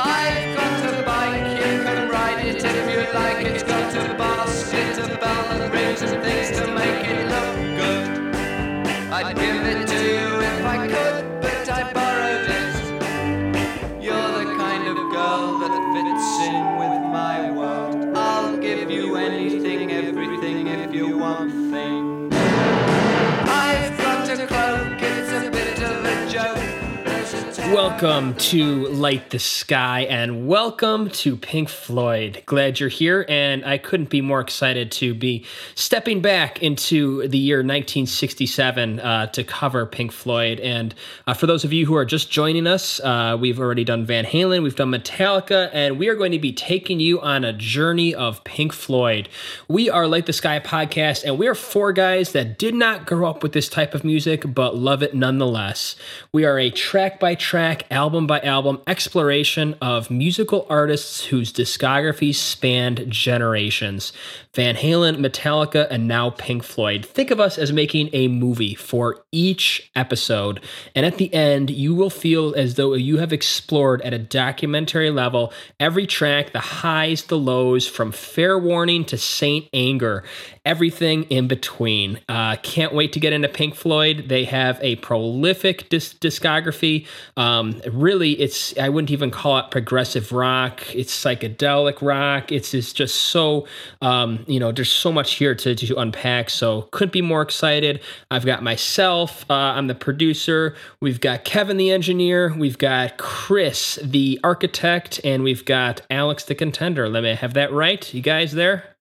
I've got a bike, Welcome to Light the Sky and welcome to Pink Floyd. Glad you're here, and I couldn't be more excited to be stepping back into the year 1967 uh, to cover Pink Floyd. And uh, for those of you who are just joining us, uh, we've already done Van Halen, we've done Metallica, and we are going to be taking you on a journey of Pink Floyd. We are Light the Sky podcast, and we are four guys that did not grow up with this type of music but love it nonetheless. We are a track by track, album by album exploration of musical artists whose discographies spanned generations. Van Halen, Metallica, and now Pink Floyd. Think of us as making a movie for each episode. And at the end, you will feel as though you have explored at a documentary level every track, the highs, the lows, from Fair Warning to Saint Anger, everything in between. Uh, can't wait to get into Pink Floyd. They have a prolific dis- discography. Um, really, it's, I wouldn't even call it progressive rock, it's psychedelic rock. It's, it's just so, um, you know, there's so much here to, to unpack. So couldn't be more excited. I've got myself, uh, I'm the producer. We've got Kevin, the engineer. We've got Chris, the architect, and we've got Alex, the contender. Let me have that right. You guys there?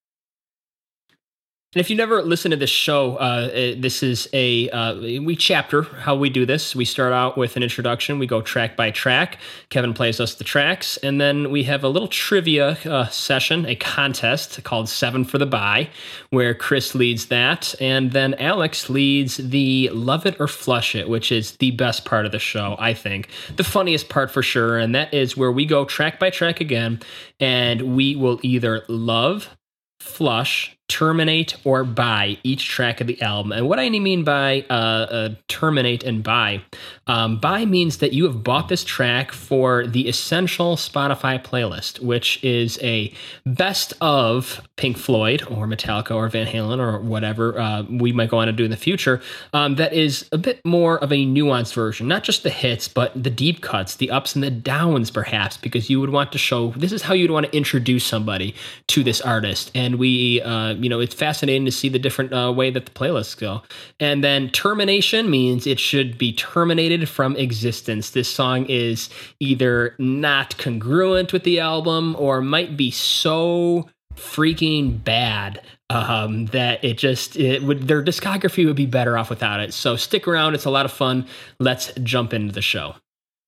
And if you never listened to this show, uh, this is a uh, we chapter how we do this. We start out with an introduction. We go track by track. Kevin plays us the tracks, and then we have a little trivia uh, session, a contest called Seven for the Buy, where Chris leads that, and then Alex leads the Love It or Flush It, which is the best part of the show, I think, the funniest part for sure, and that is where we go track by track again, and we will either love flush, terminate, or buy each track of the album. And what I mean by uh, uh, terminate and buy, um, buy means that you have bought this track for the essential Spotify playlist, which is a best of Pink Floyd or Metallica or Van Halen or whatever uh, we might go on to do in the future. Um, that is a bit more of a nuanced version, not just the hits, but the deep cuts, the ups and the downs, perhaps, because you would want to show this is how you'd want to introduce somebody to this artist. And we, uh, you know, it's fascinating to see the different uh, way that the playlists go. And then termination means it should be terminated from existence. This song is either not congruent with the album or might be so freaking bad um, that it just it would their discography would be better off without it. So stick around; it's a lot of fun. Let's jump into the show.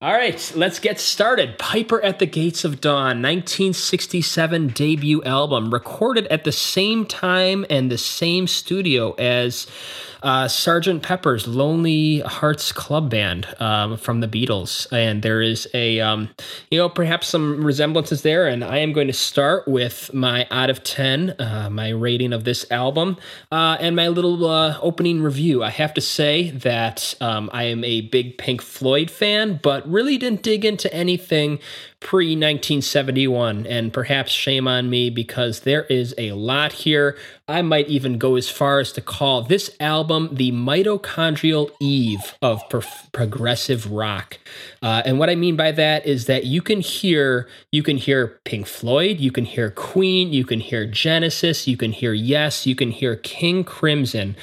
All right, let's get started. Piper at the Gates of Dawn, 1967 debut album, recorded at the same time and the same studio as uh, Sergeant Pepper's Lonely Hearts Club Band um, from the Beatles. And there is a, um, you know, perhaps some resemblances there. And I am going to start with my out of 10, uh, my rating of this album, uh, and my little uh, opening review. I have to say that um, I am a big Pink Floyd fan, but really didn't dig into anything pre 1971. And perhaps shame on me because there is a lot here. I might even go as far as to call this album the mitochondrial Eve of pro- progressive rock. Uh, and what I mean by that is that you can hear you can hear Pink Floyd, you can hear Queen, you can hear Genesis, you can hear Yes, you can hear King Crimson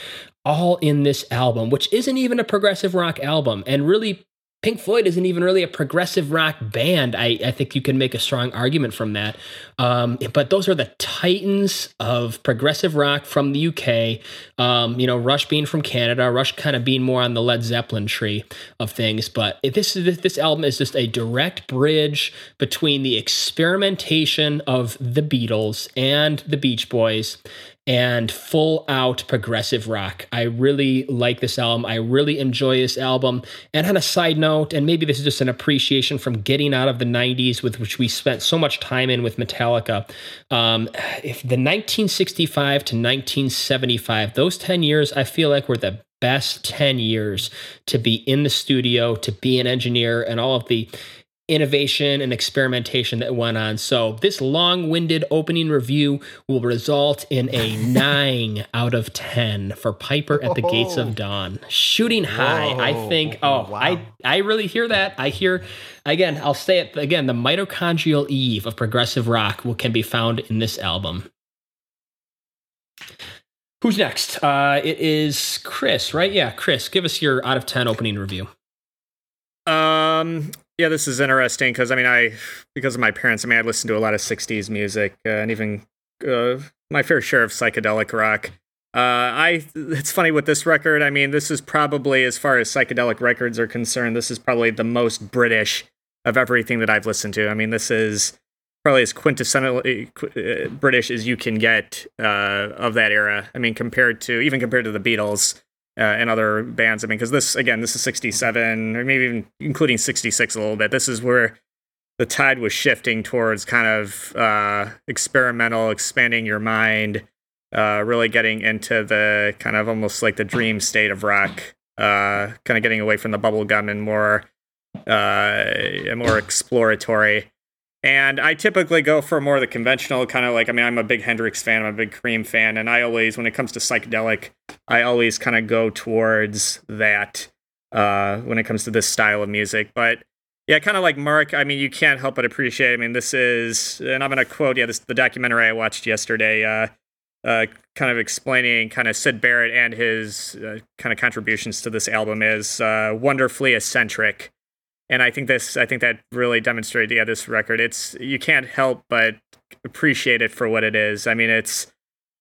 all in this album, which isn't even a progressive rock album. And really, Pink Floyd isn't even really a progressive rock band. I, I think you can make a strong argument from that. Um, but those are the titans of progressive rock from the UK. Um, you know, Rush being from Canada, Rush kind of being more on the Led Zeppelin tree of things. But this is this album is just a direct bridge between the experimentation of the Beatles and the Beach Boys and full out progressive rock. I really like this album. I really enjoy this album. And on a side note, and maybe this is just an appreciation from getting out of the 90s, with which we spent so much time in with Metallica. Um, if the 1965 to 1975, those 10 years, I feel like were the best 10 years to be in the studio, to be an engineer, and all of the innovation and experimentation that went on. So, this long winded opening review will result in a nine out of 10 for Piper at the Gates of Dawn. Shooting high, Whoa. I think. Oh, wow. I, I really hear that. I hear, again, I'll say it again the mitochondrial eve of progressive rock will, can be found in this album. Who's next? Uh, it is Chris, right? Yeah, Chris, give us your out of 10 opening review. Um, yeah, this is interesting because I mean, I because of my parents, I mean, I listened to a lot of '60s music uh, and even uh, my fair share of psychedelic rock. Uh, I it's funny with this record. I mean, this is probably as far as psychedelic records are concerned, this is probably the most British of everything that I've listened to. I mean, this is probably as quintessentially uh, British as you can get uh, of that era. I mean, compared to even compared to the Beatles uh, and other bands. I mean, because this again, this is '67 or maybe even including '66 a little bit. This is where the tide was shifting towards kind of uh, experimental, expanding your mind, uh, really getting into the kind of almost like the dream state of rock, uh, kind of getting away from the bubblegum and more more exploratory. And I typically go for more of the conventional kind of like, I mean, I'm a big Hendrix fan, I'm a big Cream fan, and I always, when it comes to psychedelic, I always kind of go towards that uh, when it comes to this style of music. But yeah, kind of like Mark, I mean, you can't help but appreciate, I mean, this is, and I'm going to quote, yeah, this the documentary I watched yesterday, uh, uh, kind of explaining kind of Syd Barrett and his uh, kind of contributions to this album is uh, wonderfully eccentric and I think this I think that really demonstrated yeah this record it's you can't help but appreciate it for what it is. I mean it's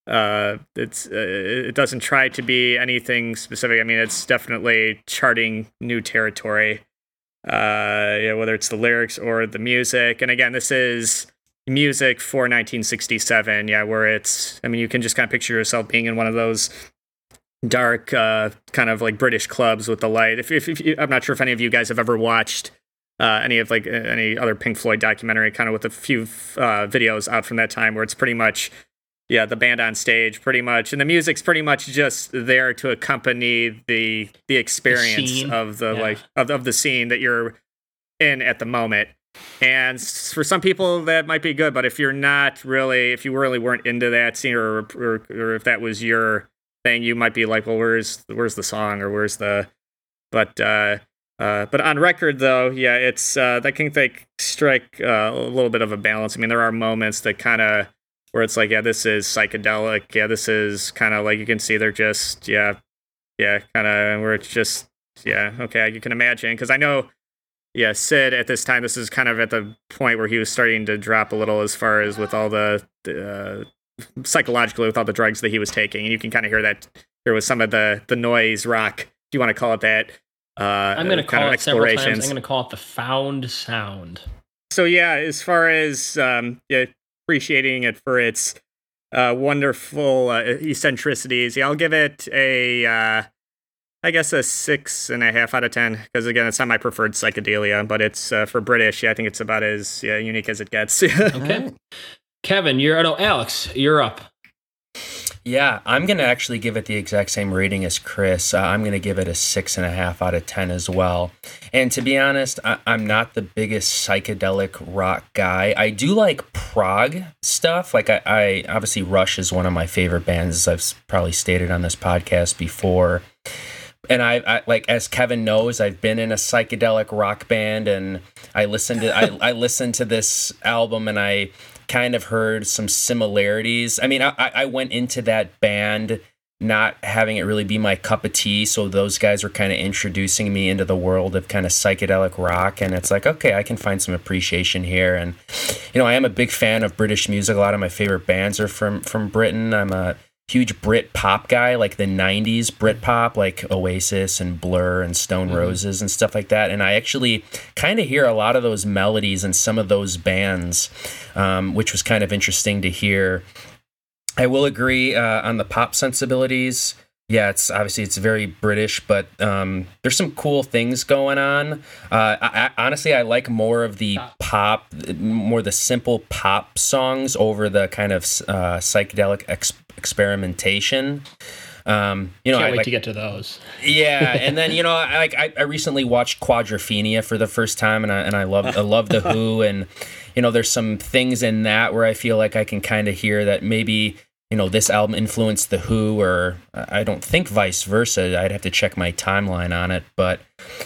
uh it's uh, it doesn't try to be anything specific. I mean it's definitely charting new territory. Uh yeah, whether it's the lyrics or the music. And again, this is music for 1967 yeah where it's i mean you can just kind of picture yourself being in one of those dark uh, kind of like British clubs with the light. If, if, if you, I'm not sure if any of you guys have ever watched uh, any of like any other Pink Floyd documentary, kind of with a few uh, videos out from that time where it's pretty much yeah the band on stage pretty much and the music's pretty much just there to accompany the the experience the of the yeah. like of, of the scene that you're in at the moment and for some people that might be good but if you're not really if you really weren't into that scene or or, or if that was your thing, you might be like, well, where's where's the song or where's the, but uh, uh, but on record though, yeah, it's uh, that can like strike uh, a little bit of a balance. I mean, there are moments that kind of where it's like, yeah, this is psychedelic. Yeah, this is kind of like you can see they're just yeah, yeah, kind of where it's just yeah, okay, you can imagine because I know. Yeah, Syd at this time, this is kind of at the point where he was starting to drop a little as far as with all the, the uh, psychologically with all the drugs that he was taking, and you can kind of hear that there was some of the the noise rock, if you want to call it that. Uh, I'm going to call it several times. I'm going to call it the found sound. So yeah, as far as um, yeah, appreciating it for its uh, wonderful uh, eccentricities, yeah, I'll give it a. Uh, I guess a six and a half out of ten because again, it's not my preferred psychedelia, but it's uh, for British. Yeah, I think it's about as yeah, unique as it gets. okay, Kevin, you're no Alex, you're up. Yeah, I'm going to actually give it the exact same rating as Chris. Uh, I'm going to give it a six and a half out of 10 as well. And to be honest, I- am not the biggest psychedelic rock guy. I do like prog stuff. Like, I-, I obviously, Rush is one of my favorite bands, as I've probably stated on this podcast before. And I, I like, as Kevin knows, I've been in a psychedelic rock band and I listened to, I, I listened to this album and I, kind of heard some similarities. I mean, I, I went into that band not having it really be my cup of tea. So those guys were kind of introducing me into the world of kind of psychedelic rock. And it's like, okay, I can find some appreciation here. And, you know, I am a big fan of British music. A lot of my favorite bands are from, from Britain. I'm a huge Brit pop guy, like the 90s Brit pop, like Oasis and Blur and Stone mm-hmm. Roses and stuff like that. And I actually kind of hear a lot of those melodies in some of those bands, um, which was kind of interesting to hear. I will agree uh, on the pop sensibilities. Yeah, it's obviously it's very British, but um, there's some cool things going on. Uh, I, I, honestly, I like more of the pop, more the simple pop songs over the kind of uh, psychedelic ex- experimentation. Um, you know, Can't I, wait like, to get to those. yeah, and then you know, I, like I, I recently watched Quadrophenia for the first time, and I and I love I love the Who, and you know, there's some things in that where I feel like I can kind of hear that maybe you know this album influenced the Who, or I don't think vice versa. I'd have to check my timeline on it, but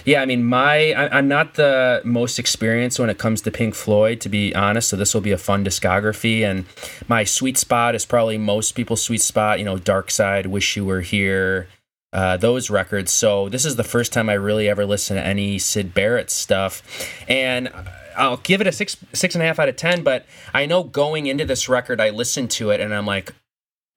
yeah, I mean, my I, I'm not the most experienced when it comes to Pink Floyd, to be honest. So this will be a fun discography, and my sweet spot is probably most people's sweet spot. You know, Dark Side, Wish You Were Here uh, those records. So this is the first time I really ever listened to any Syd Barrett stuff, and I'll give it a six six and a half out of ten. But I know going into this record, I listened to it and I'm like.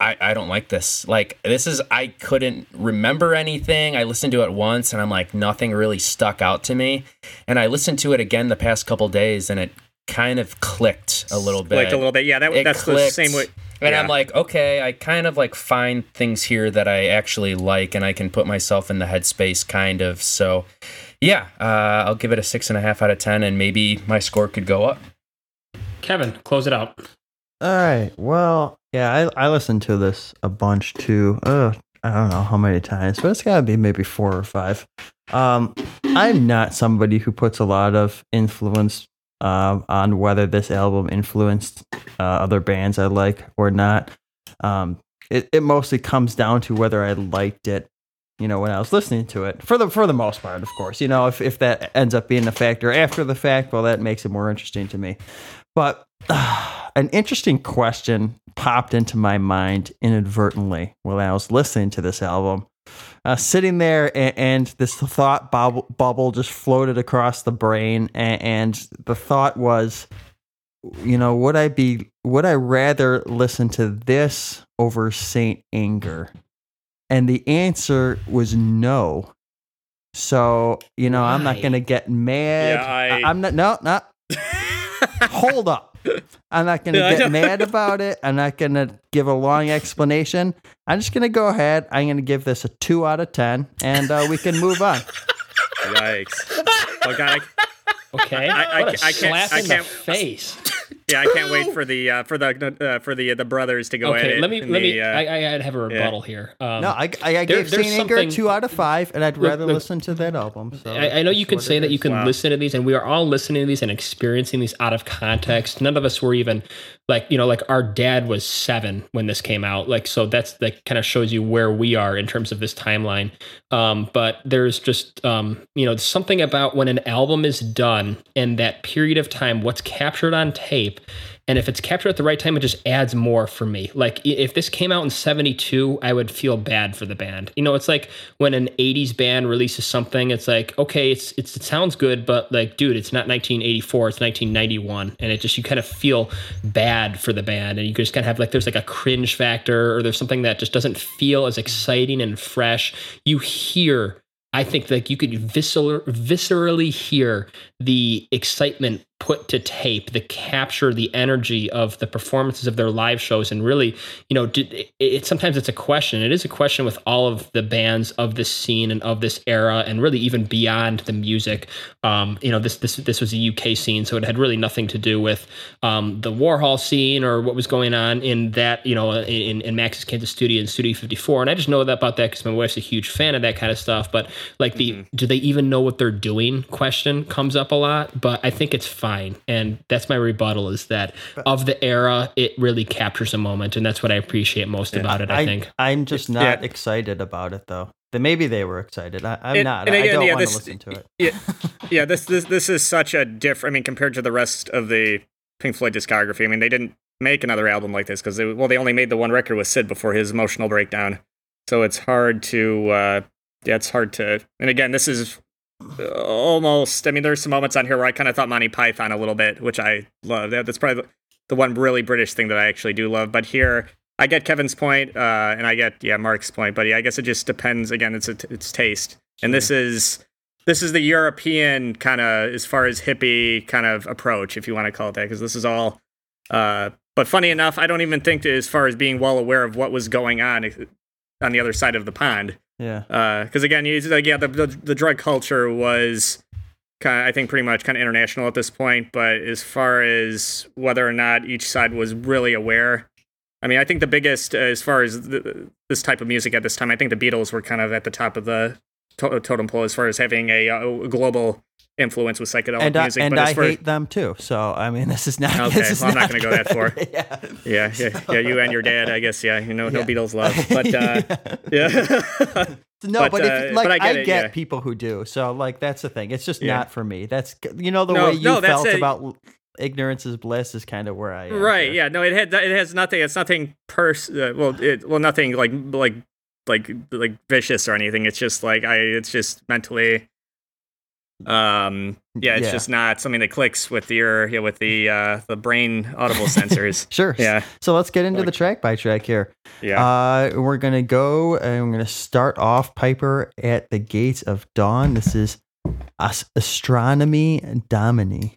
I, I don't like this. Like this is I couldn't remember anything. I listened to it once and I'm like nothing really stuck out to me. And I listened to it again the past couple days and it kind of clicked a little bit. Like a little bit. Yeah, that, It that's the same way. And. I'm like, okay, I kind of like find things here that I actually like, and I can put myself in the headspace, kind of. So, yeah, uh, I'll give it a six and a half out of ten, and maybe my score could go up. Kevin, close it out. All right. Well, yeah, I, I listened to this a bunch too. Uh, I don't know how many times, but it's got to be maybe four or five. Um, I'm not somebody who puts a lot of influence uh, on whether this album influenced uh, other bands I like or not. Um, it, it mostly comes down to whether I liked it. You know, when I was listening to it, for the for the most part, of course. You know, if if that ends up being a factor after the fact, well, that makes it more interesting to me. But uh, an interesting question popped into my mind inadvertently while I was listening to this album. Uh, sitting there, and, and this thought bubble, bubble just floated across the brain, and, and the thought was, you know, would I be, would I rather listen to this over Saint Anger? And the answer was no. So, you know, I'm not going to get mad. Yeah, I- I, am not, no, not, hold up. I'm not going to Yeah, get mad about it. I'm not going to give a long explanation. I'm just going to go ahead. I'm going to give this a two out of 10 and uh, we can move on. Yikes. Oh, God. I, Okay. I- I what a ca- I can't- slap I in can't- the face. Yeah, I can't wait for the uh, for the uh, for the the brothers to go at okay, it. let me in let the, me. uh, I, I I'd have a rebuttal here. Um, No, I, I, I There- gave there's Saint Anger two out of five, and I'd rather look. listen to that album. So I, I know you can say that you can Wow. listen to these, and we are all listening to these and experiencing these out of context. None of us were even like, you know, like our dad was seven when this came out. Like, so that's that kind of shows you where we are in terms of this timeline. Um, but there's just, um, you know, something about when an album is done and that period of time, what's captured on tape. And if it's captured at the right time, it just adds more for me. Like if this came out in 72, I would feel bad for the band. You know, it's like when an 80s band releases something, it's like, okay, it's, it's it sounds good, but like, dude, it's not 1984, it's 1991. And it just you kind of feel bad for the band. And you just kind of have like there's like a cringe factor or there's something that just doesn't feel as exciting and fresh. You hear I think like you could visceral, viscerally hear the excitement put to tape, the capture, the energy of the performances of their live shows, and really, you know, did, it, it sometimes it's a question. It is a question with all of the bands of this scene and of this era, and really even beyond the music. Um, you know, this this this was a UK scene, so it had really nothing to do with um, the Warhol scene or what was going on in that, you know, in, in Max's Kansas studio in Studio 54. And I just know that about that because my wife's a huge fan of that kind of stuff. But like the do they even know what they're doing question comes up a lot. But I think it's fine. And that's my rebuttal is that of the era, it really captures a moment. And that's what I appreciate most about it, I, think. I'm just not yeah. excited about it though. Then maybe they were excited. I, I'm And- not. and I don't yeah, want to listen to it. yeah, yeah. This this this is such a different. I mean, compared to the rest of the Pink Floyd discography. I mean, they didn't make another album like this because well, they only made the one record with Syd before his emotional breakdown. So it's hard to uh, yeah, it's hard to. And again, this is almost. I mean, there's some moments on here where I kind of thought Monty Python a little bit, which I love. That's probably the, one really British thing that I actually do love. But here. I get Kevin's point, uh, and I get yeah Mark's point, but yeah, I guess it just depends. Again, it's a, it's taste, and this is this is the European kind of as far as hippie kind of approach, if you want to call it that, because this is all. Uh, but funny enough, I don't even think as far as being well aware of what was going on eh, on the other side of the pond. Yeah. Because again, you like yeah, the, the the drug culture was kind of I think pretty much kind of international at this point. But as far as whether or not each side was really aware I mean, I think the biggest uh, as far as the, this type of music at this time, I think the Beatles were kind of at the top of the to- totem pole as far as having a, a global influence with psychedelic and I, music. and I far, hate them too. So I mean, this is not. Okay, this is well, I'm not gonna go that far. yeah. yeah, yeah, yeah, you and your dad, I guess. Yeah, you know, no Yeah. Beatles love, but uh, yeah. No, But, but, uh, if, like but I I get get, it, yeah. people who do. So like that's the thing. It's just not for me. That's you know the No, way you no, felt it. about ignorance is bliss is kind of where I am. right yeah no it had it has nothing it's nothing pers uh, well it well nothing like like like like vicious or anything it's just like i it's just mentally um yeah it's Yeah. just not something that clicks with your yeah with the uh the brain audible sensors Sure. yeah So let's get into Like- the track by track here. yeah Uh, we're gonna go and we're gonna start off Piper at the gates of dawn. This is As- astronomy Domine.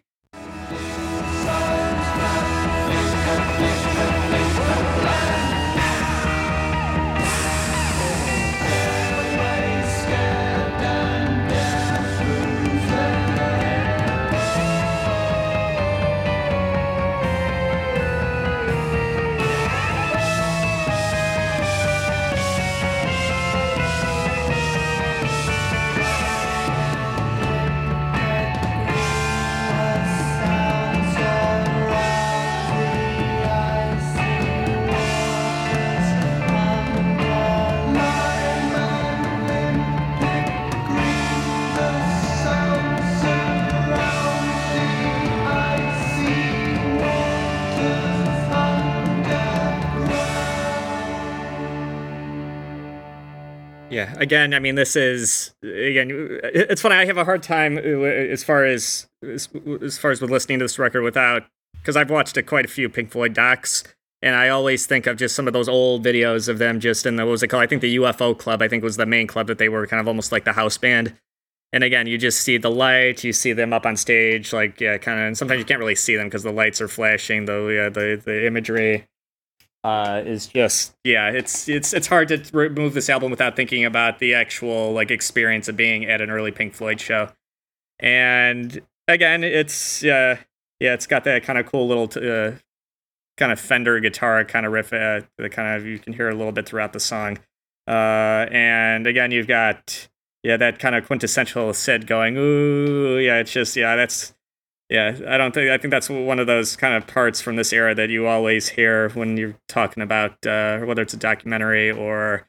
Again, I mean, this is again. It's funny. I have a hard time uh, as far as as, far as with listening to this record without because I've watched quite a few Pink Floyd docs, and I always think of just some of those old videos of them just in the what was it called? I think the UFO Club. I think was the main club that they were kind of almost like the house band. And again, you just see the light. You see them up on stage, like yeah, kind of. And sometimes you can't really see them because the lights are flashing. The yeah, the the imagery uh, is just yeah, it's it's it's hard to remove this album without thinking about the actual like experience of being at an early Pink Floyd show. And again, it's uh, yeah, it's got that kind of cool little t- uh, kind of Fender guitar kind of riff uh, that kind of you can hear a little bit throughout the song. Uh, and again, you've got yeah that kind of quintessential Syd going ooh yeah, it's just yeah that's yeah, I don't think I think that's one of those kind of parts from this era that you always hear when you're talking about uh, whether it's a documentary or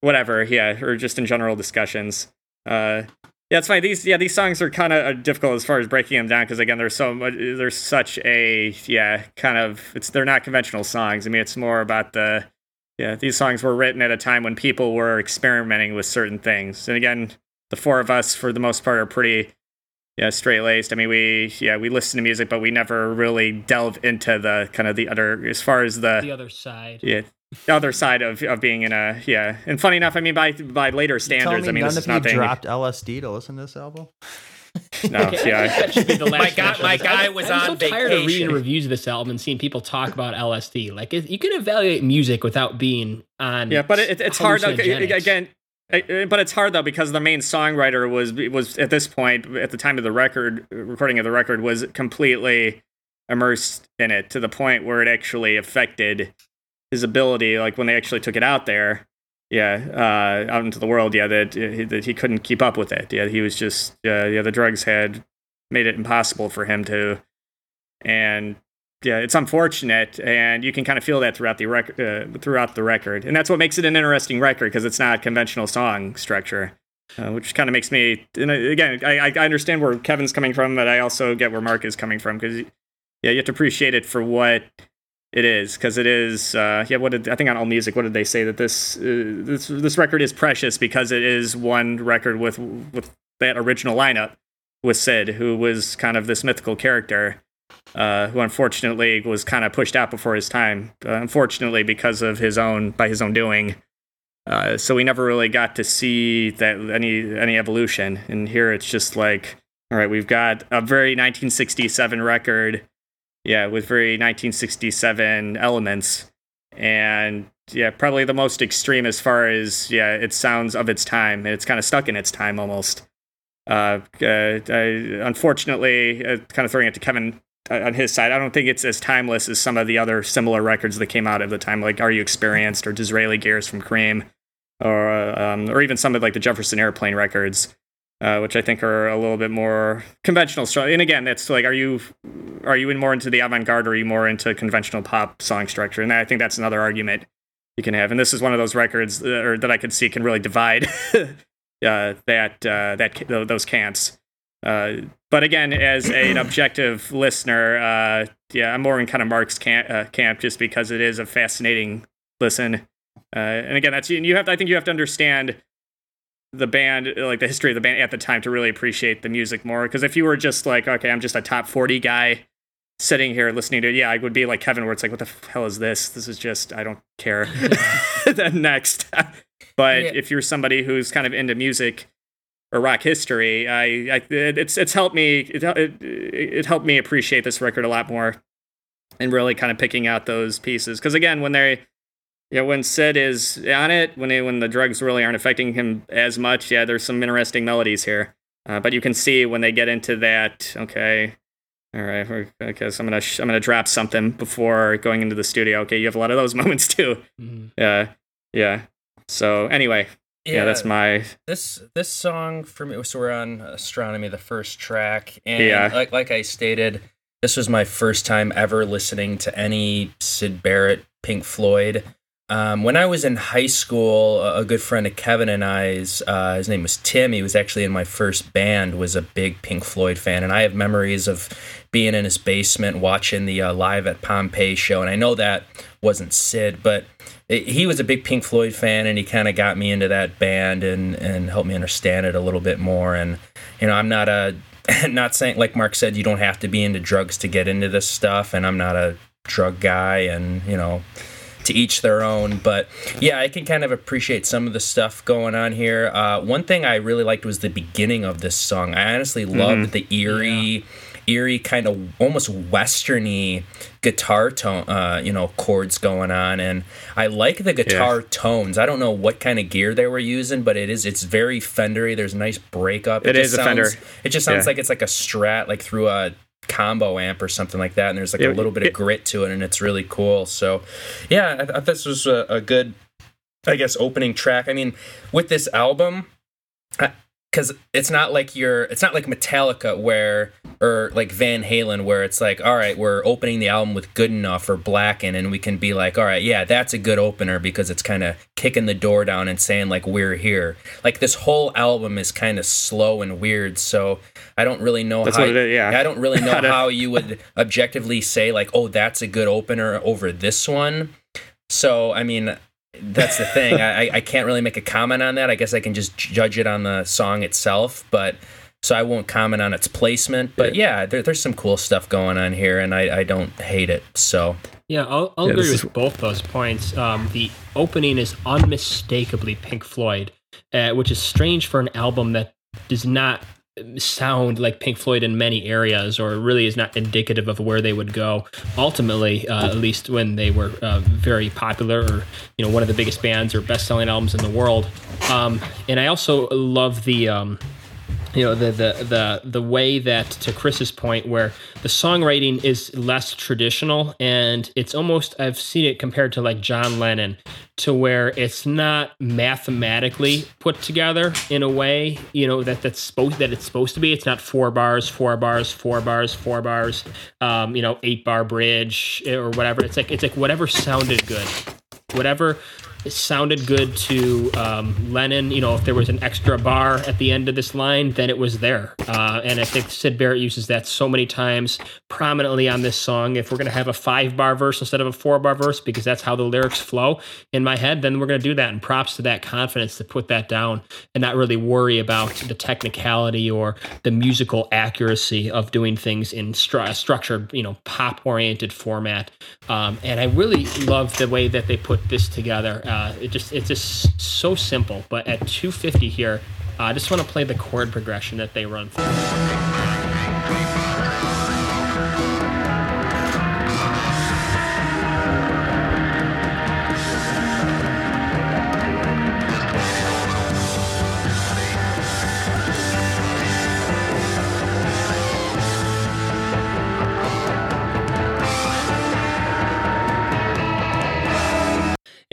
whatever, yeah, or just in general discussions. Uh, yeah, it's fine. These yeah, these songs are kind of difficult as far as breaking them down because again, there's so much. There's such a yeah, kind of. It's they're not conventional songs. I mean, it's more about the yeah. These songs were written at a time when people were experimenting with certain things, and again, the four of us for the most part are pretty yeah straight laced i mean we yeah we listen to music but we never really delve into the kind of the other as far as the, The other side. yeah the other side of, of being in a yeah and funny enough i mean by by later standards me i mean none this of is you nothing dropped LSD to listen to this album. no Okay, I yeah should be the last My guy- mention my of this. guy I'm- was I'm on so tired of reading reviews of this album and seeing people talk about LSD. Like it, you can evaluate music without being on. yeah but it, it's hard though, again uh, but it's hard though because the main songwriter was was at this point at the time of the record recording of the record was completely immersed in it to the point where it actually affected his ability like when they actually took it out there. Yeah uh out into the world yeah that, uh, that he couldn't keep up with it. Yeah he was just uh, yeah the drugs had made it impossible for him to and yeah it's unfortunate and you can kind of feel that throughout the record uh, throughout the record. And that's what makes it an interesting record because it's not conventional song structure uh, which kind of makes me and again I, I understand where kevin's coming from but i also get where mark is coming from because yeah you have to appreciate it for what it is because it is uh, yeah what did i think on AllMusic what did they say? That this uh, this this record is precious because it is one record with with that original lineup with syd who was kind of this mythical character uh, who unfortunately was kind of pushed out before his time uh, unfortunately because of his own by his own doing. Uh, so we never really got to see that any any evolution. And here it's just like all right we've got a very 1967 record. Yeah, with very 1967 elements, and yeah, probably the most extreme as far as yeah, it sounds of its time, it's kind of stuck in its time almost. Uh, uh, I, unfortunately, uh, kind of throwing it to Kevin on his side. I don't think it's as timeless as some of the other similar records that came out at the time, like "Are You Experienced" or "Disraeli Gears" from Cream, or um, or even some of like the Jefferson Airplane records, uh, which I think are a little bit more conventional. And again, it's like, are you are you in more into the avant-garde, or are you more into conventional pop song structure? And I think that's another argument you can have. And this is one of those records that, or that I could see can really divide uh, that uh, that those camps. Uh, but again, as a, an objective listener, uh, yeah, I'm more in kind of Mark's camp, uh, camp just because it is a fascinating listen. Uh, and again, that's you have. To, I think you have to understand the band, like the history of the band at the time, to really appreciate the music more. Because if you were just like, okay, I'm just a top 40 guy sitting here listening to it, yeah, I would be like Kevin, where it's like, what the hell is this? This is just, I don't care. then next. but yeah. if you're somebody who's kind of into music or rock history, I, I it's it's helped me it, it, it helped me appreciate this record a lot more, and really kind of picking out those pieces. Because again, when they yeah, when Syd is on it, when they, when the drugs really aren't affecting him as much, yeah, there's some interesting melodies here. Uh, but you can see when they get into that, okay, all right, okay, so I'm gonna sh- I'm gonna drop something before going into the studio. Okay, you have a lot of those moments too. Mm-hmm. Yeah, yeah. So anyway, yeah, yeah, that's my this this song for me. So we're on astronomy, the first track, and yeah. like like I stated, this was my first time ever listening to any Syd Barrett, Pink Floyd. Um, when I was in high school, a good friend of Kevin and I's, uh, his name was Tim. He was actually in my first band. Was a big Pink Floyd fan, and I have memories of being in his basement watching the uh, live at Pompeii show. And I know that wasn't Sid, but it, he was a big Pink Floyd fan, and he kind of got me into that band and and helped me understand it a little bit more. And you know, I'm not a not saying like Mark said, you don't have to be into drugs to get into this stuff, and I'm not a drug guy, and you know to each their own. But yeah, I can kind of appreciate some of the stuff going on here. Uh, one thing I really liked was the beginning of this song. I honestly loved mm-hmm. the eerie. Yeah eerie kind of almost westerny guitar tone uh, you know chords going on. And i like the guitar yeah. tones. I don't know what kind of gear they were using but it is it's very fendery. There's a nice breakup. It, it is sounds, a fender. it just sounds yeah. like it's like a strat like through a combo amp or something like that. And there's like a little bit of grit to it and it's really cool. So yeah i thought this was a, a good i guess opening track. I mean with this album because it's not like you're it's not like metallica where or like van halen where it's like all right we're opening the album with good enough or blacken and we can be like all right yeah that's a good opener because it's kind of kicking the door down and saying like we're here like this whole album is kind of slow and weird so i don't really know that's how what it is, yeah i don't really know how you would objectively say like oh that's a good opener over this one so i mean that's the thing. I, I can't really make a comment on that. I guess I can just judge it on the song itself, but so I won't comment on its placement. But yeah, there, there's some cool stuff going on here, and I, I don't hate it. So yeah, I'll, I'll yeah, agree with is... both those points. Um, the opening is unmistakably Pink Floyd, uh, which is strange for an album that does not sound like Pink Floyd in many areas, or really is not indicative of where they would go ultimately. Uh, at least when they were uh, very popular, or you know, one of the biggest bands or best-selling albums in the world. Um, and I also love the um, you know the the the the way that to Chris's point where the songwriting is less traditional and it's almost I've seen it compared to like John Lennon to where it's not mathematically put together in a way you know that that's supposed that it's supposed to be. It's not four bars four bars four bars four bars um, you know eight bar bridge or whatever. It's like it's like whatever sounded good whatever it sounded good to um, Lennon. You know, if there was an extra bar at the end of this line, then it was there. Uh, and I think Syd Barrett uses that so many times prominently on this song. If we're going to have a five bar verse instead of a four bar verse, because that's how the lyrics flow in my head, then we're going to do that. And props to that confidence to put that down and not really worry about the technicality or the musical accuracy of doing things in stru- structured, you know, pop oriented format. Um, and I really love the way that they put this together. Uh, uh, it just it's just so simple. But at 250 here, I just want to play the chord progression that they run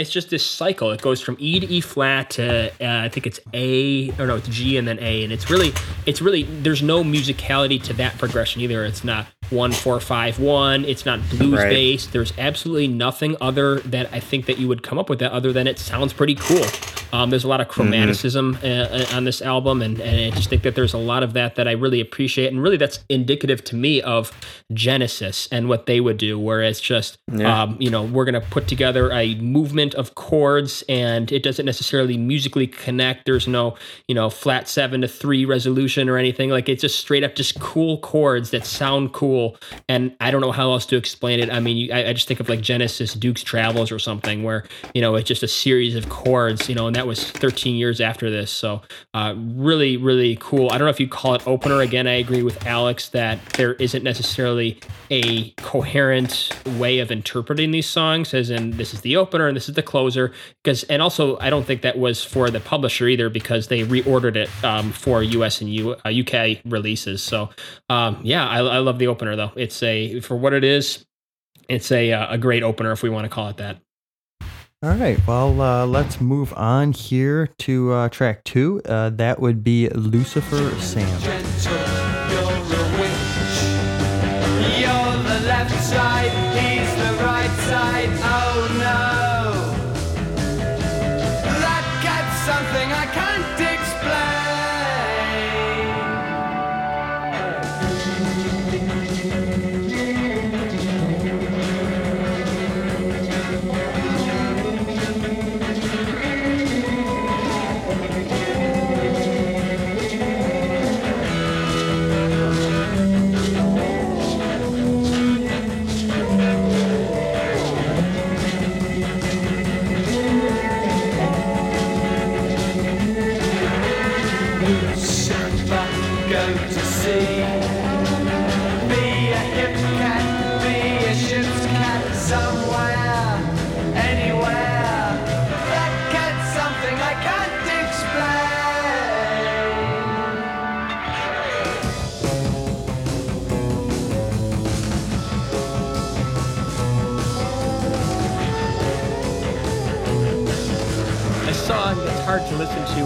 it's just this cycle. It goes from E to E flat to uh, I think it's A or no, it's G and then A, and it's really it's really there's no musicality to that progression either. It's not one four five one. It's not blues Right. based. There's absolutely nothing other that I think that you would come up with that other than it sounds pretty cool. Um, there's a lot of chromaticism uh, on this album, and, and I just think that there's a lot of that that I really appreciate, and really that's indicative to me of Genesis and what they would do, where it's just Yeah. um, you know we're gonna put together a movement of chords, and it doesn't necessarily musically connect. There's no you know flat seven to three resolution or anything like it's just straight up just cool chords that sound cool, and I don't know how else to explain it. I mean, you, I, I just think of like Genesis, Duke's Travels, or something where you know it's just a series of chords, you know, and that was 13 years after this. So uh, really, really cool. I don't know if you call it opener. Again, I agree with Alex that there isn't necessarily a coherent way of interpreting these songs, as in this is the opener and this is the closer. Because and also I don't think that was for the publisher either, because they reordered it um, for U.S. and U, uh, UK releases. So um, yeah, I, I love the opener though. It's a for what it is. It's a uh, a great opener if we want to call it that. All right. Well, uh, let's move on here to uh, track two. Uh, that would be Lucifer Sam. gentle,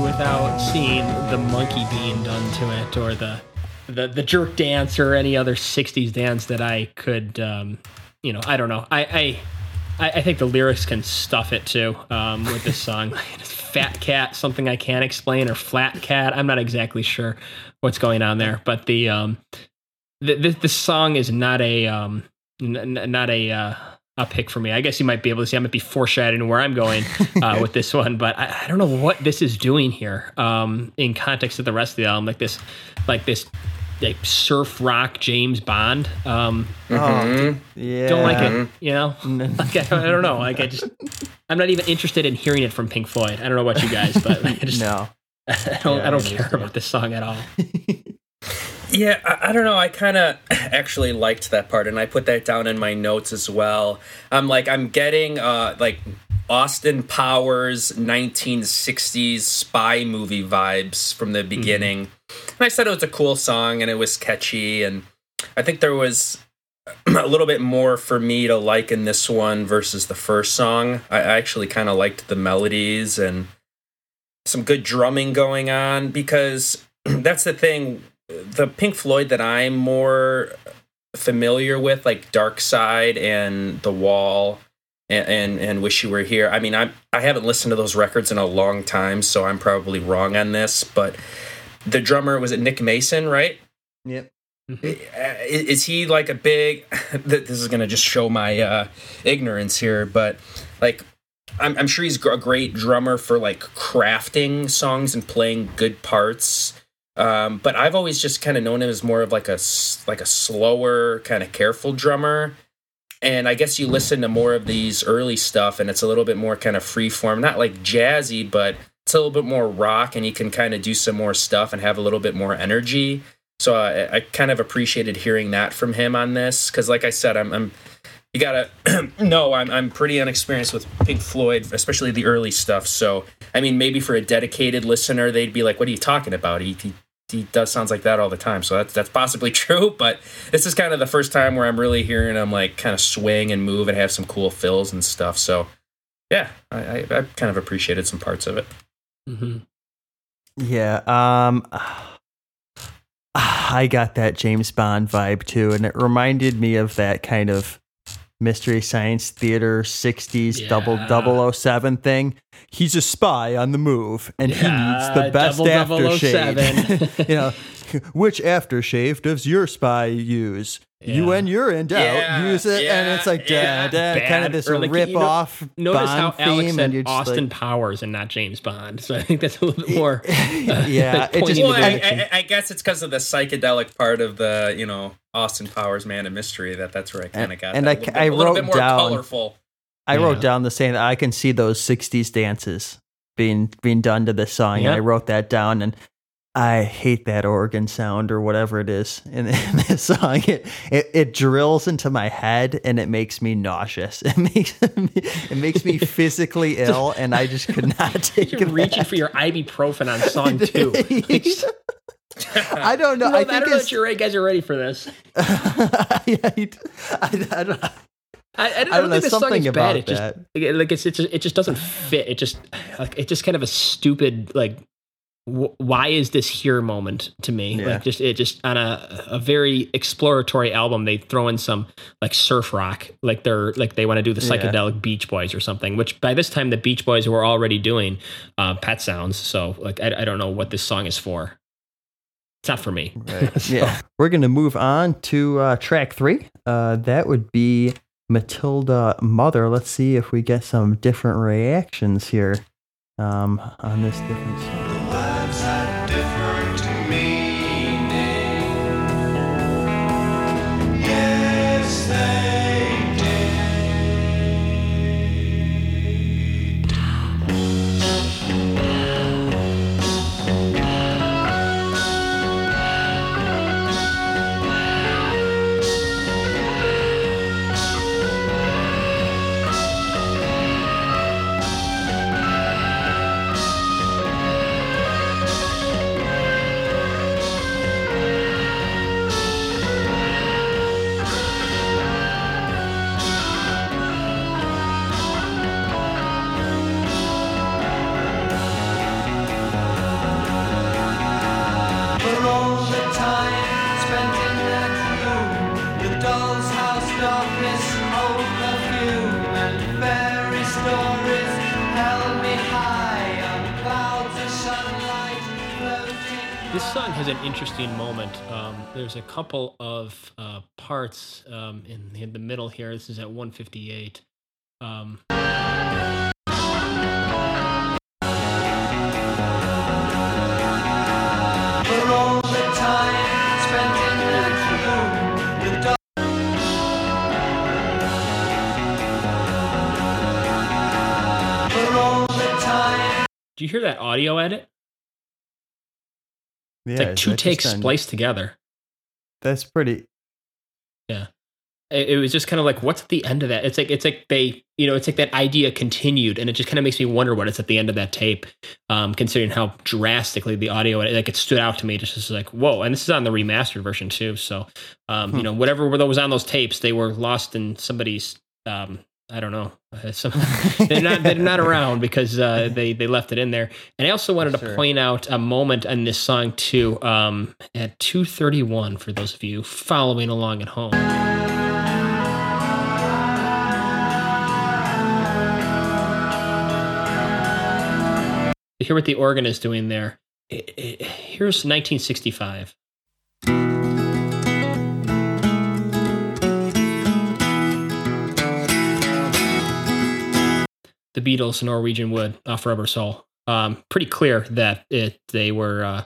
without seeing the monkey being done to it or the the, the jerk dance or any other 60s dance that I could um, you know I don't know I, I I think the lyrics can stuff it too um, with this song. Fat cat, something I can't explain, or flat cat. I'm not exactly sure what's going on there, but the um, the the, the song is not a um, n- not a uh, a pick for me. I guess you might be able to see. I might be foreshadowing where I'm going uh, with this one, but I, I don't know what this is doing here um, in context of the rest of the album. Like this, like this, like surf rock James Bond. Um, Oh, yeah. don't like it. You know, like I, I don't know. Like I just, I'm not even interested in hearing it from Pink Floyd. I don't know about you guys, but I just, No. I don't, Yeah, I don't I care about this song at all. Yeah, I, I don't know. I kind of actually liked that part, and I put that down in my notes as well. I'm like, I'm getting uh, like Austin Powers 1960s spy movie vibes from the beginning. And I said it was a cool song, and it was catchy, and I think there was a little bit more for me to like in this one versus the first song. I I actually kind of liked the melodies and some good drumming going on because that's the thing the Pink Floyd that I'm more familiar with, like Dark Side and The Wall and, and and Wish You Were Here. I mean, I I haven't listened to those records in a long time, so I'm probably wrong on this. But the drummer was it Nick Mason, right? Yep. Uh, Is is he like a big? This is gonna just show my uh, ignorance here, but like. I'm, I'm sure he's a great drummer for like crafting songs and playing good parts. Um, but I've always just kind of known him as more of like a like a slower, kind of careful drummer. And I guess you listen to more of these early stuff, and it's a little bit more kind of free form, not like jazzy, but it's a little bit more rock, and you can kind of do some more stuff and have a little bit more energy. So I, I kind of appreciated hearing that from him on this, because like I said, I'm, I'm you gotta know I'm I'm pretty unexperienced with Pink Floyd, especially the early stuff. So I mean, maybe for a dedicated listener, they'd be like, "What are you talking about?" He he, he does sounds like that all the time. So that's that's possibly true. But this is kind of the first time where I'm really hearing him like kind of swing and move and have some cool fills and stuff. So yeah, I, I, I kind of appreciated some parts of it. hmm Yeah. Um I got that James Bond vibe too, and it reminded me of that kind of mystery science theater 60s Yeah. double 007 thing. He's a spy on the move and he needs the best double oh aftershave. 007. you know, which aftershave does your spy use? You Yeah. when you're in doubt, Yeah, use it, and it's like yeah. da, da, kind of this like, rip you know- off. Notice Bond how Alex theme, said and Austin like, Powers and not James Bond. So I think that's a little bit more. uh, Yeah, it just- Well, I. I, I guess it's because of the psychedelic part of the, you know, Austin Powers Man of Mystery that that's where I kind of got. and that. I- a little bit, I a little bit wrote more down- colorful. I wrote Yeah. down the saying that I can see those '60s dances being being done to this song, Yeah. and I wrote that down. And I hate that organ sound or whatever it is in, in this song. It, it it drills into my head and it makes me nauseous. It makes me, it makes me physically ill, and I just could not take You're it. reaching for your ibuprofen on song two. I don't know. No, I I, think don't know you guys are ready for this. you- I, I don't, I, I, don't, I don't know. think this song Something is about bad. It just that. like like it's, it just it just doesn't fit. It just like it's just kind of a stupid like why is this here moment to me? Yeah. Like just it just on a a very exploratory album they throw in some like surf rock like they're like they want to do the Yeah. psychedelic Beach Boys or something. Which by this time the Beach Boys were already doing uh, Pet Sounds. So like I, I don't know what this song is for. It's not for me. Right. So- Yeah. We're going to move on to uh, track three. Uh, that would be Matilda Mother. Let's see if we get some different reactions here um, on this different song. Interesting moment. Um, there's a couple of uh, parts um, in, in the middle here. This is at 158. Um, For all the time spent in that room, the doll. For all the time. do you hear that audio edit? Yeah, It's like two takes spliced together. That's pretty. It, it was just kind of like, what's at the end of that? It's like it's like they, you know, it's like that idea continued, and it just kind of makes me wonder what is at the end of that tape. Um, considering how drastically the audio, like it stood out to me, just as like, whoa! And this is on the remastered version too. So, um, Hmm. you know, whatever were those on those tapes, they were lost in somebody's. Um, I don't know. Uh, Some, they're not they're not around because uh, they they left it in there. And I also wanted to point out a moment in this song too. Um, at two thirty one for those of you following along at home. You hear what the organ is doing there. It- it- here's 1965. The Beatles, Norwegian Wood, off Rubber Soul. Um, pretty clear that it they were uh,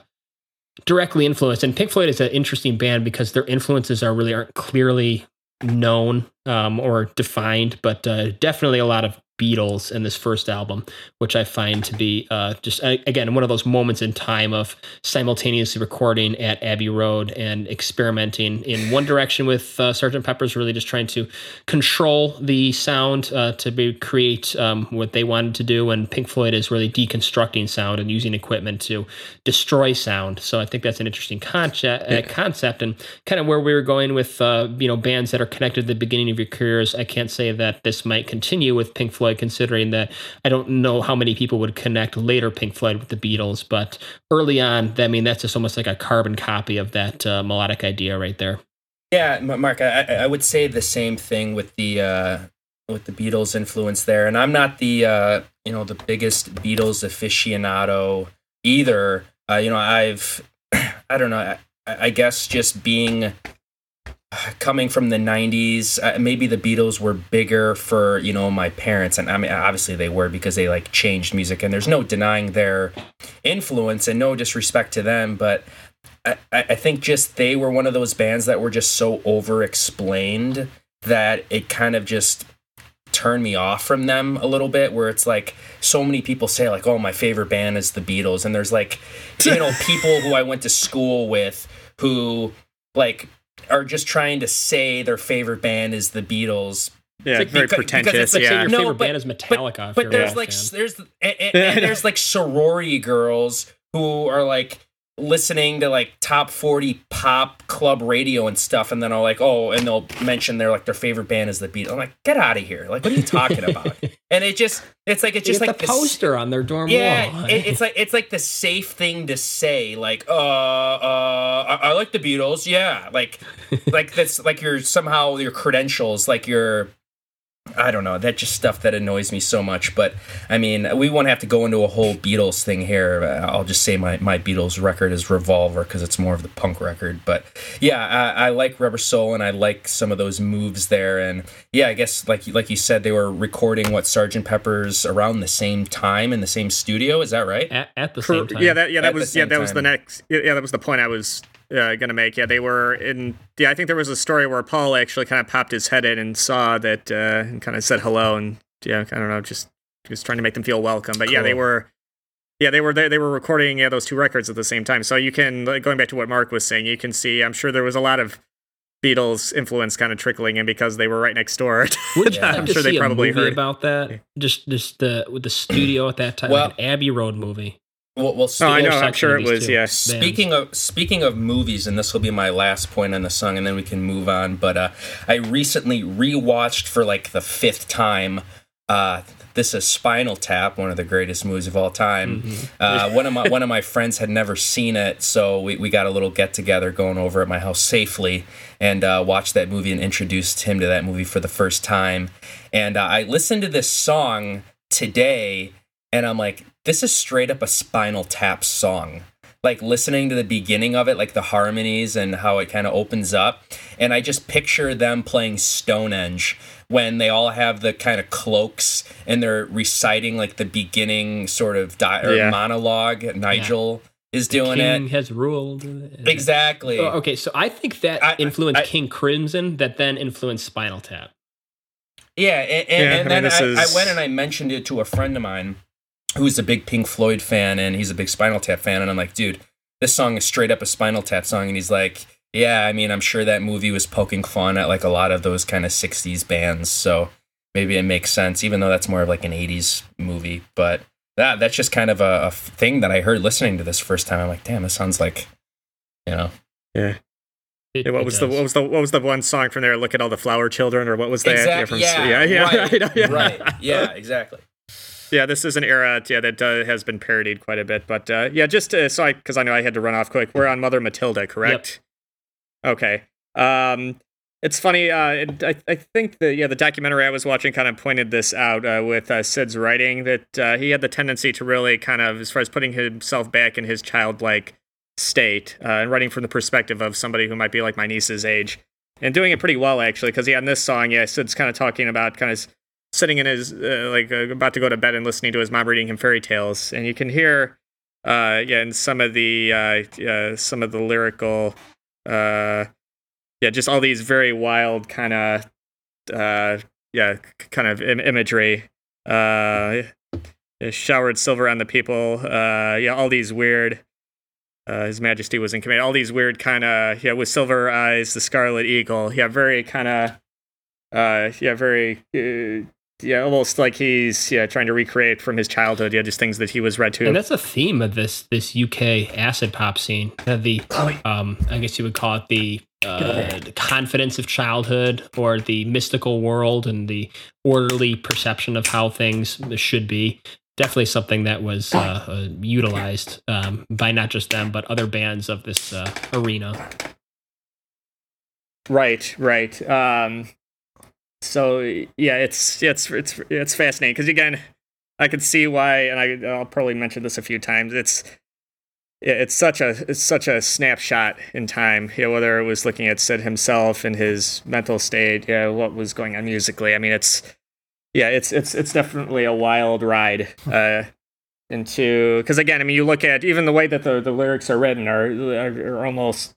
directly influenced. And Pink Floyd is an interesting band because their influences are really aren't clearly known um, or defined, but uh, definitely a lot of Beatles in this first album, which I find to be uh, just again one of those moments in time of simultaneously recording at Abbey Road and experimenting in one direction with uh, Sgt. Pepper's, really just trying to control the sound uh, to be, create um, what they wanted to do, and Pink Floyd is really deconstructing sound and using equipment to destroy sound. So I think that's an interesting concept, uh, concept, and kind of where we were going with uh, you know bands that are connected at the beginning of your careers. I can't say that this might continue with Pink Floyd Floyd, considering that I don't know how many people would connect later Pink Floyd with the Beatles, but early on, I mean, that's just almost like a carbon copy of that uh, melodic idea right there. Yeah, Mark, I, I would say the same thing with the uh, with the Beatles influence there, and I'm not the uh, you know the biggest Beatles aficionado either. Uh, you know, I've I don't know. I, I guess just being coming from the 90s uh, maybe the beatles were bigger for you know my parents. And i mean obviously they were because they like changed music. And there's no denying their influence and no disrespect to them. But I, I think just they were one of those bands that were just so over explained that it kind of just turned me off from them a little bit where it's like so many people say like oh my favorite band is the beatles. And there's like you know people who i went to school with who like are just trying to say their favorite band is the beatles yeah, like, very because, pretentious. Because like yeah, your favorite no, but, band is Metallica. But, but there's like fan. there's and, and, and there's like sorority girls who are like listening to like top 40 pop club radio and stuff and then I'll like oh and they'll mention their like their favorite band is the Beatles. I'm like get out of here. Like what are you talking about? and it just it's like it's just like the poster on their dorm yeah, wall. it, it's like it's like the safe thing to say like uh uh I, I like the Beatles. Yeah. Like like that's like your somehow your credentials like your I don't know. That just stuff that annoys me so much. But I mean, we won't have to go into a whole Beatles thing here. Uh, I'll just say my, my Beatles record is Revolver because it's more of the punk record. But yeah, I, I, like Rubber Soul and I like some of those moves there. And yeah, I guess like like you said, they were recording what Sergeant Pepper's around the same time in the same studio. Is that right? At, at the same time. Yeah, that yeah that at was yeah that time. was the next yeah that was the point I was uh, gonna make. Yeah, they were in. Yeah, I think there was a story where Paul actually kind of popped his head in and saw that uh, and kind of said hello and yeah, I don't know, just just trying to make them feel welcome. But cool. yeah, they were. Yeah, they were they, they were recording yeah those two records at the same time. So you can going back to what Mark was saying, you can see. I'm sure there was a lot of Beatles influence kind of trickling in because they were right next door. Would you I'm sure they probably heard about that. Just just the with the studio at that time, well, like an Abbey Road movie. Well, well oh, I know. I'm sure it was. Too. Yeah. Speaking of speaking of movies, and this will be my last point on the song, and then we can move on. But uh, I recently rewatched for like the fifth time. Uh, this is Spinal Tap, one of the greatest movies of all time. Mm-hmm. Uh, one of my one of my friends had never seen it, so we, we got a little get together going over at my house safely and uh, watched that movie and introduced him to that movie for the first time. And uh, I listened to this song today, and I'm like, this is straight up a Spinal Tap song. Like listening to the beginning of it, like the harmonies and how it kind of opens up. And I just picture them playing Stonehenge when they all have the kind of cloaks and they're reciting like the beginning sort of di- yeah. monologue. Nigel. Yeah is doing King it. Has ruled exactly. Oh, okay, so I think that I, influenced I, King Crimson, that then influenced Spinal Tap. Yeah, and, and, yeah, and then I, mean, I, is... I, went and I mentioned it to a friend of mine, who's a big Pink Floyd fan and he's a big Spinal Tap fan. And I'm like, dude, this song is straight up a Spinal Tap song. And he's like, yeah, I mean, I'm sure that movie was poking fun at like a lot of those kind of 60s bands. So maybe it makes sense, even though that's more of like an 80s movie. But that that's just kind of a, a thing that I heard listening to this first time. I'm like, damn, this sounds like, you know. Yeah. It, yeah, what was the what was the what was the one song from there? Look at all the flower children, or what was that? Exactly. Yeah, yeah, yeah, right, right, yeah. right. Yeah, exactly yeah, this is an era yeah that uh, has been parodied quite a bit. But uh, yeah, just uh, so I because I know I had to run off quick. We're on Mother Matilda, correct? Yep. Okay. Um, it's funny. Uh, I I think the yeah the documentary I was watching kind of pointed this out uh, with uh, Syd's writing that uh, he had the tendency to really kind of as far as putting himself back in his childlike state uh, and writing from the perspective of somebody who might be like my niece's age and doing it pretty well actually because yeah in this song yeah Syd's kind of talking about kind of sitting in his uh, like uh, about to go to bed and listening to his mom reading him fairy tales, and you can hear, uh, yeah, and some of the uh, some of the lyrical, uh, yeah, just all these very wild kind of, uh, yeah, kind of Im- imagery. Uh, showered silver on the people. Uh, yeah, all these weird. Uh, His Majesty was in command. All these weird kind of yeah, with silver eyes, the Scarlet Eagle. Yeah, very kind of uh, yeah, very uh, yeah, almost like he's yeah trying to recreate from his childhood. Yeah, just things that he was read to. And that's a theme of this this UK acid pop scene. The um, I guess you would call it the, uh, the confidence of childhood, or the mystical world, and the orderly perception of how things should be. Definitely something that was uh, uh, utilized um, by not just them, but other bands of this uh, arena. Right, right. Um, so yeah, it's it's it's it's fascinating because again, I can see why, and I, I'll probably mention this a few times. It's it's such a it's such a snapshot in time. You know, whether it was looking at Syd himself and his mental state, yeah, what was going on musically. I mean, it's yeah, it's it's it's definitely a wild ride uh, into because again, I mean, you look at even the way that the, the lyrics are written are, are are almost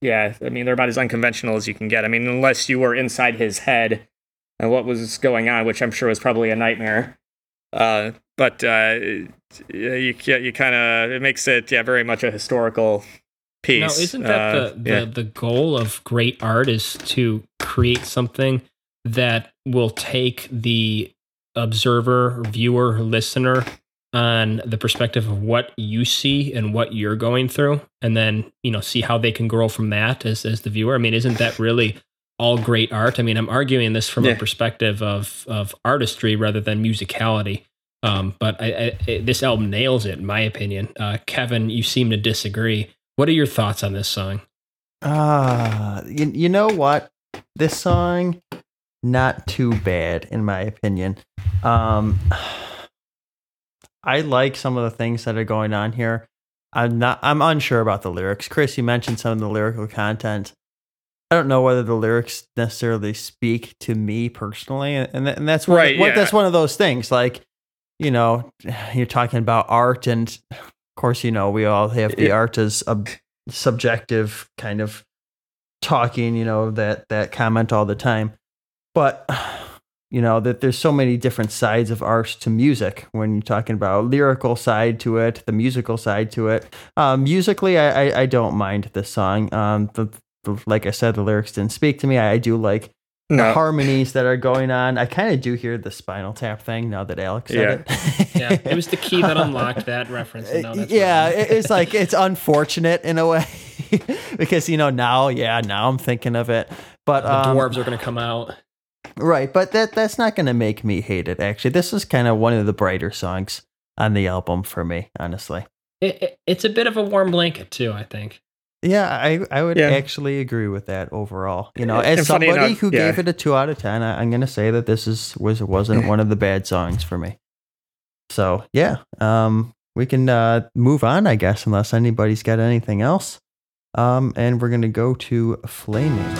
yeah, I mean, they're about as unconventional as you can get. I mean, unless you were inside his head and what was going on, which I'm sure was probably a nightmare. Uh, but uh, you you kind of it makes it yeah very much a historical piece. Now, isn't that Uh, the, the, yeah. the goal of great art is to create something that will take the observer, viewer, listener on the perspective of what you see and what you're going through, and then you know see how they can grow from that as as the viewer. I mean, isn't that really all great art? I mean, I'm arguing this from Yeah. a perspective of of artistry rather than musicality. Um, but I, I, it, this album nails it, in my opinion. Uh, Kevin, you seem to disagree. What are your thoughts on this song? Ah, you, you know what? This song, not too bad in my opinion. Um, I like some of the things that are going on here. I'm not. I'm unsure about the lyrics. Chris, you mentioned some of the lyrical content. I don't know whether the lyrics necessarily speak to me personally, and, and that's one, Right, one- yeah. that's one of those things. Like, you know, you're talking about art, and of course, you know, we all have the Yeah. art as a subjective kind of talking. You know that that comment all the time, but you know that there's so many different sides of art to music when you're talking about lyrical side to it the musical side to it um, musically I, I i don't mind this song um the, like i said the lyrics didn't speak to me i, I do like the harmonies that are going on i kind of do hear the spinal tap thing now that alex said it Yeah, it was the key that unlocked that reference. And that's yeah, it's like it's unfortunate in a way because you know now, yeah, now I'm thinking of it, but the um, dwarves are going to come out. Right, but that that's not going to make me hate it. Actually, this is kind of one of the brighter songs on the album for me, honestly. It, it, it's a bit of a warm blanket too. I think. Yeah, I I would Yeah. actually agree with that overall. You know, as somebody enough, who yeah. gave it a two out of ten, I, I'm going to say that this is was wasn't one of the bad songs for me. So yeah, um, we can uh, move on, I guess, unless anybody's got anything else. Um, and we're going to go to flaming.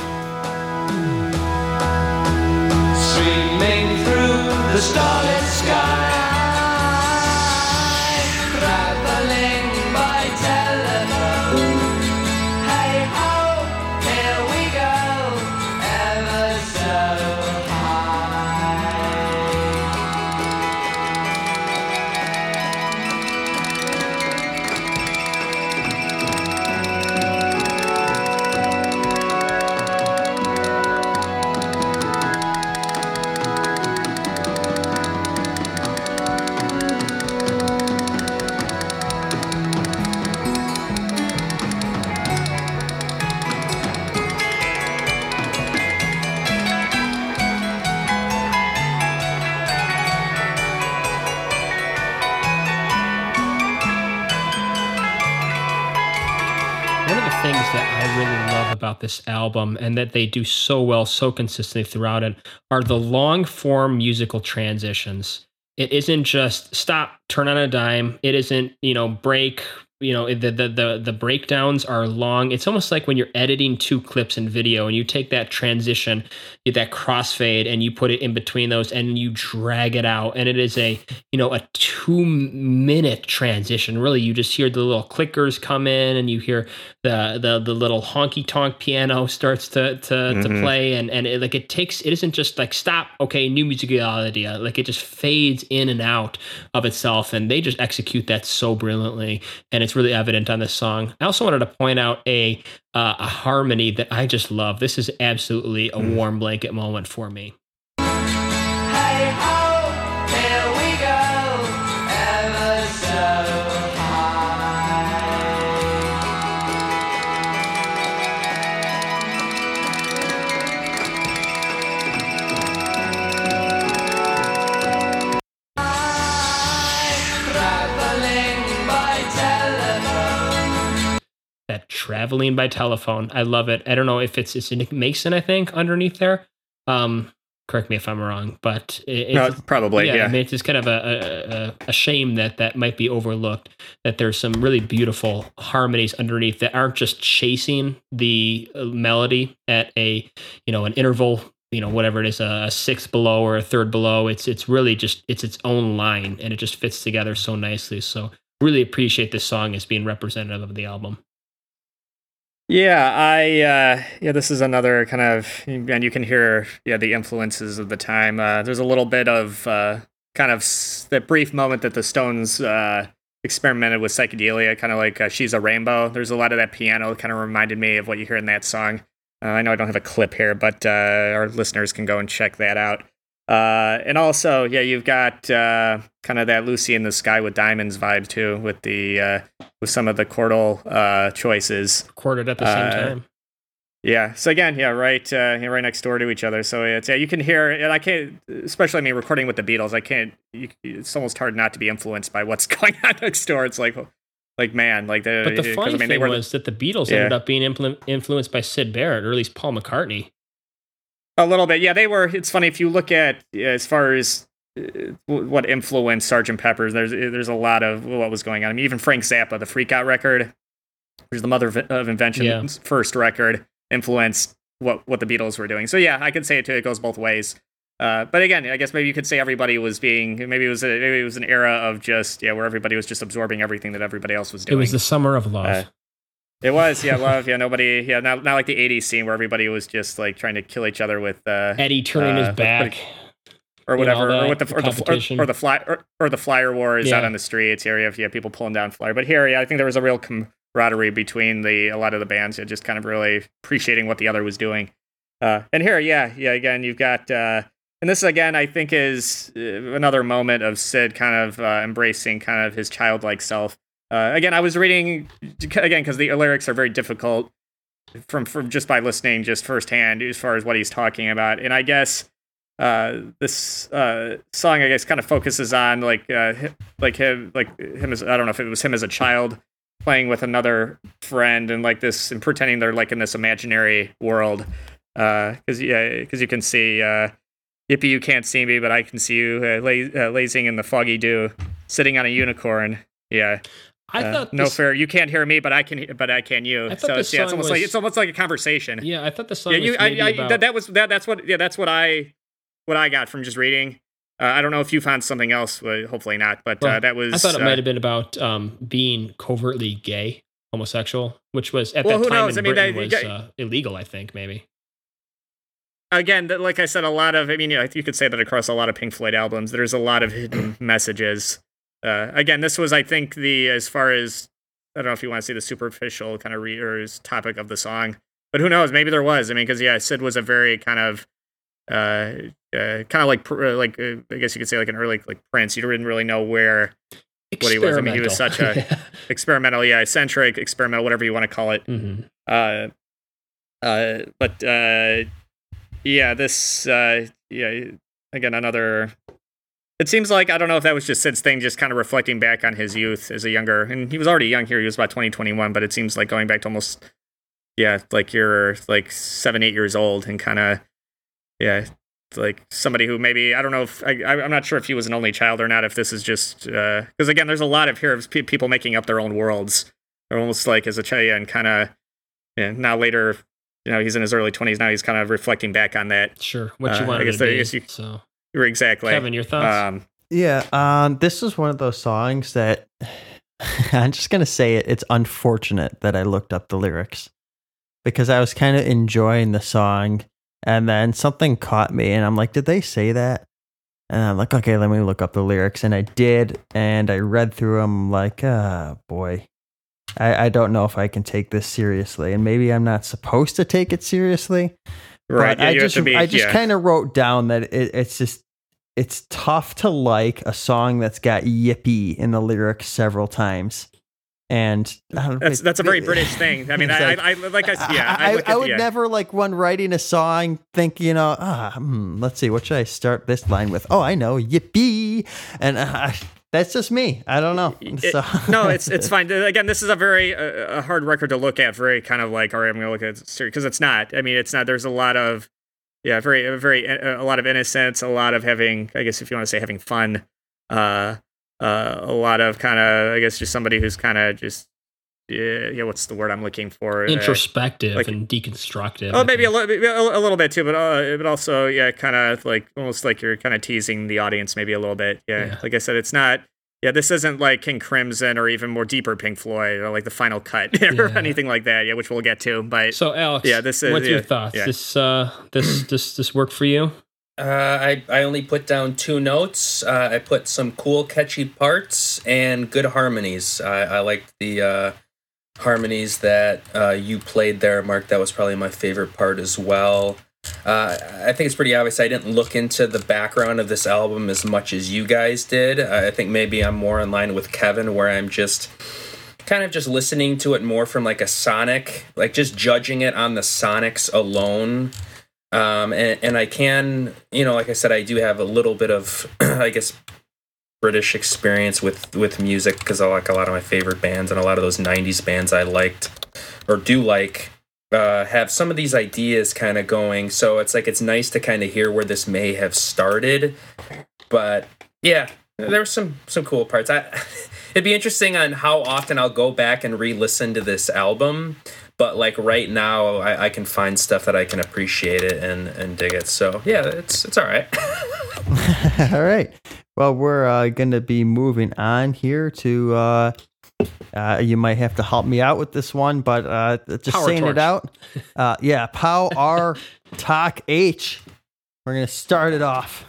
That I really love about this album and that they do so well, so consistently throughout it, are the long form musical transitions. It isn't just stop, turn on a dime. It isn't, you know, break. You know, the the the, the breakdowns are long. It's almost like when you're editing two clips in video and you take that transition, get that crossfade, and you put it in between those and you drag it out. And it is a, you know, a two minute transition. Really, you just hear the little clickers come in and you hear the the the little honky tonk piano starts to to, to Mhm. play and and it, like it takes it isn't just like stop okay new musicality uh, like it just fades in and out of itself and they just execute that so brilliantly and it's really evident on this song. I also wanted to point out a uh, a harmony that I just love. This is absolutely a warm blanket moment for me. That traveling by telephone. I love it. I don't know if it's it's Nick Mason, I think, underneath there. Um, correct me if I'm wrong, but it, No, it's, probably, yeah. I mean, it's just kind of a, a, a shame that that might be overlooked. That there's some really beautiful harmonies underneath that aren't just chasing the uh, melody at a you know an interval, you know whatever it is, a, a sixth below or a third below. It's it's really just it's its own line, and it just fits together so nicely. So really appreciate this song as being representative of the album. Yeah, I uh yeah, this is another kind of and you can hear yeah the influences of the time. Uh there's a little bit of uh kind of s- that brief moment that the Stones uh experimented with psychedelia, kind of like uh, She's a Rainbow. There's a lot of that piano kind of reminded me of what you hear in that song. Uh, I know I don't have a clip here, but uh our listeners can go and check that out. Uh and also, yeah, you've got uh kind of that Lucy in the Sky with Diamonds vibe too with the uh with some of the chordal uh choices. Recorded at the same Uh, time. Yeah. So again, yeah, right, uh, right next door to each other. So it's yeah, you can hear, and I can't, especially I mean, recording with the Beatles, I can't. You, it's almost hard not to be influenced by what's going on next door. It's like, like man, like the. But the funny I mean, they thing were- was that the Beatles Yeah. ended up being implement, influenced by Syd Barrett, or at least Paul McCartney. A little bit. Yeah, they were. It's funny if you look at yeah, as far as uh, what influenced Sergeant Pepper's. There's there's a lot of what was going on. I mean, even Frank Zappa, the Freak Out record, which is the mother of, of invention, Yeah. first record, influenced what what the Beatles were doing. So yeah, I could say it too. It goes both ways. Uh, but again, I guess maybe you could say everybody was being maybe it was a, maybe it was an era of just yeah where everybody was just absorbing everything that everybody else was doing. It was the summer of love. Uh, It was, yeah, love, yeah. Nobody, yeah, not, not like the '80s scene where everybody was just like trying to kill each other with uh, Eddie turning uh, his back. or you whatever, that or with the or the, or, or the fly or, or the flyer wars out Yeah. on the streets. Here, you have yeah, people pulling down flyer. But here, yeah, I think there was a real camaraderie between the a lot of the bands. Yeah, just kind of really appreciating what the other was doing. Uh, and here, yeah, yeah, again, you've got. Uh, and this again, I think, is uh, another moment of Syd kind of uh, embracing kind of his childlike self. Uh, again, I was reading again because the lyrics are very difficult from from just by listening just firsthand as far as what he's talking about, and I guess uh, this uh, song I guess kind of focuses on like uh, like him like him as I don't know if it was him as a child playing with another friend and like this and pretending they're like in this imaginary world. Because yeah because you can see uh, Yippee you can't see me but I can see you uh, la- uh, lazing in the foggy dew sitting on a unicorn. Yeah I uh, thought no this, fair. You can't hear me, but I can. But I can you. I so it's, yeah, it's almost like it's almost like a conversation. Yeah, I thought the song Yeah, was you. I, I, about. that, that was that. That's what. Yeah, that's what I. What I got from just reading. Uh, I don't know if you found something else. Uh, hopefully not. But uh, that was. I thought it uh, might have been about um, being covertly gay, homosexual, which was at Well, that time knows? in I mean, Britain that- was uh, illegal. I think maybe. again, like I said, a lot of. I mean, you, know, you could say that across a lot of Pink Floyd albums. There's a lot of hidden messages. Uh, again, this was, I think, the as far as I don't know if you want to see the superficial kind of re- or topic of the song, but who knows? Maybe there was. I mean, because yeah, Syd was a very kind of. Uh, uh, kind of like uh, like uh, I guess you could say like an early like Prince. You didn't really know where What he was, I mean, he was such a- experimental, yeah, eccentric, experimental, whatever you want to call it. hmm Uh, uh, but uh, yeah, this uh, yeah, again another. It seems like I don't know if that was just Syd's thing, just kind of reflecting back on his youth as a younger, and he was already young here. He was about twenty twenty one, but it seems like going back to almost, yeah, like you're like seven, eight years old, and kind of, yeah, like somebody who maybe I don't know if I, I'm not sure if he was an only child or not. If this is just because again, there's a lot of here of people making up their own worlds, They're almost like as a child, and kind of, yeah, now later you know he's in his early 20s now he's kind of reflecting back on that Sure, what Uh, you wanted guess to be. you- so, exactly Kevin, your thoughts? um Yeah, um, this is one of those songs that I'm just gonna say it. It's unfortunate that I looked up the lyrics because I was kind of enjoying the song, and then something caught me, and I'm like, "Did they say that?" And I'm like, "Okay, let me look up the lyrics," and I did, and I read through them. Like, ah, boy, I, I don't know if I can take this seriously, and maybe I'm not supposed to take it seriously. right But yeah, I you just have to be I just yeah. kind of wrote down that it, it's just it's tough to like a song that's got yippee in the lyrics several times. And that's that's a very British thing. I mean, I, like, I, I, like I yeah, I, I, I would never like when writing a song think you know ah hmm, let's see what should I start this line with? Oh, I know yippee, and uh, that's just me. I don't know. So. It, no, it's it's fine. Again, this is a very uh, a hard record to look at. Very kind of like, all right, I'm gonna look at it because it's not. I mean, it's not. There's a lot of yeah, very very a lot of innocence, a lot of having. I guess if you want to say having fun. Uh, uh, a lot of kind of I guess just somebody who's kind of just yeah, yeah, what's the word I'm looking for? Introspective uh, like, and deconstructive. Oh, maybe a, little, a little bit too, but uh, but also yeah, kind of like almost like you're kind of teasing the audience maybe a little bit. Yeah. yeah. like I said, it's not. Yeah, this isn't like King Crimson or even more deeper Pink Floyd or like the Final Cut or yeah. anything like that. Yeah, which we'll get to. But so Alex, yeah, this is. What's your thoughts? This uh, this this this work for you? Uh, I, I only put down two notes. Uh, I put some cool, catchy parts and good harmonies. I, I liked the uh, harmonies that uh, you played there, Mark. That was probably my favorite part as well. Uh, I think it's pretty obvious I didn't look into the background of this album as much as you guys did. I think maybe I'm more in line with Kevin, where I'm just kind of just listening to it more from like a sonic, like just judging it on the sonics alone um, and, and I can, you know, like I said, I do have a little bit of, I guess, British experience with with music because I like a lot of my favorite bands and a lot of those '90s bands I liked or do like uh, have some of these ideas kind of going. So it's like it's nice to kind of hear where this may have started. But yeah, there were some some cool parts. I it'd be interesting on how often I'll go back and re-listen to this album but like right now I, I, can find stuff that I can appreciate it and and dig it. So yeah, it's it's all right. all right. Well, we're uh, going to be moving on here to. Uh, uh, you might have to help me out with this one, but uh, just Power saying torch. it out. Uh, yeah, Pow R Toc H. We're gonna start it off.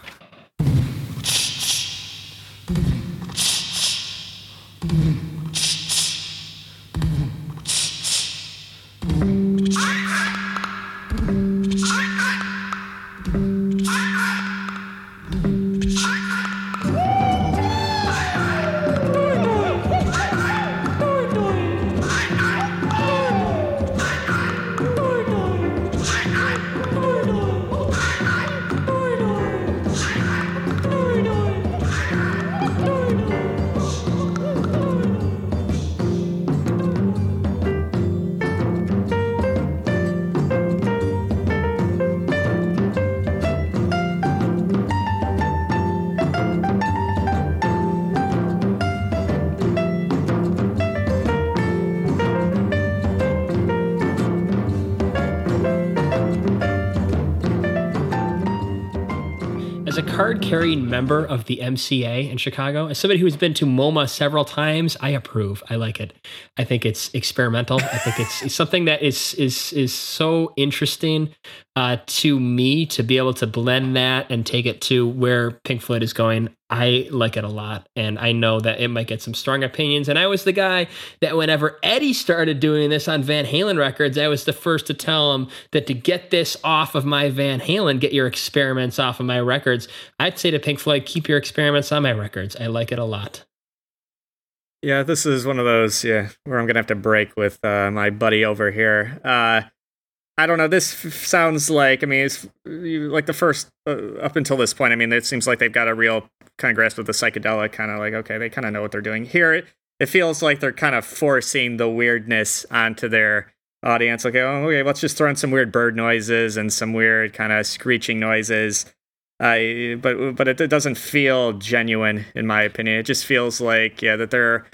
Carrying member of the MCA in Chicago, as somebody who's been to MoMA several times, I approve. I like it. I think it's experimental. I think it's, it's something that is is is so interesting uh, to me to be able to blend that and take it to where Pink Floyd is going. I like it a lot, and I know that it might get some strong opinions. And I was the guy that whenever Eddie started doing this on Van Halen records, I was the first to tell him that to get this off of my Van Halen, get your experiments off of my records. I'd say to Pink Floyd, keep your experiments on my records. I like it a lot. Yeah, this is one of those, yeah, where I'm gonna have to break with uh, my buddy over here. Uh, I don't know. This f- sounds like, I mean, it's like the first uh, up until this point. I mean, it seems like they've got a real kind of grasp with the psychedelic, kind of like, okay, they kind of know what they're doing. Here, it, it feels like they're kind of forcing the weirdness onto their audience. Like, oh, okay, let's just throw in some weird bird noises and some weird kind of screeching noises. Uh, but but it, it, doesn't feel genuine in my opinion. It just feels like yeah that they're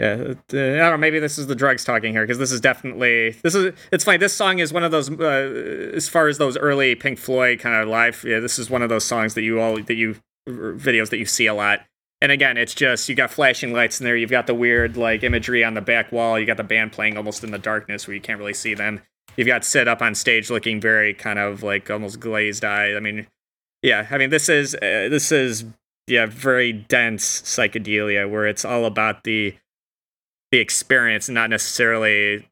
yeah uh, I don't know maybe this is the drugs talking here because this is definitely this is it's funny this song is one of those uh, as far as those early Pink Floyd kind of live yeah this is one of those songs that you all that you videos that you see a lot. And again, it's just you got flashing lights in there. You've got the weird like imagery on the back wall. You got the band playing almost in the darkness where you can't really see them. You've got Syd up on stage looking very kind of like almost glazed eye. I mean, yeah, I mean this is uh, this is yeah very dense psychedelia where it's all about the the experience, not necessarily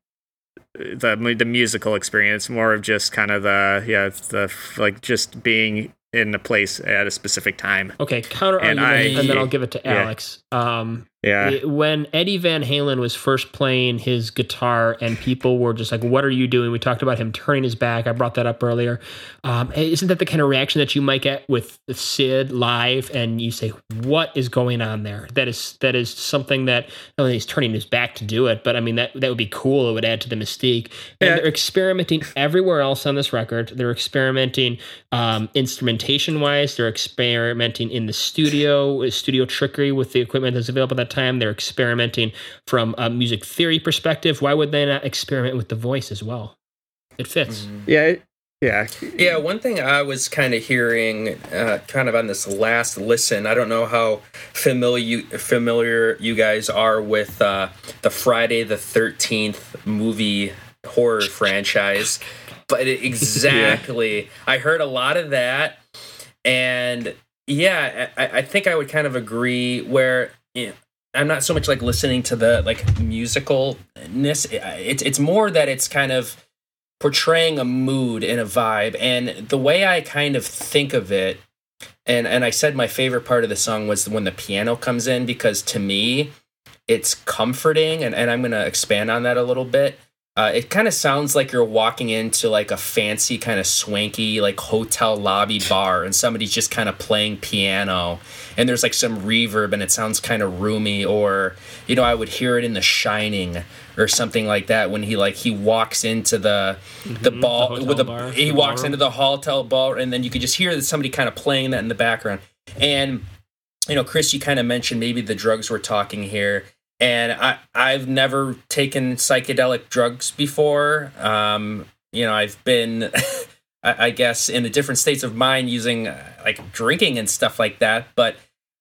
the the musical experience. More of just kind of the yeah the like just being in a place at a specific time. Okay, counter And argument, I- and, then I'll give it to yeah. Alex. Um, Yeah. it- when Eddie Van Halen was first playing his guitar, and people were just like, "What are you doing?" We talked about him turning his back. I brought that up earlier. Um, isn't that the kind of reaction that you might get with Syd live, and you say, "What is going on there?" That is that is something that not only he's turning his back to do it, but I mean that that would be cool. It would add to the mystique. And Yeah. they're experimenting everywhere else on this record. They're experimenting um, instrumentation wise. They're experimenting in the studio, studio trickery with the equipment that's available at that time. They're experimenting from a music theory perspective. Why would they not experiment with the voice as well? It fits. Yeah. it- Yeah. Yeah, one thing I was kind of hearing, uh, kind of on this last listen. I don't know how familiar you, familiar you guys are with uh, the Friday the Thirteenth movie horror franchise, but it, exactly, I heard a lot of that, and yeah, I, I think I would kind of agree. Where you know, I'm not so much like listening to the like musicalness. Uh, it's it's more that it's kind of portraying a mood and a vibe. And the way i kind of think of it and and i said my favorite part of the song was when the piano comes in because to me it's comforting. And, and i'm to expand on that a little bit uh, it kind of sounds like you're walking into like a fancy kind of swanky like hotel lobby bar and somebody's just kind of playing piano and there's like some reverb and it sounds kind of roomy or you know i would hear it in the shining or something like that when he like he walks into the the ball hotel with the bar, he the walks ballroom. into the hotel bar and then you could just hear that somebody kind of playing that in the background. And you know chris you kind of mentioned maybe the drugs we're talking here and i i've never taken psychedelic drugs before um you know i've been I, I guess in the different states of mind using uh, like drinking and stuff like that but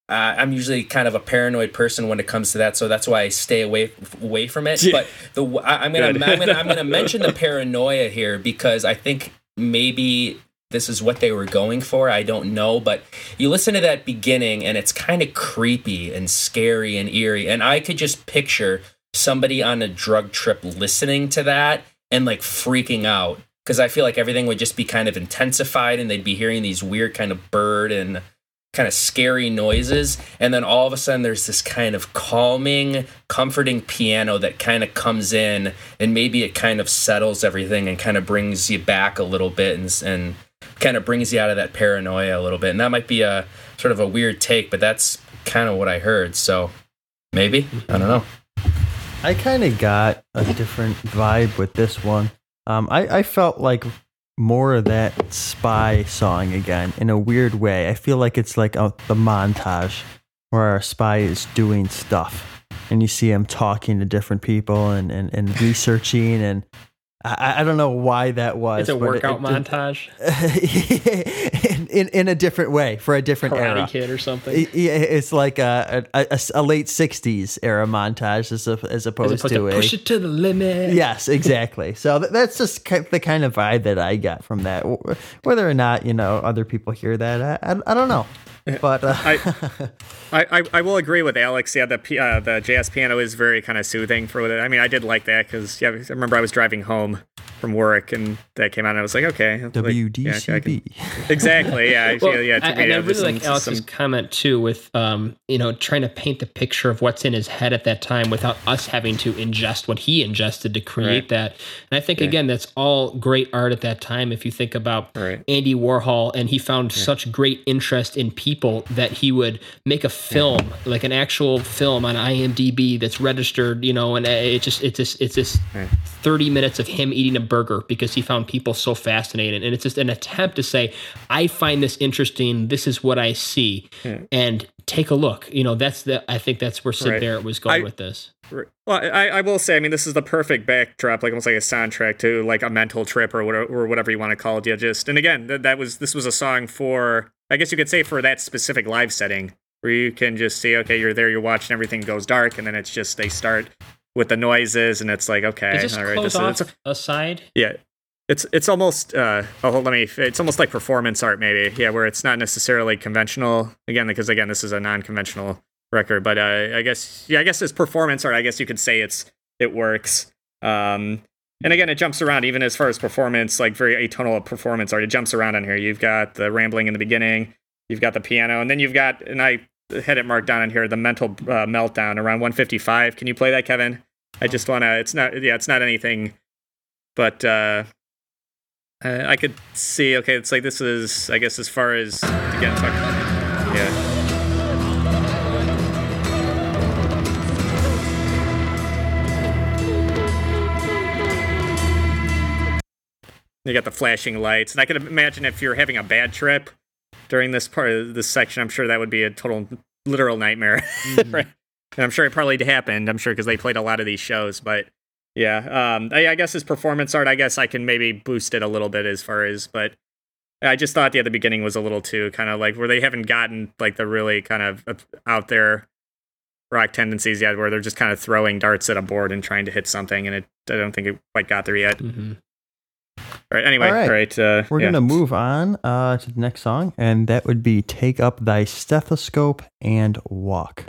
uh, I'm usually kind of a paranoid person when it comes to that, so that's why I stay away away from it. Yeah. But the I, I'm gonna I'm gonna I'm gonna mention the paranoia here because I think maybe this is what they were going for. I don't know, but you listen to that beginning and it's kind of creepy and scary and eerie, and I could just picture somebody on a drug trip listening to that and like freaking out because I feel like everything would just be kind of intensified and they'd be hearing these weird kind of bird and kind of scary noises and then all of a sudden there's this kind of calming comforting piano that kind of comes in and maybe it kind of settles everything and kind of brings you back a little bit and, and kind of brings you out of that paranoia a little bit and that might be a sort of a weird take but that's kind of what i heard so maybe i don't know I kind of got a different vibe with this one. Um, I, I felt like more of that spy song again in a weird way. I feel like it's like a, the montage where our spy is doing stuff and you see him talking to different people and, and, and researching. And I, I don't know why that was. It's a but it- workout it montage, in, in, in a different way for a different era. Karate Kid or something. I- yeah, It's like a, a, a, a late '60s era montage as, a, as As opposed, opposed to, to a push it to the limit. yes, exactly. So th- that's just the kind of vibe that I got from that. Whether or not you know other people hear that, I, I, I don't know. But uh, I, I, I- I will agree with Alex. Yeah, the uh, the jazz piano is very kind of soothing for it. I mean, I did like that because yeah, I remember I was driving home from work and that came out and I was like, okay, like, yeah, can- WDCB. exactly. Yeah, Well, yeah. I, to and I really just like Alex's some- comment too, with um, you know, trying to paint the picture of what's in his head at that time without us having to ingest what he ingested to create Right. that. And I think again, that's all great art at that time. If you think about Right. Andy Warhol, and he found such great interest in people that he would make a film, like an actual film on IMDb that's registered, you know, and it just it's just it's this Right. 30 minutes of him eating a burger because he found people so fascinating. And it's just an attempt to say, I find this interesting. This is what I see. Hmm. And take a look. You know, that's the, I think that's where Syd Right. Barrett was going I- with this. Well, I, I will say, I mean, this is the perfect backdrop, like almost like a soundtrack to like a mental trip or whatever, or whatever you want to call it. Yeah, just and again, that, that was this was a song for, I guess you could say for that specific live setting where you can just see, okay, you're there, you're watching, everything goes dark, and then it's just they start with the noises, and it's like, okay, Is this all right, close this off is it's, aside? yeah. It's it's almost uh oh hold, let me it's almost like performance art maybe yeah where it's not necessarily conventional again because again this is a non-conventional record but uh, I guess yeah I guess it's performance art I guess you could say it's it works um and again, it jumps around even as far as performance, like very atonal performance art. It jumps around on here. You've got the rambling in the beginning, you've got the piano, and then you've got, and I had it marked down on here, the mental uh, meltdown around 155. Can you play that, Kevin? I just want to, it's not, yeah, it's not anything, but uh, uh, I could see, okay, it's like this is, I guess, as far as, again, talk, yeah. You got the flashing lights, and I can imagine if you're having a bad trip during this part of this section, I'm sure that would be a total literal nightmare. Mm-hmm. right? And I'm sure it probably happened. I'm sure because they played a lot of these shows, but yeah, um, I, I, guess his performance art, I guess I can maybe boost it a little bit as far as, but I just thought the the beginning was a little too kind of like where they haven't gotten like the really kind of out there rock tendencies yet, where they're just kind of throwing darts at a board and trying to hit something, and it I don't think it quite got there yet. Mm-hmm. All right. Anyway, all right. right uh, We're yeah. gonna move on uh, to the next song, and that would be "Take Up Thy Stethoscope and Walk."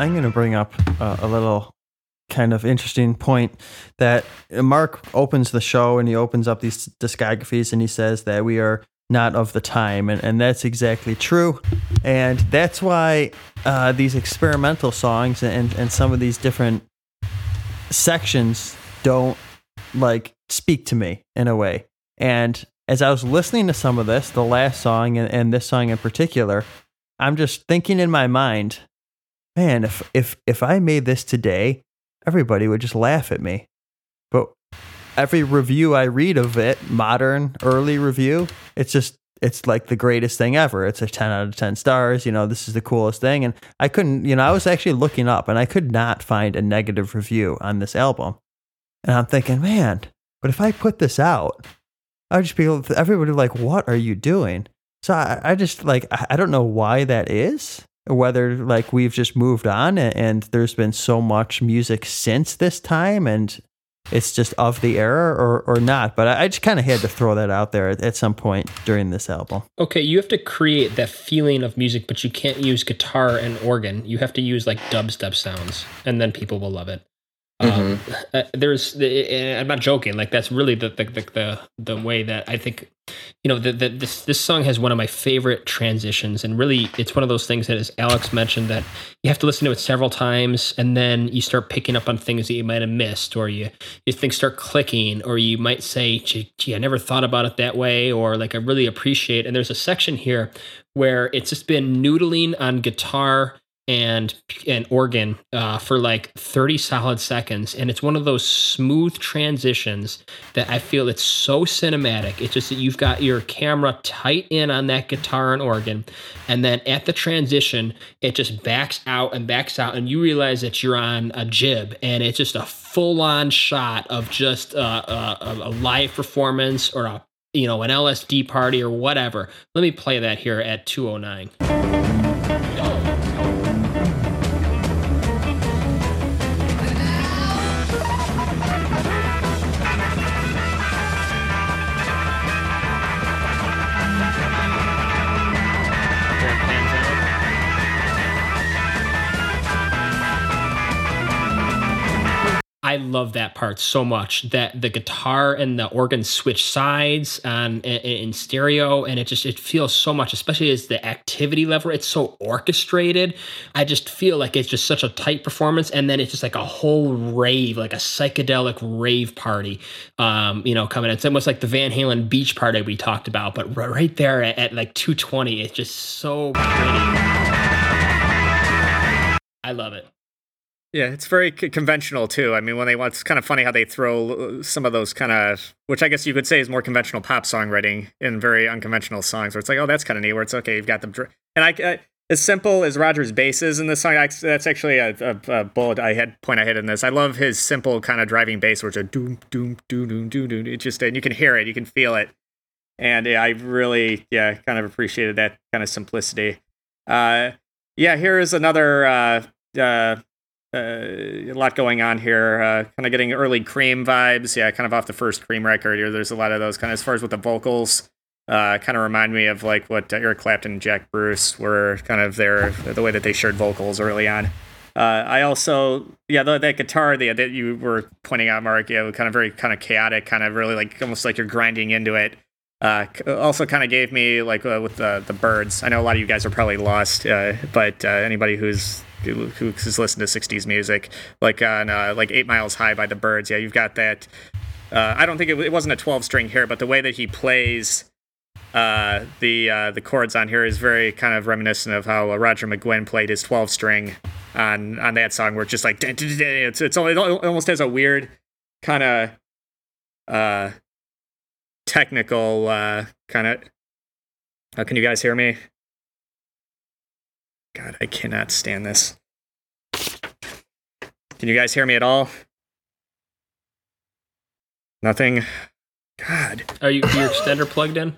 I'm going to bring up uh, a little kind of interesting point that Mark opens the show and he opens up these discographies and he says that we are not of the time. And, and that's exactly true. And that's why uh, these experimental songs and, and some of these different sections don't like speak to me in a way. And as I was listening to some of this, the last song and, and this song in particular, I'm just thinking in my mind, man, if if if I made this today, everybody would just laugh at me. But every review I read of it, modern early review, it's just it's like the greatest thing ever. It's a 10 out of 10 stars. You know, this is the coolest thing. And I couldn't, you know, I was actually looking up and I could not find a negative review on this album. And I'm thinking, man, but if I put this out, I would just be everybody like, what are you doing? So I, I just like, I don't know why that is whether like we've just moved on and, and there's been so much music since this time and it's just of the era or, or not. But I, I just kind of had to throw that out there at, at, some point during this album. Okay, you have to create that feeling of music, but you can't use guitar and organ. You have to use like dubstep sounds, and then people will love it. Mm-hmm. Um, uh, there's, I'm not joking. Like that's really the the the the, the way that I think, you know, the, the, this this song has one of my favorite transitions, and really, it's one of those things that, as Alex mentioned, that you have to listen to it several times, and then you start picking up on things that you might have missed, or you you things start clicking, or you might say, gee, gee, I never thought about it that way, or like I really appreciate. And there's a section here where it's just been noodling on guitar and and organ uh, for like 30 solid seconds. And it's one of those smooth transitions that i feel it's so cinematic. It's just that you've got your camera tight in on that guitar and organ and then at the transition it just backs out and backs out and you realize that you're on a jib and it's just a full-on shot of just a, a live performance or a you know an lsd party or whatever. Let me play that here at 209 I love that part so much that the guitar and the organ switch sides on in, in stereo, and it just it feels so much, especially as the activity level. It's so orchestrated. I just feel like it's just such a tight performance, and then it's just like a whole rave, like a psychedelic rave party. Um, you know, coming. It's almost like the Van Halen beach party we talked about, but right there at, at like 220, it's just so pretty. I love it. Yeah, it's very c- conventional too. I mean, when they want, it's kind of funny how they throw uh, some of those kind of, which I guess you could say is more conventional pop songwriting in very unconventional songs. Where it's like, oh, that's kind of neat. Where it's okay, you've got the, and I, I as simple as Roger's bass is in this song, I, that's actually a, a, a, bullet I had point I hit in this. I love his simple kind of driving bass, where it's a doom doom doom doom doom doom. It just and you can hear it, you can feel it, and yeah, I really yeah kind of appreciated that kind of simplicity. Uh, yeah, here is another. Uh, uh, a lot going on here. Uh, kind of getting early Cream vibes. Yeah, kind of off the first Cream record here. There's a lot of those kind of as far as with the vocals. Uh, kind of remind me of like what Eric Clapton and Jack Bruce were kind of their the way that they shared vocals early on. Uh, I also yeah the, that guitar the, that you were pointing out, Mark. Yeah, kind of very kind of chaotic, kind of really like almost like you're grinding into it. Uh, also kind of gave me like uh, with the the Byrds. I know a lot of you guys are probably lost, uh, but uh, anybody who's who's listened to 60s music, like on uh, like Eight Miles High by the Byrds Yeah, you've got that. Uh, I don't think it, it, wasn't a 12 string here, but the way that he plays uh, the uh, the chords on here is very kind of reminiscent of how uh, Roger McGuinn played his 12 string on on that song, where it's just like it's it's it almost has a weird kind of uh technical uh kind of. Uh, can you guys hear me? God, I cannot stand this. Can you guys hear me at all? Nothing. God. Are you your extender plugged in?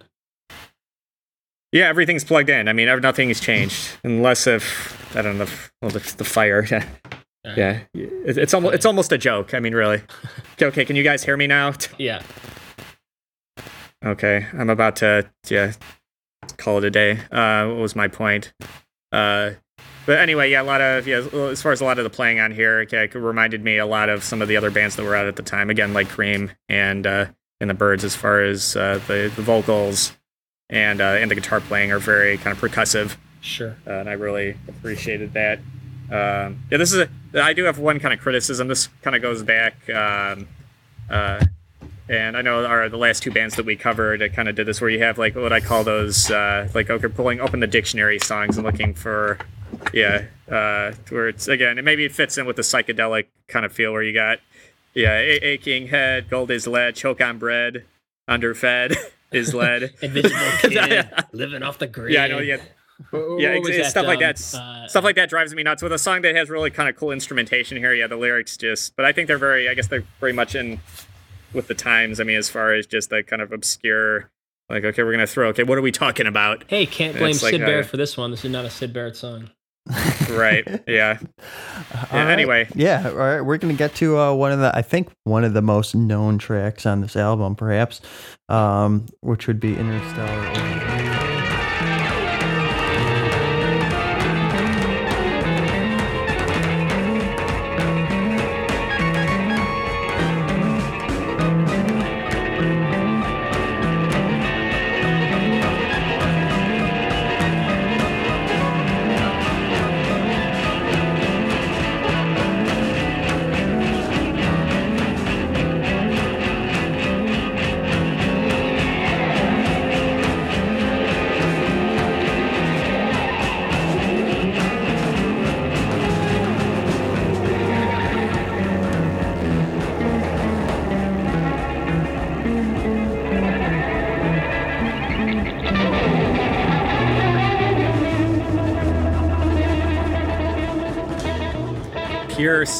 Yeah, everything's plugged in. I mean, nothing's changed unless if I don't know. Well, the, the fire. Yeah, right. yeah. It, it's almost it's almost a joke. I mean, really. Okay, okay, can you guys hear me now? Yeah. Okay, I'm about to yeah call it a day. Uh, what was my point? Uh, but anyway, yeah, a lot of yeah, as far as a lot of the playing on here, okay, it reminded me a lot of some of the other bands that were out at the time. Again, like Cream and uh, and the Byrds, as far as uh, the the vocals and uh, and the guitar playing are very kind of percussive. Sure. Uh, and I really appreciated that. Um, yeah, this is a, I do have one kind of criticism. This kind of goes back. Um, uh, and I know our the last two bands that we covered, I kind of did this where you have like what I call those uh, like okay, pulling open the dictionary songs and looking for yeah, uh, where it's again, it maybe it fits in with the psychedelic kind of feel where you got yeah, a- aching head, gold is lead, choke on bread, underfed is lead, invisible kid living off the grid. Yeah, I know. Yeah. yeah, it's, it's stuff um, like that. Uh, stuff like that drives me nuts. With a song that has really kind of cool instrumentation here, yeah, the lyrics just. But I think they're very. I guess they're very much in with the times. I mean, as far as just the kind of obscure, like, okay, we're gonna throw. Okay, what are we talking about? Hey, can't blame Syd like, Barrett uh, for this one. This is not a Syd Barrett song. right. Yeah. yeah Anyway. Yeah. All right. We're gonna get to uh, one of the, I think, one of the most known tracks on this album, perhaps, um, which would be Interstellar.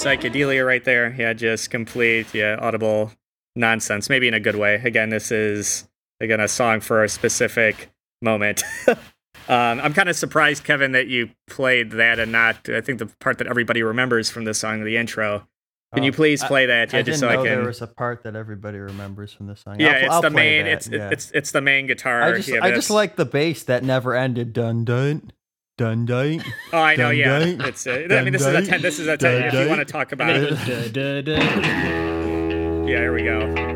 Psychedelia right there. Yeah, just complete, yeah, audible nonsense. Maybe in a good way. Again, this is again a song for a specific moment. um, I'm kind of surprised, Kevin, that you played that and not. I think the part that everybody remembers from this song, the intro. Can you oh, please play that? Yeah, I just so I can. There was a part that everybody remembers from the song. Yeah, I'll, it's I'll the main. That, it's yeah. it's it's the main guitar. I just yeah, I just like the bass that never ended. Dun dun Dundite. Oh, I know. Yeah, Dundite. it's. Uh, I mean, this is a Dundite. ten. This is a ten. If you want to talk about it yeah, here we go.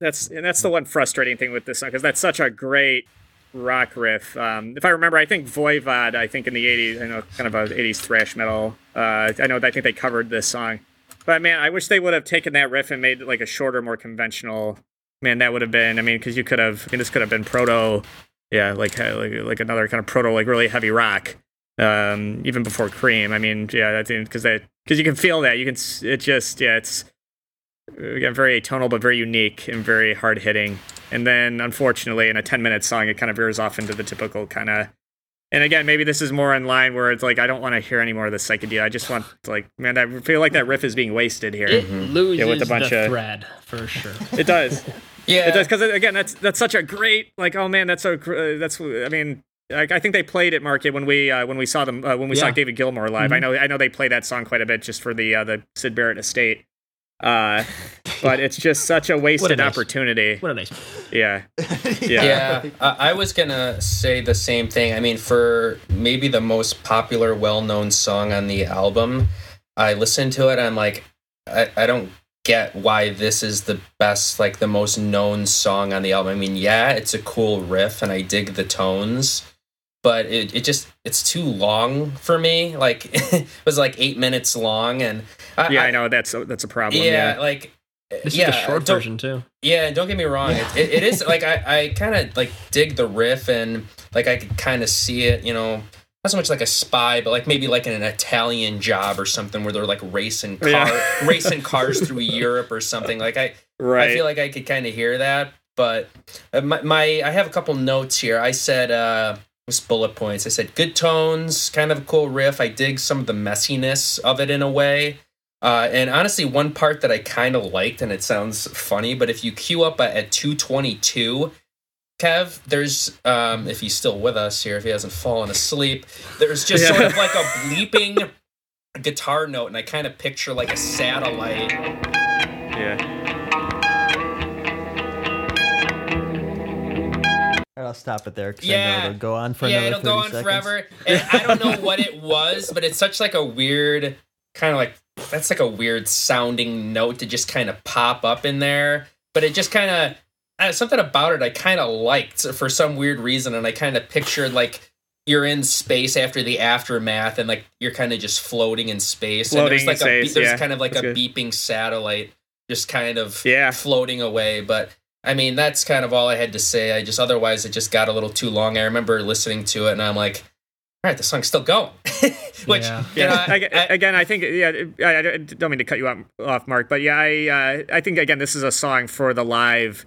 That's and that's the one frustrating thing with this song because that's such a great rock riff. Um, if I remember, I think Voivod, I think in the '80s, I know kind of a '80s thrash metal. Uh, I know I think they covered this song, but man, I wish they would have taken that riff and made like a shorter, more conventional. Man, that would have been. I mean, because you could have. I mean, this could have been proto. Yeah, like like like another kind of proto, like really heavy rock. Um, even before Cream. I mean, yeah, think because that because you can feel that. You can. It just yeah, it's again very atonal but very unique and very hard hitting. And then unfortunately, in a ten minute song, it kind of veers off into the typical kind of. And again, maybe this is more in line where it's like I don't want to hear any more of the psychedelia. I just want like man, I feel like that riff is being wasted here. It loses Yeah, with a bunch the of- thread for sure. It does. Yeah, It does because again, that's that's such a great like. Oh man, that's so. Uh, that's. I mean, I, I think they played it, Market, when we uh, when we saw them uh, when we saw David Gilmour live. I know I know they play that song quite a bit just for the uh, the Syd Barrett estate. Uh, but it's just such a wasted nice- opportunity. What a nice. Yeah, yeah, Yeah, I I was gonna say the same thing. I mean, for maybe the most popular, well-known song on the album, I listened to it. I'm like, I, I don't get why this is the best, like the most known song on the album. I mean, yeah, it's a cool riff, and I dig the tones, but it, it just it's too long for me. Like it was like eight minutes long, and I, yeah. I know that's a, that's a problem. Yeah, Yeah, like. This yeah, is the short don't- version too. yeah, don't get me wrong. It, it, it is like I, I kind of like dig the riff and like I could kind of see it. You know, not so much like a spy, but like maybe like in an Italian job or something where they're like racing car Yeah. racing cars through Europe or something. Like I right. I feel like I could kind of hear that. But uh, my, my I have a couple notes here. I said uh just bullet points. I said good tones, kind of a cool riff. I dig some of the messiness of it in a way. Uh, and honestly, one part that I kind of liked, and it sounds funny, but if you queue up at, at 222, Kev, there's, um, if he's still with us here, if he hasn't fallen asleep, there's just Yeah. sort of like a bleeping guitar note, and I kind of picture like a satellite. yeah. I'll stop it there because I Yeah. know it'll go on for yeah, another it'll go on seconds. forever. And I don't know what it was, but it's such like a weird kind of like that's like a weird sounding note to just kind of pop up in there. But it just kind of uh, something about it I kind of liked for some weird reason, and I kind of pictured like you're in space after the aftermath, and like you're kind of just floating in space. and Floating there's in like a space, be- there's yeah. kind of like That's a good. beeping satellite just kind of Yeah. floating away. But I mean, that's kind of all I had to say. I just otherwise it just got a little too long. I remember listening to it and I'm like, all right, the song's still going. Which Yeah. you know, I- I- again, I think yeah. I, I don't mean to cut you off, off Mark, but yeah, I uh, I think again this is a song for the live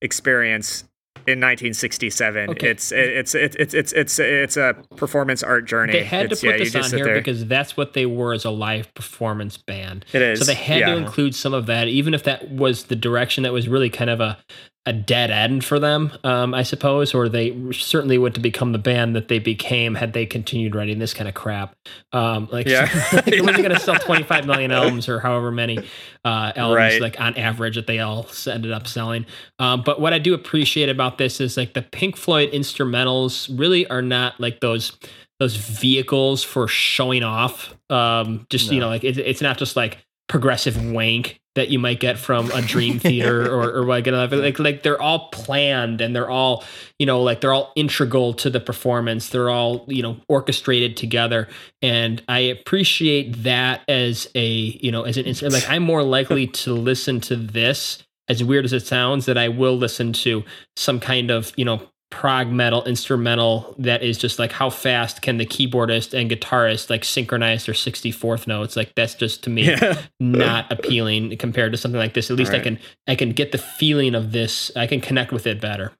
experience in 1967. Okay. It's it's it's it's it's it's it's a performance art journey. They had It's- to put yeah, this on here there. because that's what they were as a live performance band. it is. So they had yeah. to include some of that, even if that was the direction that was really kind of a, a dead end for them, um, I suppose, or they certainly wouldn't have become the band that they became had they continued writing this kind of crap. Um, like, Yeah. like wasn't going to sell 25 million albums or however many uh, albums, Right. like on average, that they all ended up selling. Um, but what I do appreciate about this is like the Pink Floyd instrumentals really are not like those those vehicles for showing off. Um, just you know, like it, it's not just like progressive wank that you might get from a Dream Theater or or like another like like they're all planned and they're all you know like they're all integral to the performance. They're all you know orchestrated together, and I appreciate that as a you know as an. Like I'm more likely to listen to this as weird as it sounds that I will listen to some kind of you know prog metal instrumental that is just like how fast can the keyboardist and guitarist like synchronize their 64th notes? Like that's just to me Yeah. not appealing compared to something like this. At least i can i can get the feeling of this. I can connect with it better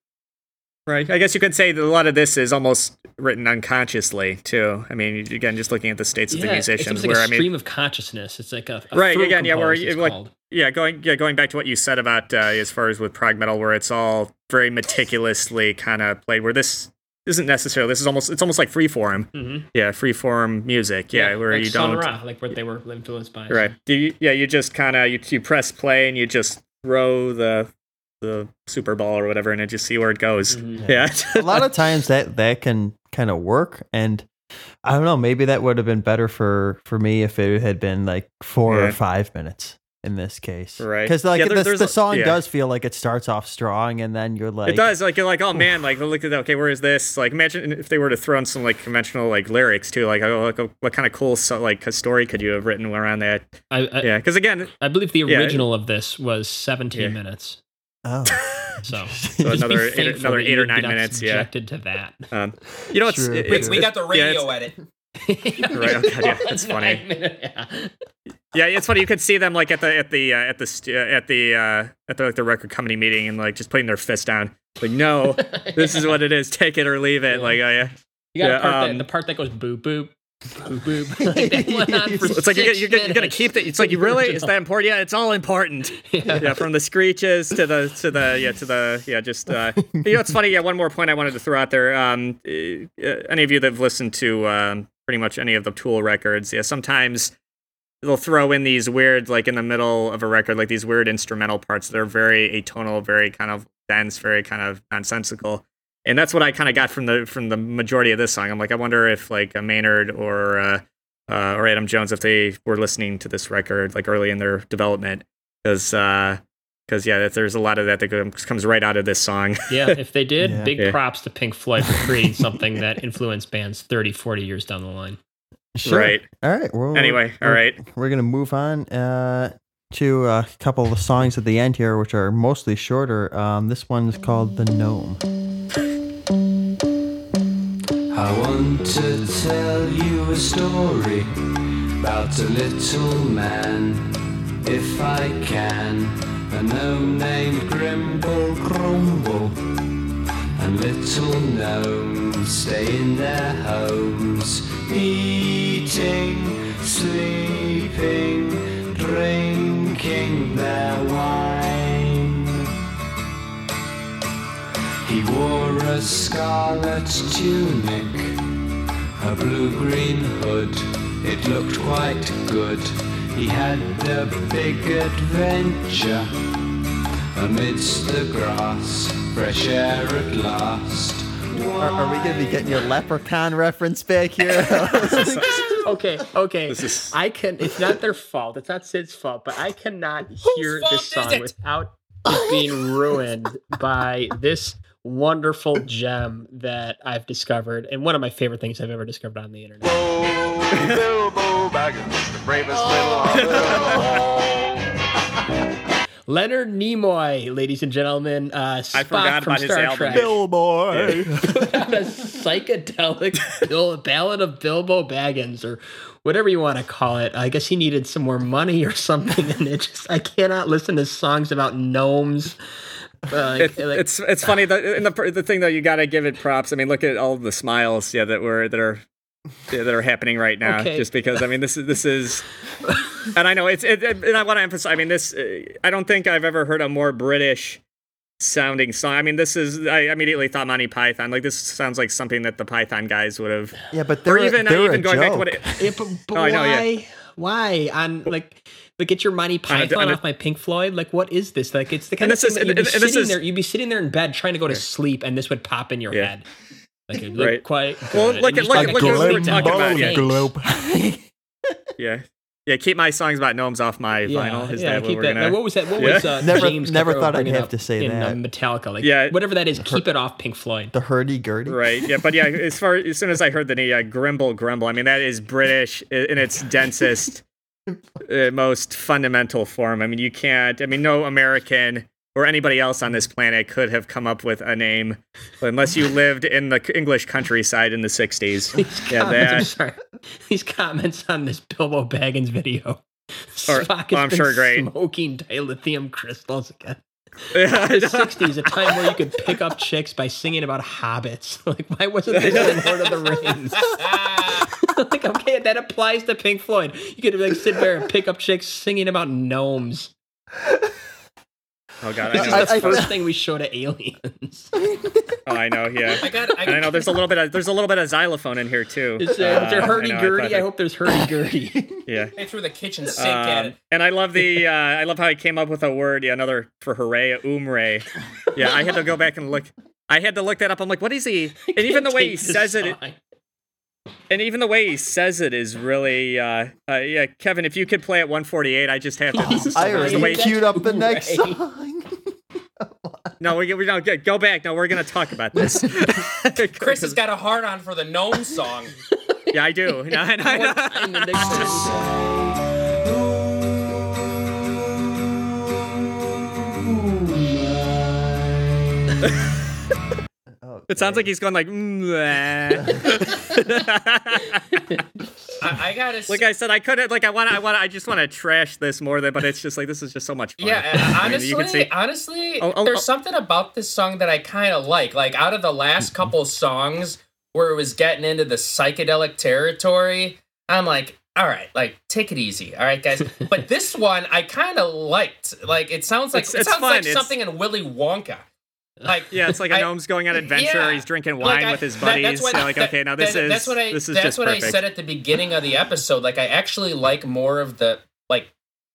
Right. I guess you could say that a lot of this is almost written unconsciously too. I mean, again, just looking at the states of the it's musicians, almost like where a I mean, stream of consciousness it's like a, a Right, again, yeah, where like- called. yeah, going yeah, going back to what you said about uh, as far as with prog metal, where it's all very meticulously kind of played. Where this isn't necessarily. This is almost it's almost like freeform. Mhm. Yeah, freeform music. Yeah, where like you don't. Ra, like what they were influenced by Right. You, yeah, you just kind of you, you press play and you just throw the the super Bowl or whatever, and it just see where it goes. Mhm. Yeah. a lot of times that that can kind of work and i don't know maybe that would have been better for for me if it had been like four Yeah. or five minutes in this case Right. because like Yeah, there- the, there's the a- song yeah. does feel like it starts off strong and then you're like it does. Like you're like, oh man, like look at that. Okay, where is this? Like imagine if they were to throw in some like conventional like lyrics too. Like, oh, like, what kind of cool so, like story could you have written around that? I, I, Yeah, because again, I believe the Yeah. original of this was 17 Yeah. minutes oh so, So another eight- another eight or nine got minutes, yeah. subjected to that um, you know, it's, True, it- it's we got the yeah, radio it's- edit. Right, okay, yeah, that's funny. Minute- yeah. Yeah, it's funny. You could see them like at the at the uh, at the st- uh, at the uh, at the like the record company meeting and like just putting their fist down. Like, no, this is what it is. Take it or leave it. Yeah. Like, oh yeah. You got Yeah, part um, that, the part that goes boop boop boop boop. like that went on for It's like you're, you're, gonna- you're gonna keep it. It's like you really is that important? Yeah, it's all important. Yeah. yeah, from the screeches to the to the yeah to the yeah just uh you know it's funny yeah one more point I wanted to throw out there um uh, any of you that have listened to um pretty much any of the Tool records yeah sometimes they'll throw in these weird like in the middle of a record like these weird instrumental parts that are very atonal very kind of dense very kind of nonsensical and that's what I kind of got from the from the majority of this song I'm like I wonder if like uh, Maynard or uh, uh or Adam Jones if they were listening to this record like early in their development because uh because yeah that- there's a lot of that that comes comes right out of this song yeah, if they did, Yeah. big Yeah. props to Pink Floyd for creating something that influenced bands 30, 40 years down the line. Sure. right all right well anyway all we're- right we're gonna move on uh to a couple of songs at the end here which are mostly shorter um this one's called the gnome I want to tell you a story about a little man, if I can. A gnome named Grimble Grumble, and little gnomes stay in their homes, eating, sleeping, drinking their wine. Wore a scarlet tunic, a blue-green hood. It looked quite good. He had a big adventure amidst the grass, fresh air at last. are, are we gonna be getting your leprechaun reference back here Okay, okay. This is- I can. It's not their fault. It's not Syd's fault. But I cannot hear this song it? without it being ruined by this wonderful gem that I've discovered, and one of my favorite things I've ever discovered on the internet. Bilbo Baggins, the bravest little hobbit of all. Leonard Nimoy, ladies and gentlemen, uh, Spock I forgot from about his Star album. Trek. Boy. put a psychedelic Bill, ballad of Bilbo Baggins or whatever you want to call it. I guess he needed some more money or something, and it just I cannot listen to songs about gnomes. Uh, It's, like- it's it's funny that and the the thing though you got to give it props. I mean, look at all the smiles, yeah, that were that are yeah, that are happening right now. Okay. Just because I mean, this is this is, and I know it's it, it- and I want to emphasize. I mean, this uh, I don't think I've ever heard a more British sounding song. I mean, this is I immediately thought Monty Python. Like this sounds like something that the Python guys would have. yeah but they're Or even they're even a going back to what it, Yeah, but, but Oh, I know, yeah. why? Why on like, get your Monty On Python off my Pink Floyd? Like, what is this? Like, it's the kind And of this thing is- that you'd be and- and this sitting is- there. You'd be sitting there in bed trying to go to sleep, and this would pop in your Yeah. head. Like, it looked Right. quite. Well, good. look And at- just look like at- what we were talking about, yeah. globe yeah yeah keep my songs about gnomes off my vinyl. Is yeah, that what keep we're that. gonna? What was that? What Yeah. was uh, Never- James never thought I'd have to say in, uh, that. Metallica, like Yeah. whatever that is. Keep it off Pink Floyd. the hurdy-gurdy Right. Yeah. But yeah, as far as soon as I heard the name, yeah, Grimble Grumble. I mean, that is British in its densest, most fundamental form. I mean, you can't. I mean, no American or anybody else on this planet could have come up with a name, unless you lived in the English countryside in the '60s. These Yeah, comments, that-. These comments on this Bilbo Baggins video. Or- Spock has I'm been sure great. smoking dilithium crystals again. The '60s, a time where you could pick up chicks by singing about hobbits. Like, why wasn't this in Lord of the Rings? like, okay, that applies to Pink Floyd. You could like sit there and pick up chicks singing about gnomes. Oh god, This I is the I- I- first thing we show to aliens. oh, I know. Yeah. I got. I, And I know there's a little bit of there's a little bit of xylophone in here too. Is there Uh, hurdy I know, gurdy? thought I hope there's hurdy gurdy. Yeah. I threw the kitchen sink at Um, it. and I love the uh, I love how he came up with a word, yeah, another for hooray, umre. Yeah, I had to go back and look. I had to look that up. I'm like, what is he? And even the way he says it, song. and even the way he says it is really, uh, uh, yeah, Kevin. If you could play at 148, I just have to. This is I the already way. queued up the next song. No, we, we don't go back. No, we're gonna talk about this. Chris has got a hard on for the gnome song. Yeah, I do. No, I- I- It sounds like he's going like. "Mm, I, I gotta. like I said, I couldn't. Like I want. I want. I just want to trash this more than. But it's just like this is just so much fun. Yeah, I mean, honestly, you can see. honestly, Oh, oh, there's oh. something about this song that I kind of like. Like out of the last couple songs where it was getting into the psychedelic territory, I'm like, all right, like take it easy, all right, guys. but this one I kind of liked. Like it sounds like It's- it sounds fun. like It's- something in Willy Wonka. Like Yeah, it's like a I- gnome's going on adventure. yeah. He's drinking Like, wine I- with his that- buddies. that's what- You're like, that- okay, now this that- is that's what I this is that's just what perfect. I said at the beginning of the episode. Like I actually like more of the like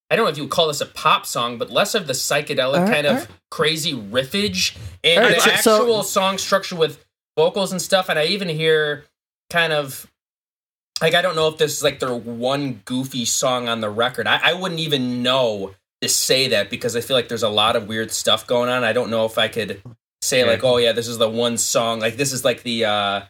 I don't know if you would call this a pop song, but less of the psychedelic Alright, kind of uh. crazy riffage and Alright, the so- so- actual song structure with vocals and stuff. And I even hear kind of like I don't know if this is like their one goofy song on the record. I, I wouldn't even know to say that because I feel like there's a lot of weird stuff going on. I don't know if I could say Yeah. like, oh yeah, this is the one song. Like this is like the uh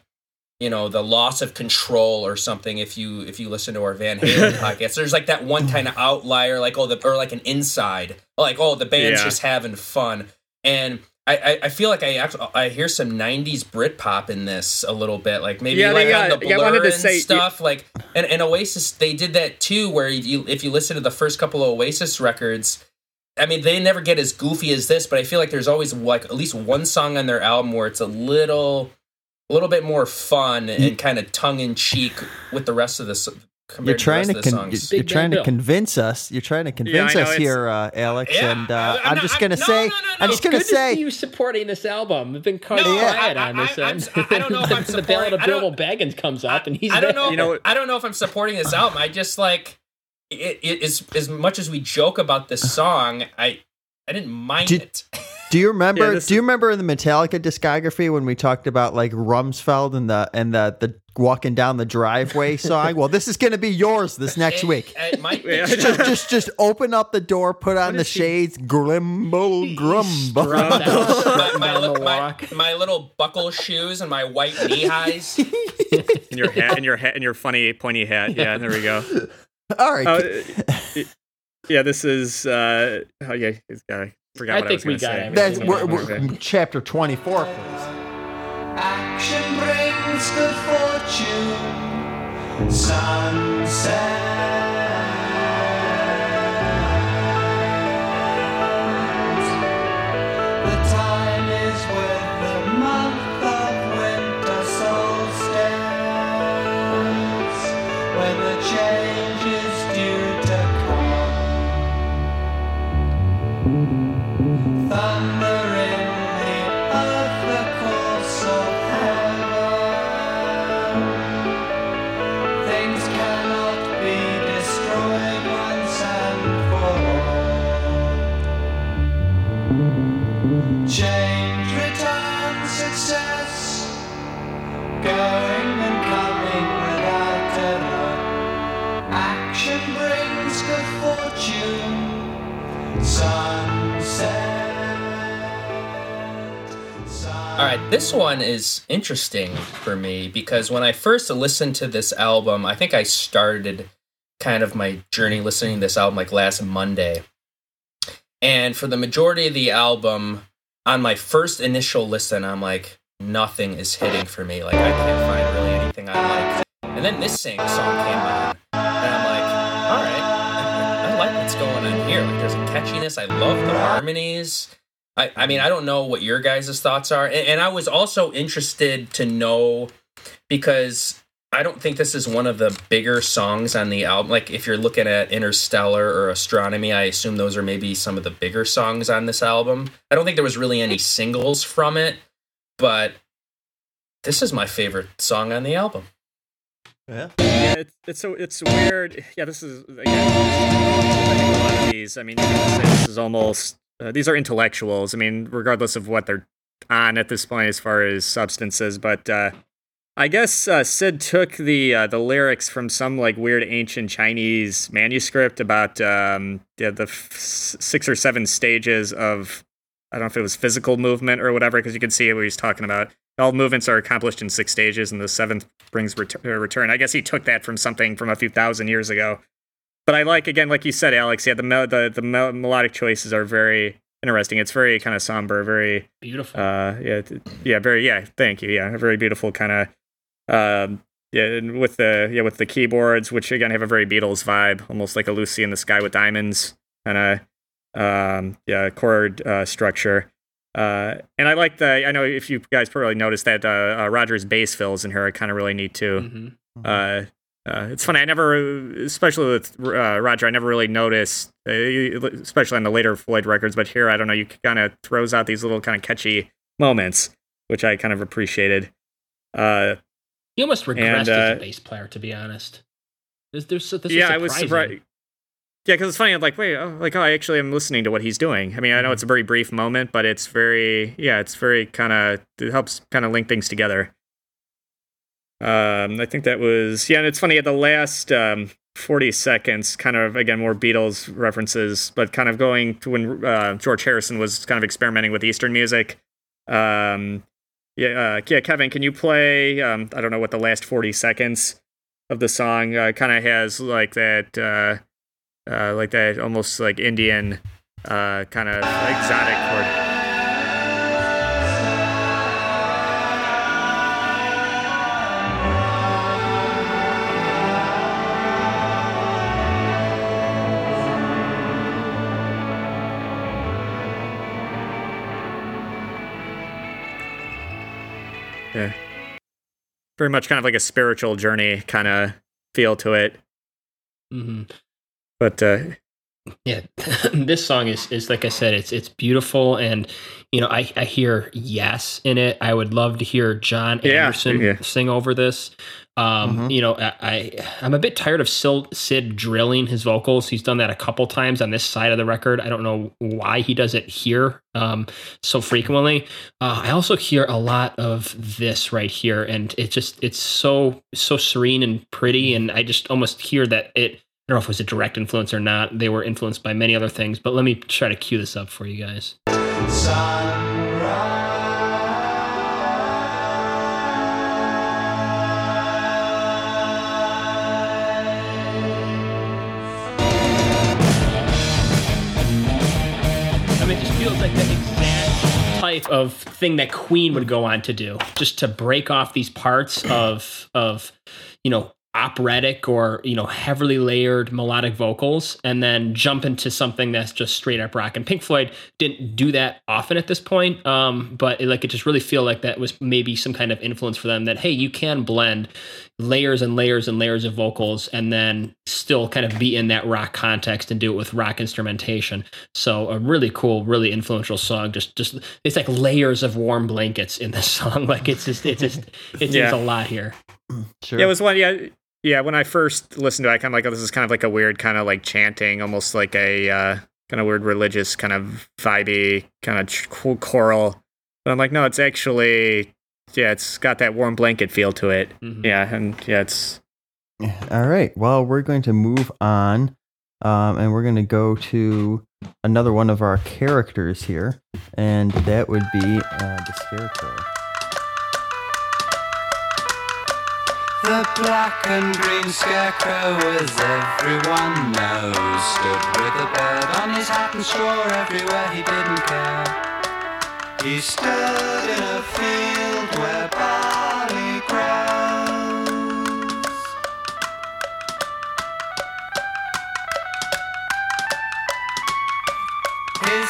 you know the loss of control or something. If you if you listen to our Van Halen podcast, there's like that one kind of outlier, like oh the or like an inside, like oh the band's Yeah. just having fun. And I, I, I feel like I actually I hear some '90s Brit pop in this a little bit, like maybe Yeah, like they on the yeah, Blur to and say- stuff. Like and, and Oasis, they did that too. Where you if you listen to the first couple of Oasis records, I mean, they never get as goofy as this, but I feel like there's always like at least one song on their album where it's a little, a little bit more fun and kind of tongue in cheek with the rest of the. S- You're trying the to rest of the con- songs. you're trying Bang to convince us. You're trying to convince know, us here, uh, Alex. Yeah, and uh, I- I'm I'm not- just gonna no, say, no, no, I'm no. just gonna Good to say, see you supporting this album. I've been kind No, of quiet I- on this. I'm- end. I don't know if I'm the Ballad of supporting- I Bilbo Baggins comes up, and he's I don't there. know. You know- I don't know if I'm supporting this album. I just like it, it is as much as we joke about this song. I I didn't mind Did- it. do you remember? Yeah, this do you remember in the Metallica discography when we talked about like Rumsfeld and the and the the walking down the driveway song? well, this is gonna be yours this next It- week. It, might be. Just, just just open up the door, put on the is he- shades, grimble grumble. My, my, li- my, my little buckle shoes and my white knee highs. in your hat, in your hat, in your funny pointy hat. Yeah, there we go. All right, Uh, yeah, this is. Uh, oh yeah, it's got. I forgot I what think I we got going to say. that's we're, we're, chapter twenty four, please. Action brings good fortune. Sunset. This one is interesting for me because when I first listened to this album, I think I started kind of my journey listening to this album like last Monday. And for the majority of the album, on my first initial listen, I'm like, nothing is hitting for me. Like I can't find really anything I like. And then this song came on, and I'm like, all right, I, I like what's going on here. Like there's a catchiness. I love the harmonies. I, I mean, I don't know what your guys' thoughts are. And, and I was also interested to know because I don't think this is one of the bigger songs on the album. Like if you're looking at Interstellar or Astronomy, I assume those are maybe some of the bigger songs on this album. I don't think there was really any singles from it, but this is my favorite song on the album. Yeah. Yeah, it's, it's so it's weird. Yeah, this is again. I think a lot of these. I mean, this is almost. Uh, these are intellectuals. I mean, regardless of what they're on at this point as far as substances, but uh, I guess uh, Syd took the uh, the lyrics from some like weird ancient Chinese manuscript about um, yeah, the f- six or seven stages of I don't know if it was physical movement or whatever, because you can see what he's talking about. All movements are accomplished in six stages, and the seventh brings ret- uh, return. I guess he took that from something from a few thousand years ago. But I like again, like you said, Alex. Yeah, the mel- the the mel- melodic choices are very interesting. It's very kind of somber, very Beautiful. uh yeah yeah very yeah thank you yeah very beautiful kind of um yeah and with the yeah with the keyboards which again have a very Beatles vibe almost like a Lucy in the Sky with Diamonds kind of um yeah chord uh, structure uh and I like the I know if you guys probably noticed that uh, uh Roger's bass fills in here are kind of really neat too Mhm. uh, uh, it's funny. I never, especially with uh, Roger, I never really noticed, uh, especially on the later Floyd records. But here, I don't know, you kind of throws out these little kind of catchy moments, which I kind of appreciated. Uh, He almost regressed And, as a uh, bass player, to be honest. This, this yeah, I was surprised. Yeah, because it's funny. I'm like, wait, oh, like, oh, I actually am listening to what he's doing. I mean, I know it's a very brief moment, but it's very, yeah, it's very kind of, it helps kind of link things together. Um, I think that was, yeah, and it's funny at the last um, 40 seconds, kind of, again, more Beatles references, but kind of going to when uh, George Harrison was kind of experimenting with Eastern music. Um, yeah, uh, yeah, Kevin, can you play, um, I don't know what the last 40 seconds of the song uh, kind of has like that, uh, uh, like that almost like Indian uh, kind of exotic chord. Yeah. Very much kind of like a spiritual journey kind of feel to it. hmm But uh, Yeah, this song is is like I said, it's it's beautiful, and you know I I hear yes in it. I would love to hear Jon Yeah, Anderson yeah. sing over this. Um, Mhm. You know, I, I I'm a bit tired of Sil, Syd drilling his vocals. He's done that a couple times on this side of the record. I don't know why he does it here um, so frequently. Uh, I also hear a lot of this right here, and it just it's so so serene and pretty, and I just almost hear that it. I don't know if it was a direct influence or not. They were influenced by many other things, but let me try to cue this up for you guys. I feels like the exact type of thing that Queen would go on to do, just to break off these parts of of you know operatic or you know heavily layered melodic vocals, and then jump into something that's just straight up rock. And Pink Floyd didn't do that often at this point, um, but it, like it just really feel like that was maybe some kind of influence for them. That hey, you can blend layers and layers and layers of vocals and then still kind of be in that rock context and do it with rock instrumentation. So a really cool, really influential song. Just just it's like layers of warm blankets in this song. Like it's just it's just it's, Yeah. it's a lot here. Sure. yeah, it was one. Yeah, yeah. When I first listened to it, I kind of like, oh, this is kind of like a weird kind of like chanting, almost like a uh, kind of weird religious kind of vibey kind of ch- cool choral. But I'm like, no, it's actually, yeah, it's got that warm blanket feel to it. Mhm. Yeah, and yeah, it's All right. Well, we're going to move on, um, and we're going to go to another one of our characters here, and that would be uh, the Scarecrow. The black and green scarecrow, as everyone knows, stood with a bird on his hat and straw everywhere he didn't care. He stood in a field where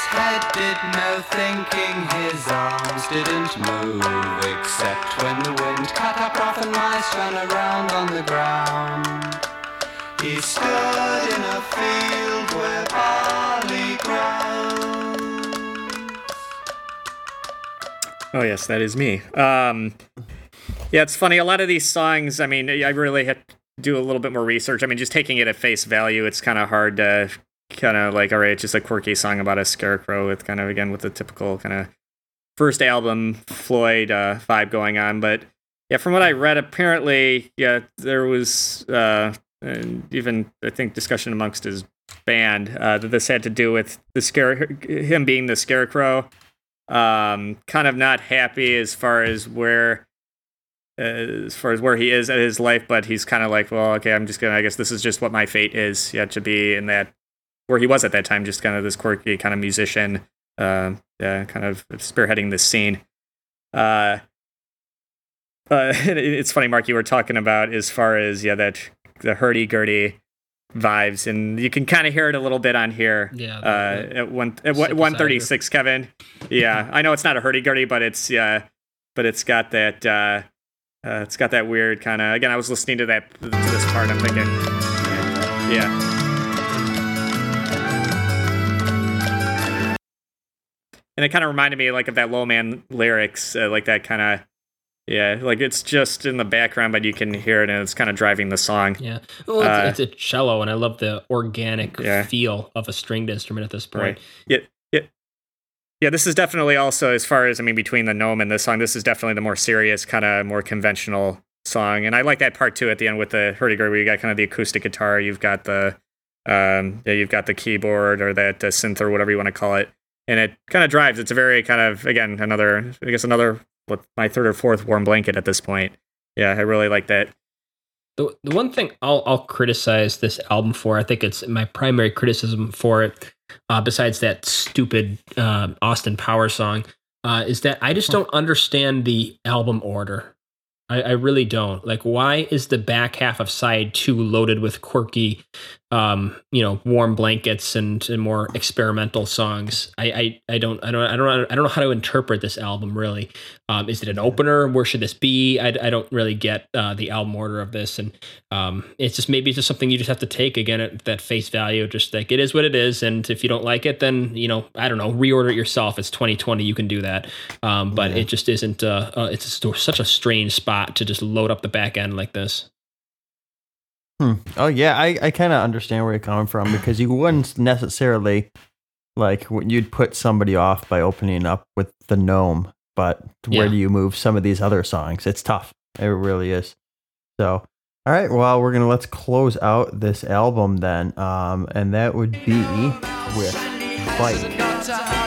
head did no thinking, his arms didn't move, except when the wind cut up rough and mice ran around on the ground. He stood in a field where barley grows. Oh yes, that is me. Um, yeah, it's funny. A lot of these songs. I mean, I really had to do a little bit more research. I mean, just taking it at face value, it's kind of hard to kind of like, all right, it's just a quirky song about a scarecrow with kind of again with the typical kind of first album Floyd uh, vibe going on. But yeah, from what I read, apparently, yeah, there was uh, and even I think discussion amongst his band uh, that this had to do with the scare him being the scarecrow um, kind of not happy as far as where uh, as far as where he is at his life, but he's kind of like, well, okay, I'm just gonna. I guess this is just what my fate is. yet to be in that where he was at that time, just kind of this quirky kind of musician, uh, uh kind of spearheading this scene. Uh, uh, it's funny, Mark. You were talking about as far as yeah that the hurdy gurdy vibes, and you can kind of hear it a little bit on here. Yeah, Uh, the- at one at one thirty six, Kevin. Yeah, I know it's not a hurdy gurdy, but it's yeah, but it's got that uh, uh it's got that weird kind of. Again, I was listening to that to this part. I'm thinking, yeah. And it kind of reminded me like of that low man lyrics, uh, like that kind of, yeah, like it's just in the background, but you can hear it and it's kind of driving the song. Yeah. Well, Uh, it's, it's a cello, and I love the organic Yeah. feel of a stringed instrument at this point. Right. Yeah. Yeah. Yeah. This is definitely also, as far as I mean, between the gnome and this song, this is definitely the more serious, kind of more conventional song. And I like that part too at the end with the hurdy-gurdy, where you got kind of the acoustic guitar, you've got the, um, yeah, you've got the keyboard or that uh, synth or whatever you want to call it, and it kind of drives. It's a very kind of again another, I guess another what my third or fourth warm blanket at this point. Yeah, I really like that. The, the one thing I'll, I'll criticize this album for, I think it's my primary criticism for it, uh, besides that stupid uh, Austin Power song, uh, is that I just don't understand the album order. I, I really don't. Like, why is the back half of side two loaded with quirky, um, you know, warm blankets and, and more experimental songs? I, I, I don't, I don't, I don't, I don't know how to interpret this album really. Um, is it an opener? Where should this be? I, I don't really get uh, the album order of this, and um, it's just maybe it's just something you just have to take again at that face value. Just like it is what it is, and if you don't like it, then you know I don't know, reorder it yourself. It's 2020, you can do that, um, but it just isn't. Uh, uh, it's just such a strange spot to just load up the back end like this. Hmm. Oh yeah, I, I kind of understand where you're coming from because you wouldn't necessarily like you'd put somebody off by opening up with the gnome, but where Yeah. do you move some of these other songs? It's tough. It really is. So, all right, well, we're gonna let's close out this album then, um, and that would be with Fight.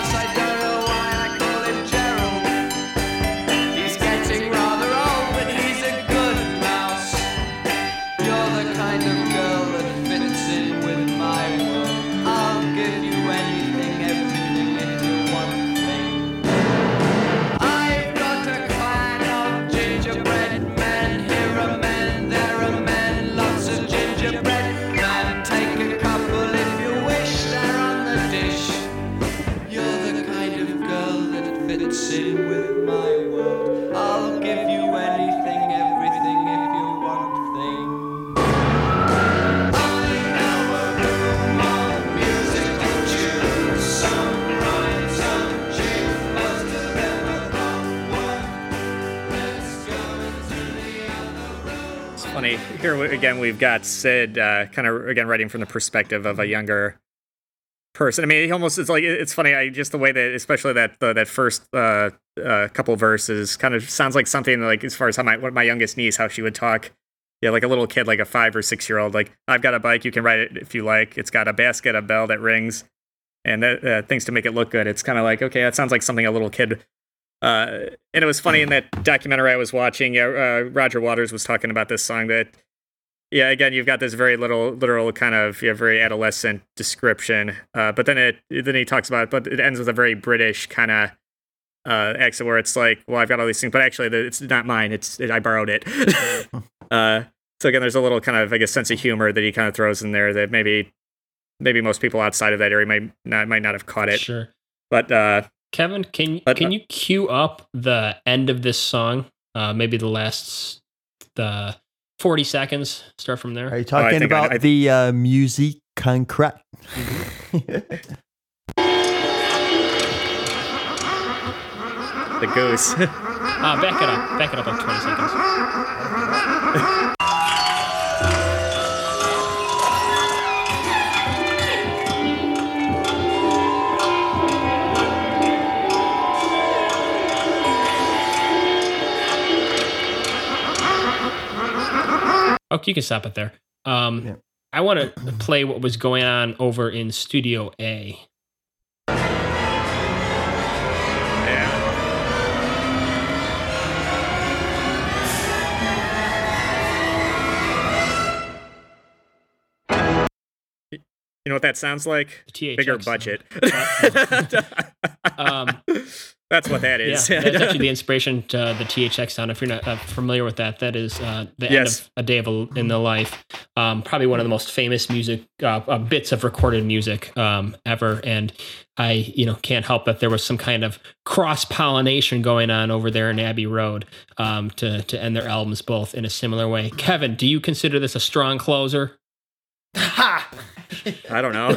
Here again. We've got Syd, uh, kind of again writing from the perspective of a younger person. I mean, he almost it's like it's funny. I just the way that, especially that uh, that first uh, uh, couple verses, kind of sounds like something like as far as how my my youngest niece how she would talk. Yeah, like a little kid, like a five or six year old. Like I've got a bike, you can ride it if you like. It's got a basket, a bell that rings, and that, uh, things to make it look good. It's kind of like okay, that sounds like something a little kid Uh, and it was funny in that documentary I was watching. Uh, Roger Waters was talking about this song. That yeah, again, you've got this very little literal kind of yeah, very adolescent description. Uh, but then it then he talks about, it, but it ends with a very British kind of uh, accent where it's like, well, I've got all these things, but actually, the, it's not mine. It's it, I borrowed it. uh, so again, there's a little kind of I guess sense of humor that he kind of throws in there that maybe maybe most people outside of that area might not might not have caught it. Sure. But uh, Kevin, can But, can uh, you cue up the end of this song? Uh, maybe the last the forty seconds. Start from there. Are you talking think I- about I- the uh, music concrete? the goose. Uh, back it up. Back it up like twenty seconds. Okay, you can stop it there. Um, Yeah. I want to play what was going on over in Studio A. You know what that sounds like? The THX Bigger budget. Um, That's what that is. Yeah, that's actually the inspiration to the THX sound. If you're not uh, familiar with that, that is uh, the Yes. end of a day of a, in the life. Um, probably one of the most famous music uh, uh, bits of recorded music um, ever. And I, you know, can't help that there was some kind of cross pollination going on over there in Abbey Road um, to to end their albums both in a similar way. Kevin, do you consider this a strong closer? I don't know.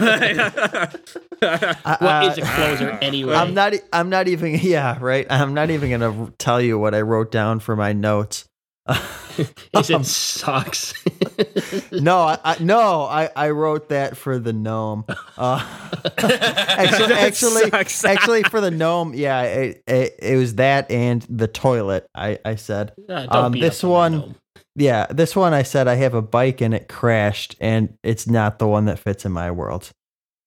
I- what is a closer anyway? I'm not. I'm not even. Yeah, right. I'm not even gonna tell you what I wrote down for my notes. Is Um, it sucks? no, I, I no, I, I wrote that for the gnome. Uh, actually, actually, actually, for the gnome, yeah, it, it, it was that and the toilet. I, I said, Uh, don't Um, beat this up on the one- gnome. Yeah, this one I said I have a bike and it crashed, and it's not the one that fits in my world.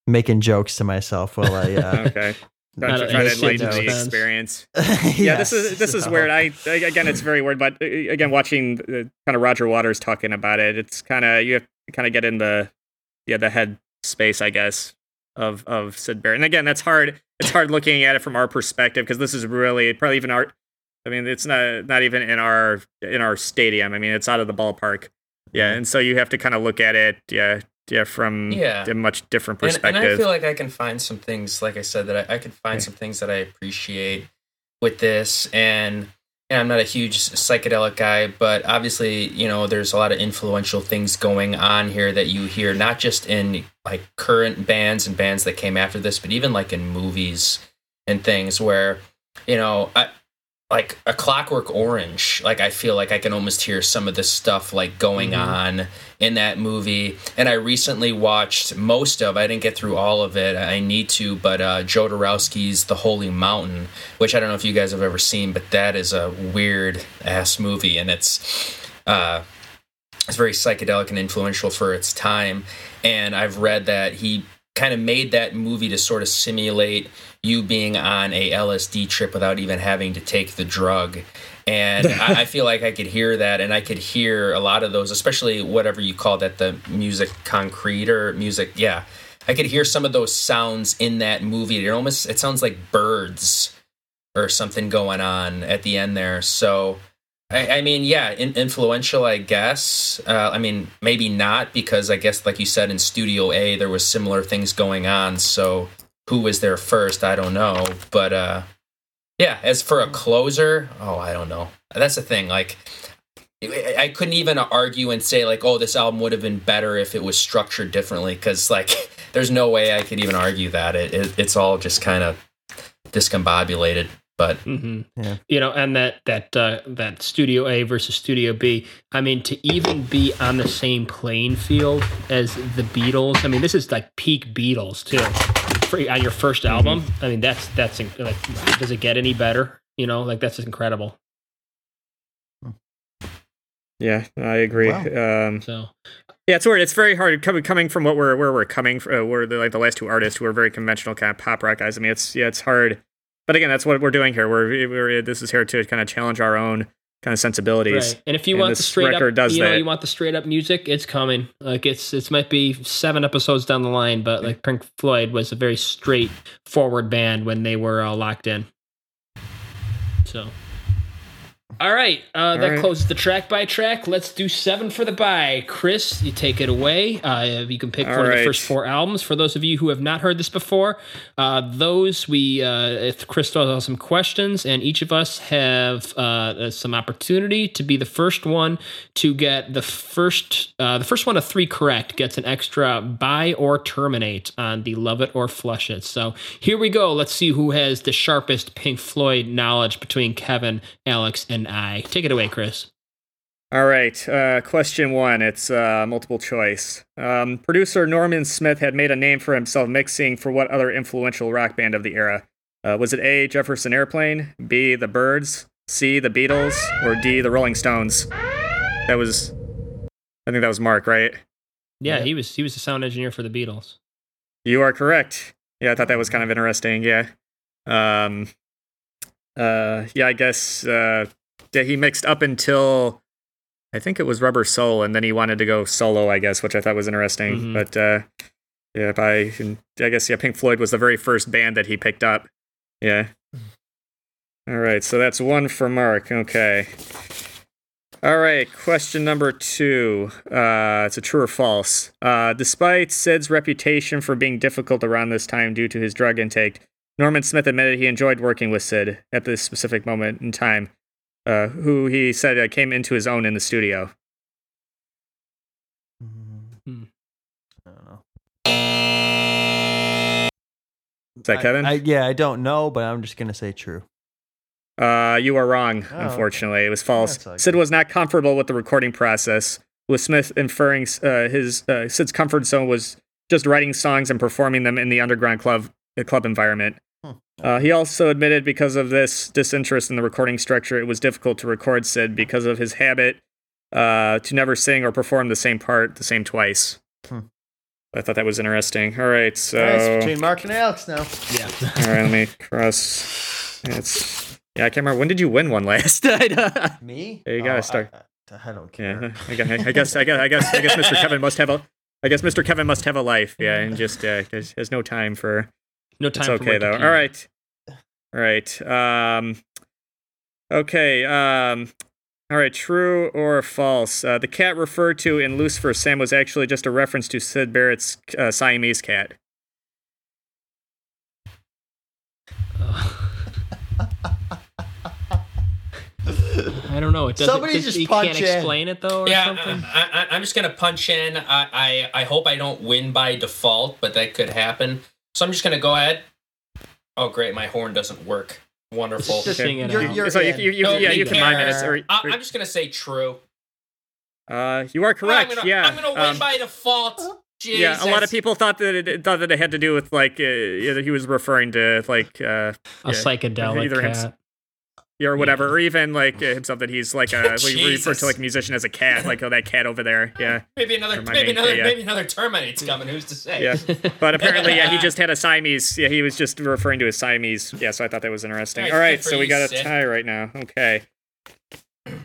Making jokes to myself while I. Uh, okay. Don't Not you a- to it's enlighten the experience. yes, yeah, this is this is so- weird. I I- again, it's very weird. But uh, again, watching uh, kind of Roger Waters talking about it, it's kind of you have to kind of get in the yeah the head space, I guess, of of Syd Barrett. And again, that's hard. It's hard looking at it from our perspective because this is really probably even our. I mean, it's not not even in our in our stadium. I mean, it's out of the ballpark. Yeah, and so you have to kind of look at it. Yeah, yeah, from Yeah. a much different And, perspective. and I feel like I can find some things, like I said, that I, I could find some things that I appreciate with this. And, and I'm not a huge psychedelic guy, but obviously, you know, there's a lot of influential things going on here that you hear, not just in like current bands and bands that came after this, but even like in movies and things where, you know, I, like a clockwork orange like i feel like i can almost hear some of this stuff like going on in that movie. And i recently watched most of i didn't get through all of it i need to but uh, jodorowsky's the holy mountain which i don't know if you guys have ever seen but that is a weird ass movie and it's uh, it's very psychedelic and influential for its time. And i've read that he kind of made that movie to sort of simulate you being on a lsd trip without even having to take the drug. And I, I feel like i could hear that and i could hear a lot of those especially whatever you call that the music concrete or music yeah. I could hear some of those sounds in that movie. It almost it sounds like birds or something going on at the end there. So I, I mean, yeah, in, influential, I guess. Uh, I mean, maybe not because I guess, like you said, in Studio A there was similar things going on. So who was there first? I don't know. But uh, yeah, as for a closer, oh, I don't know. That's the thing. Like, I I couldn't even argue and say like, oh, this album would have been better if it was structured differently. Because like, there's no way I could even argue that. It, it it's all just kind of discombobulated. But hmm Yeah. You know, and that that uh, that Studio A versus Studio B. I mean, to even be on the same playing field as the Beatles. I mean, this is like peak Beatles too. For, on your first album, I mean, that's that's like, does it get any better? You know, like that's incredible. yeah, I agree. Wow. Um, So Yeah, it's weird. It's very hard coming coming from what we're where we're coming from. Uh, we're the, like the last two artists who are very conventional kind of pop rock guys. I mean, it's yeah, it's hard but again, that's what we're doing here. We're, we're this is here to kind of challenge our own kind of sensibilities. Right. And if you And want the straight up, does you know, that. you want the straight up music, it's coming. Like it's it might be seven episodes down the line, but like Pink Floyd was a very straight forward band when they were uh, locked in. So. All right, uh, that right. closes the track by track. Let's do seven for the buy. Chris, you take it away. Uh, you can pick All one of the first four albums. For those of you who have not heard this before, uh, those we uh, if Chris throws out some questions, and each of us have uh, some opportunity to be the first one to get the first uh, the first one of three correct gets an extra buy or terminate on the love it or flush it. So here we go. Let's see who has the sharpest Pink Floyd knowledge between Kevin, Alex, and I. Take it away, Chris. All right. Uh, question one. It's uh, multiple choice. Um, producer Norman Smith had made a name for himself mixing for what other influential rock band of the era? Uh, was it A. Jefferson Airplane, B. The Byrds, C. The Beatles, or D. The Rolling Stones? That was, I think that was Mark, right? Yeah, Yeah. he was he was the sound engineer for the Beatles. You are correct. Yeah, I thought that was kind of interesting. Yeah. Um. Uh. Yeah, I guess. Uh. Yeah, he mixed up until I think it was Rubber Soul, and then he wanted to go solo. I guess, which I thought was interesting. Mhm. But uh, yeah, by I guess yeah, Pink Floyd was the very first band that he picked up. Yeah. All right, so that's one for Mark. Okay. All right, question number two. Uh, it's a true or false. Uh, despite Syd's reputation for being difficult around this time due to his drug intake, Norman Smith admitted he enjoyed working with Syd at this specific moment in time, uh, who he said uh, came into his own in the studio. Hmm. I don't know. Is that I- Kevin? I, yeah, I don't know, but I'm just gonna say true. Uh, you are wrong, Oh, okay. unfortunately. It was false. That's Syd was not comfortable with the recording process, with Smith inferring uh, his uh, Syd's comfort zone was just writing songs and performing them in the underground club uh, club environment. Hmm. Uh, he also admitted because of this disinterest in the recording structure, it was difficult to record Syd because of his habit uh, to never sing or perform the same part the same twice. Hmm. I thought that was interesting. All right, so All right, it's between Mark and Alex now. Yeah. all right, let me cross. It's yeah, I can't remember when did you win one last. yeah, Me? Yeah, you gotta Oh, start. I, I, I don't care. I guess, I guess, I guess, I guess, I guess, Mr. Kevin must have a. I guess Mr. Kevin must have a life, yeah, and just uh, has, has no time for. No time It's for okay though. All right, all right. Um, okay. Um, all right. True or false? Uh, the cat referred to in Lucifer Sam was actually just a reference to Syd Barrett's uh, Siamese cat. I don't know. It doesn't. Somebody does- just you punch can't in. explain it though, or yeah, something. I, I, I'm just gonna punch in. I, I I hope I don't win by default, but that could happen. So I'm just gonna go ahead. Oh great, my horn doesn't work. Wonderful. Just Okay. it You're- out. you're- so you, in. you, you, No yeah, you can mime it. error. Or, I, I'm just gonna say true. uh, you are correct. I'm gonna, yeah. I'm gonna win Um, by default. Yeah, a lot of people thought that it thought that it had to do with like uh, yeah, that he was referring to like uh, a yeah, psychedelic either him- cat. Yeah, or whatever, or even like uh, himself that he's like a we refer Jesus. to like a musician as a cat, like oh that cat over there. Yeah, Maybe another, maybe me, another, yeah. maybe another Terminate's coming. Who's to say? yeah. But apparently, yeah, he just had a Siamese. Yeah, he was just referring to a Siamese. Yeah, so I thought that was interesting. Nice, All right, so we got a Sid. tie right now. Okay.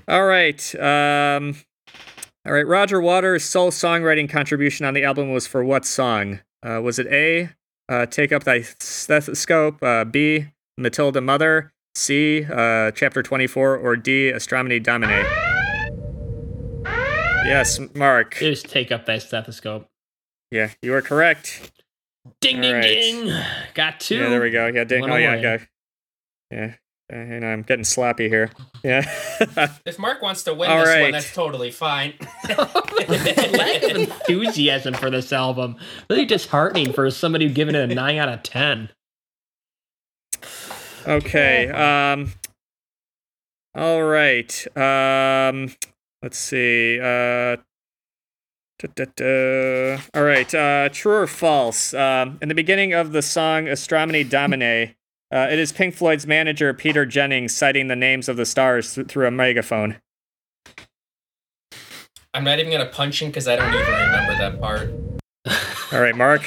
All right. Um. All right. Roger Waters' sole songwriting contribution on the album was for what song? Uh, was it A, uh, Take Up Thy Stethoscope, uh, B, Matilda Mother, C, uh, Chapter 24, or D, Astronomy Domine? Yes, Mark. Just take up that stethoscope. Yeah, you are correct. Ding ding All right. ding. Got two. Yeah, there we go. Yeah, ding. One Oh, yeah, away. yeah. Yeah. Uh, and I'm getting sloppy here. Yeah. If Mark wants to win All this right. one, that's totally fine. Lack of enthusiasm for this album. Really disheartening for somebody who given it a nine out of ten. Okay. Um. All right. Um. Let's see. Uh. da, da, da. All right. Uh, true or false? Um, in the beginning of the song "Astronomy Domine," uh, it is Pink Floyd's manager Peter Jenner citing the names of the stars th- through a megaphone. I'm not even gonna punch in because I don't even remember that part. All right, Mark.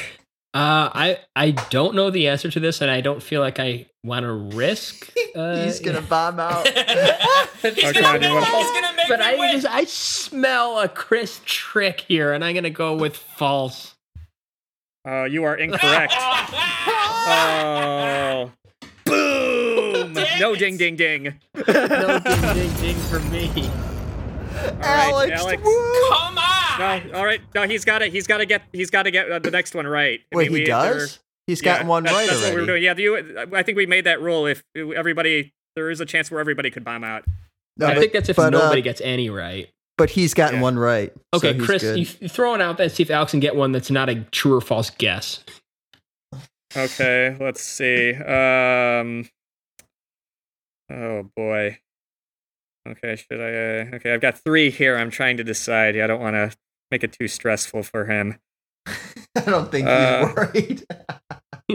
Uh, I I don't know the answer to this, and I don't feel like I want to risk. Uh, He's gonna bomb out. he's, Okay, gonna do you make, he's gonna make but I win. just I smell a Chris trick here, and I'm gonna go with false. Uh, you are incorrect. Oh. Boom! Dang no it. ding ding ding. No ding ding ding for me. All right, Alex, Alex. woo! Come on! No, all right. No, he's got to. He's got to get. He's got to get uh, the next one right. I Wait, mean, he we- does? He's yeah, gotten one that's, right that's what we were already. doing. Yeah, do you, I think we made that rule. If everybody, there is a chance where everybody could bomb out. No, I but- think that's if but, uh, nobody gets any right. But he's gotten Yeah. one right. Okay, he's Chris, good. you, you throw it out there and see if Alex can get one that's not a true or false guess. Okay, let's see. Um. Oh boy. Okay, should I? Uh, okay, I've got three here. I'm trying to decide. Yeah, I don't want to make it too stressful for him. I don't think Uh, he's worried.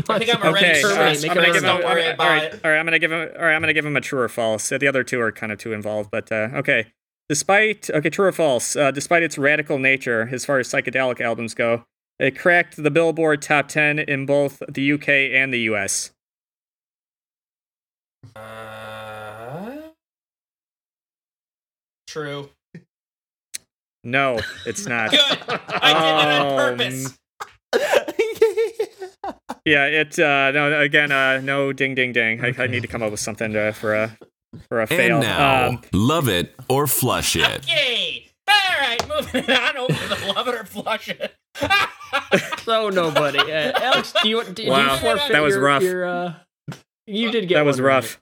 I think I'm already Okay, Sure, uh, right, stressed. make I'm gonna a give him. Don't worry all about right, it. all right. I'm gonna give him. All right, I'm gonna give him a true or false. The other two are kind of too involved, but uh, okay. Despite okay, true or false? Uh, despite its radical nature, as far as psychedelic albums go, it cracked the Billboard top ten in both the UK and the US. Uh, true. No, it's not. Good. I did that on Um, purpose. Yeah, it. Uh, no, again, uh, no, ding, ding, ding. I, I need to come up with something to, for a for a fail. And now, Um, love it or flush it. Okay. All right, moving on over the love it or flush it. So nobody. Uh, Alex, do you, do, Wow, do you forfeit that was your, rough. Your, uh, you did get that was one right. rough.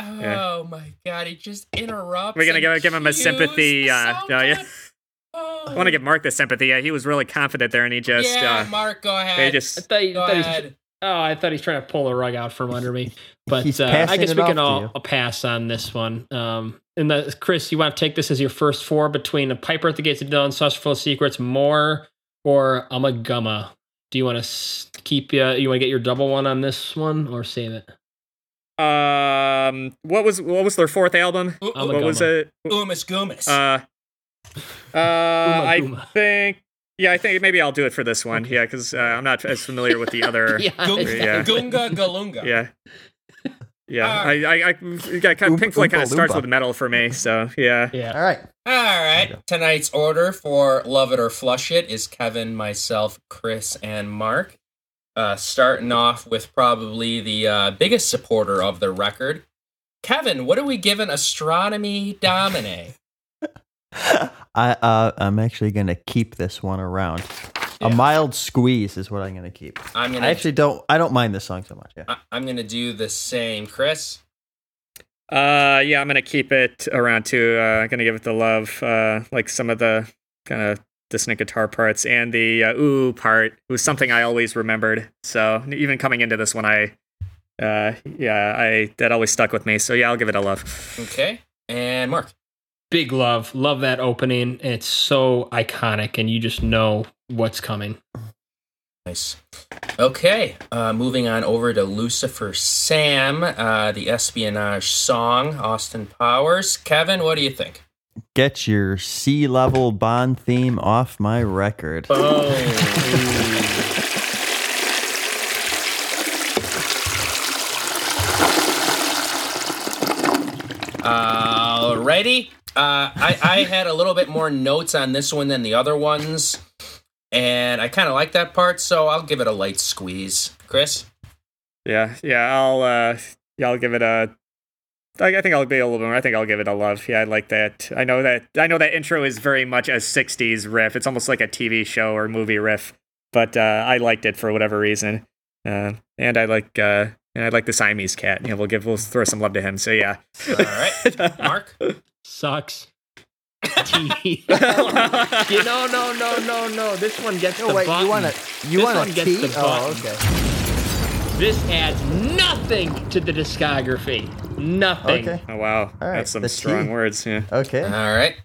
Oh my god, he just interrupts. We're gonna and give- give him a sympathy, the uh, no, yeah. Oh. I want to give Mark the sympathy. Yeah, he was really confident there, and he just. yeah, uh, Mark, go ahead. they I just. thought, you, go I thought he's, ahead. oh, I thought he's trying to pull the rug out from under me. But uh, I guess we can all pass on this one. Um, and the, Chris, you want to take this as your first four between a Piper at the Gates of Dawn, Saucerful of Secrets, More, or Ummagumma? Do you want to keep? Uh, you want to get your double one on this one, or save it? Um, what was what was their fourth album? Ooh, I'm What was Gumma. it? Oomus Goomus. Uh, uh, I Guma. think. Yeah, I think maybe I'll do it for this one. Yeah, because uh, I'm not as familiar with the other. yeah, Gunga, yeah. Gunga Galunga. Yeah. Yeah, All I, I, I, yeah, kind of, Pink Floyd kind of Oompa starts with Meddle for me, so yeah. yeah. All right. All right. Tonight's order for Love It or Flush It is Kevin, myself, Chris, and Mark. Uh, starting off with probably the uh, biggest supporter of the record. Kevin, what are we giving Astronomy Domine? I uh, I'm actually gonna keep this one around. Yeah. A mild squeeze is what I'm gonna keep. I'm gonna I actually don't. I don't mind this song so much. Yeah. I- I'm gonna do the same. Chris, Uh, yeah, I'm gonna keep it around too. Uh, I'm gonna give it the love, uh, like some of the kind of dissonant guitar parts and the uh, ooh part was something I always remembered. So even coming into this one, I, uh, yeah, I that always stuck with me. So yeah, I'll give it a love. okay, and Mark. Big love, love that opening. It's so iconic, and you just know what's coming. Nice. Okay, uh, moving on over to Lucifer Sam, uh, the espionage song, Austin Powers. Kevin, what do you think? Get your sea level Bond theme off my record. Oh. Alrighty. Uh, I, I had a little bit more notes on this one than the other ones, and I kind of like that part, so I'll give it a light squeeze. Chris? Yeah, yeah, I'll, uh, yeah, I'll give it a. I, I think I'll be a little bit more. I think I'll give it a love. Yeah, I like that. I know that. I know that intro is very much a '60s riff. It's almost like a TV show or movie riff, but uh, I liked it for whatever reason. Uh, and I like, uh, and I like the Siamese cat. You know, we'll give, we'll throw some love to him. So yeah. All right. Mark? Sucks. T. you know, no, no, no, no. This one gets Oh the wait, button. you want a you want one a the Oh, okay. This adds nothing to the discography. Nothing. Okay. Oh wow, All right, that's some the strong T. words. Yeah. Okay. All right.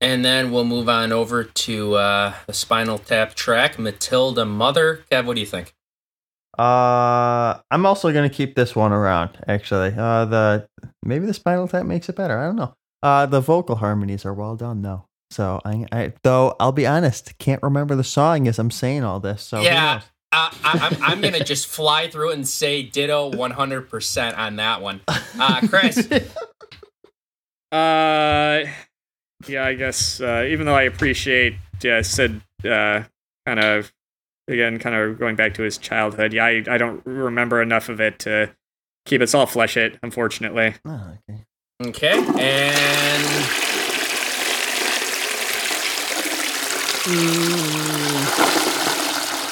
And then we'll move on over to uh, the Spinal Tap track, Matilda Mother. Kev, what do you think? Uh, I'm also gonna keep this one around. Actually, uh, the maybe the Spinal Tap makes it better. I don't know. Uh, the vocal harmonies are well done though. So I, I though I'll be honest, can't remember the song as I'm saying all this. So Yeah. Knows? uh, I, I'm, I'm gonna just fly through and say ditto 100 percent on that one. Uh, Chris, Uh, yeah, I guess uh, even though I appreciate yeah, Syd uh, kind of again kind of going back to his childhood. Yeah, I, I don't remember enough of it to keep us all flesh it. Unfortunately. Oh, okay. okay, and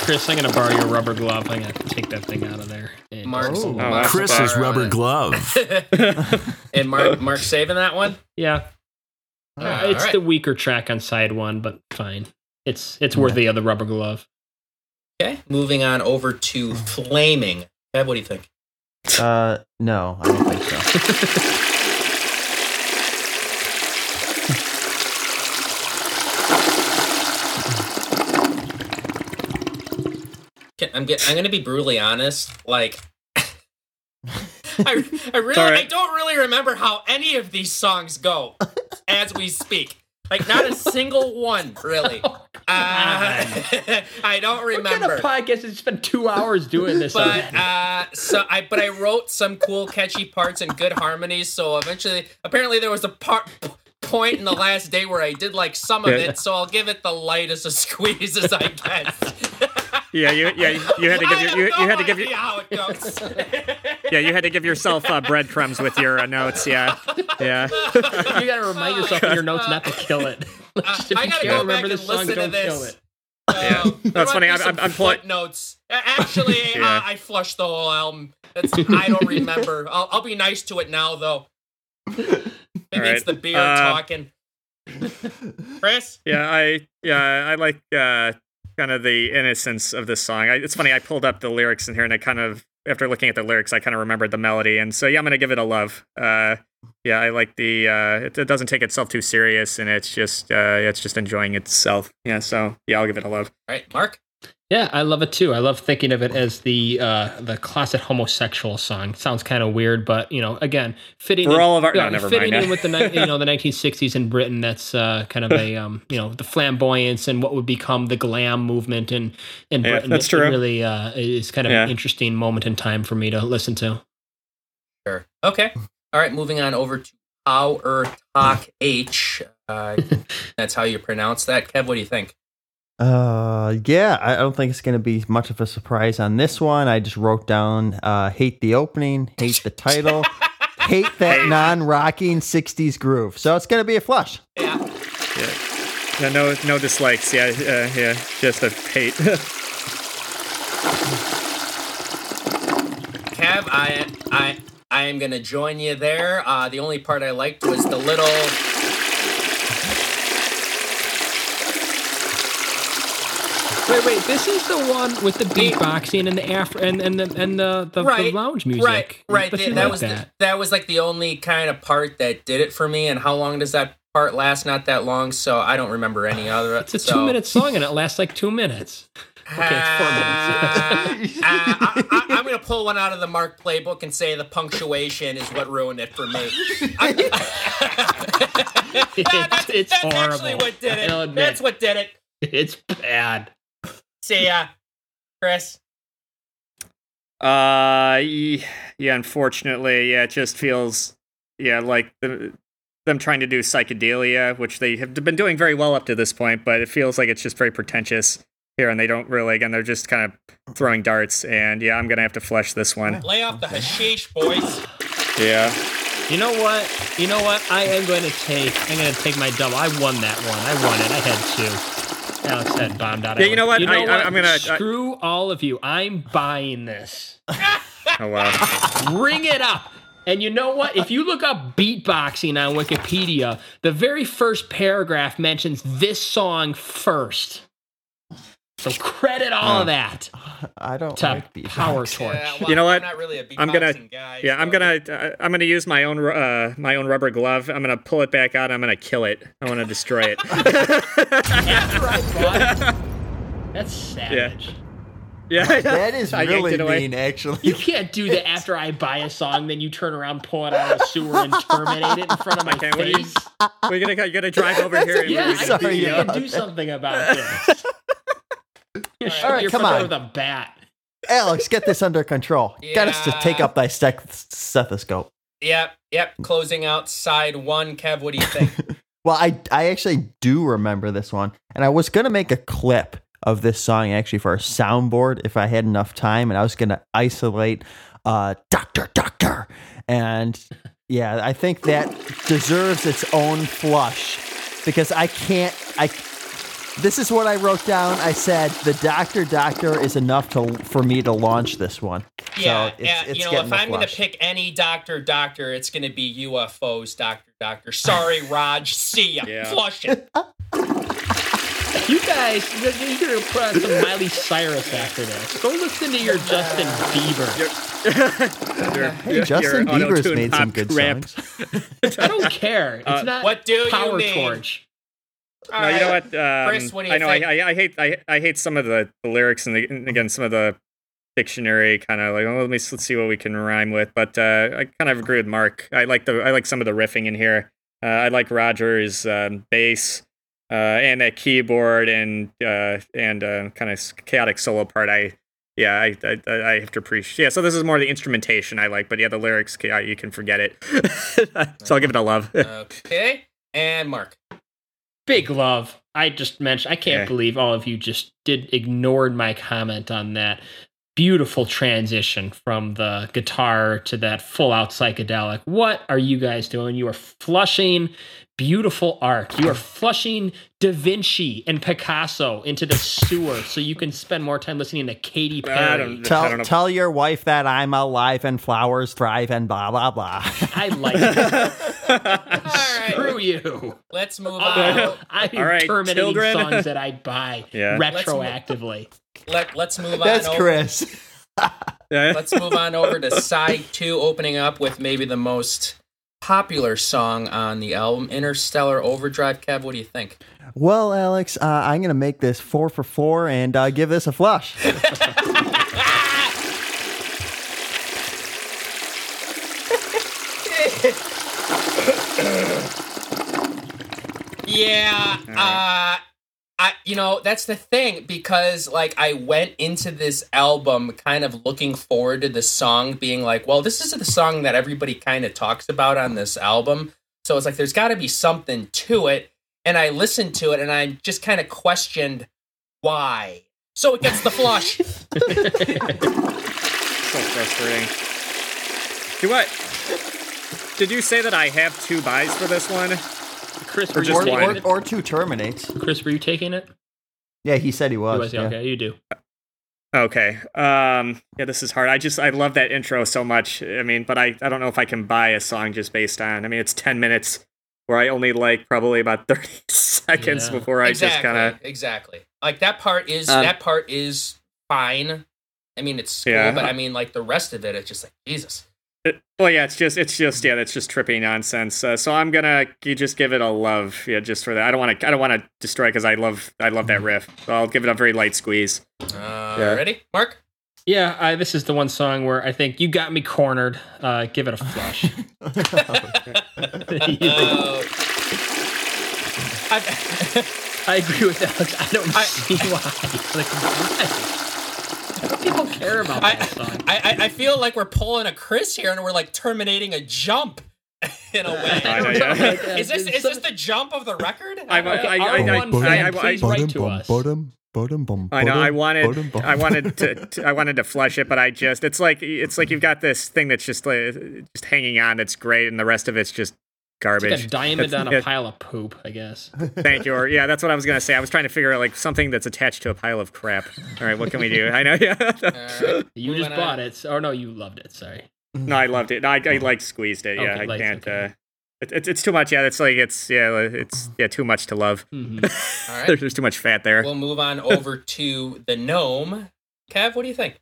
Chris, I'm gonna borrow your rubber glove. I'm gonna take that thing out of there. And- Mark's Oh. Mark's Chris's borrowing rubber glove. and Mark Mark saving that one. Yeah, All Uh, it's all right. the weaker track on side one, but fine. It's it's worthy of the rubber glove. Okay, moving on over to flaming. Kev, what do you think? Uh, no, I don't think so. I'm get, I'm gonna be brutally honest. Like, I, I really all right. I don't really remember how any of these songs go as we speak. Like, not a single one, really. Uh, I don't What kind remember. of podcast has spent two hours doing this? but uh, so I but I wrote some cool, catchy parts and good harmonies. So eventually, apparently, there was a part point in the last day where I did like some of Yeah. it. So I'll give it the lightest of squeezes, I guess. Yeah, you yeah you had to give your, you, no you had to give your how it goes. yeah you had to give yourself uh, breadcrumbs with your uh, notes. Yeah, yeah. you gotta remind yourself in your notes not to kill it. Just if I gotta go back and this song, listen to don't kill this. it. Uh, there That's might funny, be I'm- some I'm pulling- footnotes. Uh, Actually, uh, Yeah. I flushed the whole album. That's, I don't remember. I'll, I'll be nice to it now, though. Maybe Alright, it's the beer uh, talking. Chris, Yeah, I yeah I like uh, kind of the innocence of this song. I, it's funny. I pulled up the lyrics in here, and I kind of after looking at the lyrics, I kind of remembered the melody, and so yeah, I'm gonna give it a love. Uh, yeah, I like the uh, it, it doesn't take itself too serious, and it's just uh, it's just enjoying itself. Yeah, so yeah, I'll give it a love. all right, Mark. Yeah, I love it too. I love thinking of it as the uh, the closet homosexual song. Sounds kind of weird, but you know, again, fitting For in, all of our- no, yeah, never fitting mind. in with the ni- you know the 1960s in Britain. That's uh, kind of a um, you know the flamboyance and what would become the glam movement in in Yeah, Britain. that's It- true. It really uh, is kind of an interesting moment in time for me to listen to. Sure. Okay. All right, moving on over to our Talk H. Uh, that's how you pronounce that. Kev, what do you think? Uh, yeah, I don't think it's going to be much of a surprise on this one. I just wrote down uh, hate the opening, hate the title, hate that non rocking 60s groove. So it's going to be a flush. Yeah. Yeah, yeah no no dislikes. Yeah, uh, yeah, just a hate. Kev, I I I am gonna join you there. Uh, the only part I liked was the little. Wait, wait, this is the one with the beatboxing and the afro and and the and the the, the lounge music. Right, right. But th- you that like was that. The, that was like the only kind of part that did it for me. And how long does that part last? Not that long, so I don't remember any other. It's a so- two minute song and it lasts like two minutes. Okay, it's four minutes. Uh, uh, I, I, I'm gonna pull one out of the Mark playbook and say the punctuation is what ruined it for me. I- It's, that's, it's that's horrible. actually what did it. That's what did it. It's bad. See ya, Chris. Uh, yeah. Unfortunately, yeah, it just feels, yeah, like the, them trying to do psychedelia, which they have been doing very well up to this point, but it feels like it's just very pretentious here, and they don't really. Again, they're just kind of throwing darts, and yeah, I'm gonna have to flush this one. Lay off the hashish, boys. Yeah, You know what? You know what? I am going to take. I'm going to take my double. I won that one. I won it. I had two. Alex had bombed out. Yeah, you know what? I- I- I'm gonna- I- screw all of you. I'm buying this. oh wow. Bring it up. And you know what? If you look up beatboxing on Wikipedia, the very first paragraph mentions this song first. So credit all of that I don't to like beatbox. Power Torch. Yeah, well, You know what? I'm not really a I'm gonna- guy. Yeah, I'm gonna uh, I'm gonna use my own uh, my own rubber glove. I'm gonna pull it back out. I'm gonna kill it. I want to destroy it. After I bought it, that's savage. yeah, That is I really it mean, actually. You can't do that after I buy a song, then you turn around, pull it out of the sewer, and terminate it in front of my Okay, what do you- face. We're gonna you gotta drive over here. And Yeah, I sorry think you can do that. something about this. You shoot All right, come on. with a bat. Alex, get this under control. Got us to take up thy steth- stethoscope. Yep, yep. Closing out side one. Kev, what do you think? Well, I I actually do remember this one, and I was gonna make a clip of this song actually for a soundboard if I had enough time, and I was gonna isolate uh, "Doctor Doctor," and yeah, I think that deserves its own flush because I can't. I this is what I wrote down. I said the "Doctor Doctor" is enough to for me to launch this one. Yeah, so it's, yeah. it's you know, if I'm going to pick any doctor, doctor, it's going to be UFOs, doctor, doctor. Sorry, Raj. See ya. Yeah. Flush it. You guys, you're could have put on some Miley Cyrus after this. Go listen to your Justin Bieber. Your- Hey, your- Justin your Bieber's made some good rap. songs. I don't care. It's Uh, not what do you Power mean? Torch. All no, you know what? Um, Chris, what do you I know. think? I, I, I hate. I, I hate some of the, the lyrics and, the, and again some of the dictionary kind of like. Oh, let me let's see what we can rhyme with. But uh, I kind of agree with Mark. I like the. I like some of the riffing in here. Uh, I like Roger's um, bass uh, and that keyboard and uh, and uh, kind of chaotic solo part. I yeah. I, I I have to appreciate. Yeah. So this is more the instrumentation I like. But yeah, the lyrics you can forget it. so I'll give it a love. Okay. And Mark. Big love. I just mentioned. I can't believe all of you just did ignored my comment on that beautiful transition from the guitar to that full out psychedelic. What are you guys doing? You are flushing beautiful art. You are flushing Da Vinci and Picasso into the sewer so you can spend more time listening to Katy I Perry. don't, I don't Tell, tell your wife that I'm alive and flowers thrive and blah blah blah. I like it. All right. Screw you. Let's move uh, on. I'm. All right, terminating children. songs that I buy Yeah. Let's move- retroactively. Let, let's move That's on. over- Chris. Let's move on over to side two, opening up with maybe the most popular song on the album, Interstellar Overdrive. Kev, what do you think? Well, Alex, uh, I'm gonna make this four for four and uh, give this a flush. Yeah, uh I you know, that's the thing because like I went into this album kind of looking forward to the song being like, well, this is the song that everybody kind of talks about on this album. So it's like there's got to be something to it and I listened to it and I just kind of questioned why. So it gets the flush. so frustrating. Do what? Did you say that I have two buys for this one? Chris, Or were you just or, taking one. it? or, or two terminates. Chris, were you taking it? Yeah, he said he You was. was, yeah. Okay, you do. Okay. Um. Yeah, this is hard. I just I love that intro so much. I mean, but I I don't know if I can buy a song just based on. I mean, it's ten minutes where I only like probably about thirty seconds Yeah. before I exactly, just kind of exactly. Like that part is Um, that part is fine. I mean, it's cool, Yeah. but I mean, like the rest of it, it's just like Jesus. It, well, yeah, it's just, it's just, yeah, that's just trippy nonsense. Uh, so I'm gonna you just give it a love, yeah, just for that. I don't want to, I don't want to destroy because I love, I love that riff. So I'll give it a very light squeeze. Uh, Ready, Mark? Yeah, I, this is the one song where I think you got me cornered. Uh, give it a flush. Uh, I, I agree with Alex. I don't I- see why. Like, why? Why don't people care about I, that song? I, I- I feel like we're pulling a Chris here, and we're like terminating a jump in a way. Know, yeah. Is this is this the jump of the record? I- don't know. I- I- R1 I- I- please write to us. I know. I wanted. I wanted to, to. I wanted to flush it, but I just. It's like. It's like you've got this thing that's just like just hanging on. That's great, and the rest of it's just garbage. It's like a diamond That's- on a yeah, pile of poop, I guess. Thank you. Or yeah, that's what I was gonna say. I was trying to figure out like something that's attached to a pile of crap. All right, what can we do? I know. Yeah. All right. You Moving just on. bought it. Or no, you loved it. Sorry. no, I loved it. No, I, I like squeezed it. Yeah, Okay, I liked, can't. okay. Uh, it, it's it's too much. Yeah, it's like it's yeah, it's yeah, too much to love. Mhm. All right. There's, there's too much fat there. We'll move on over to the gnome. Kev, what do you think?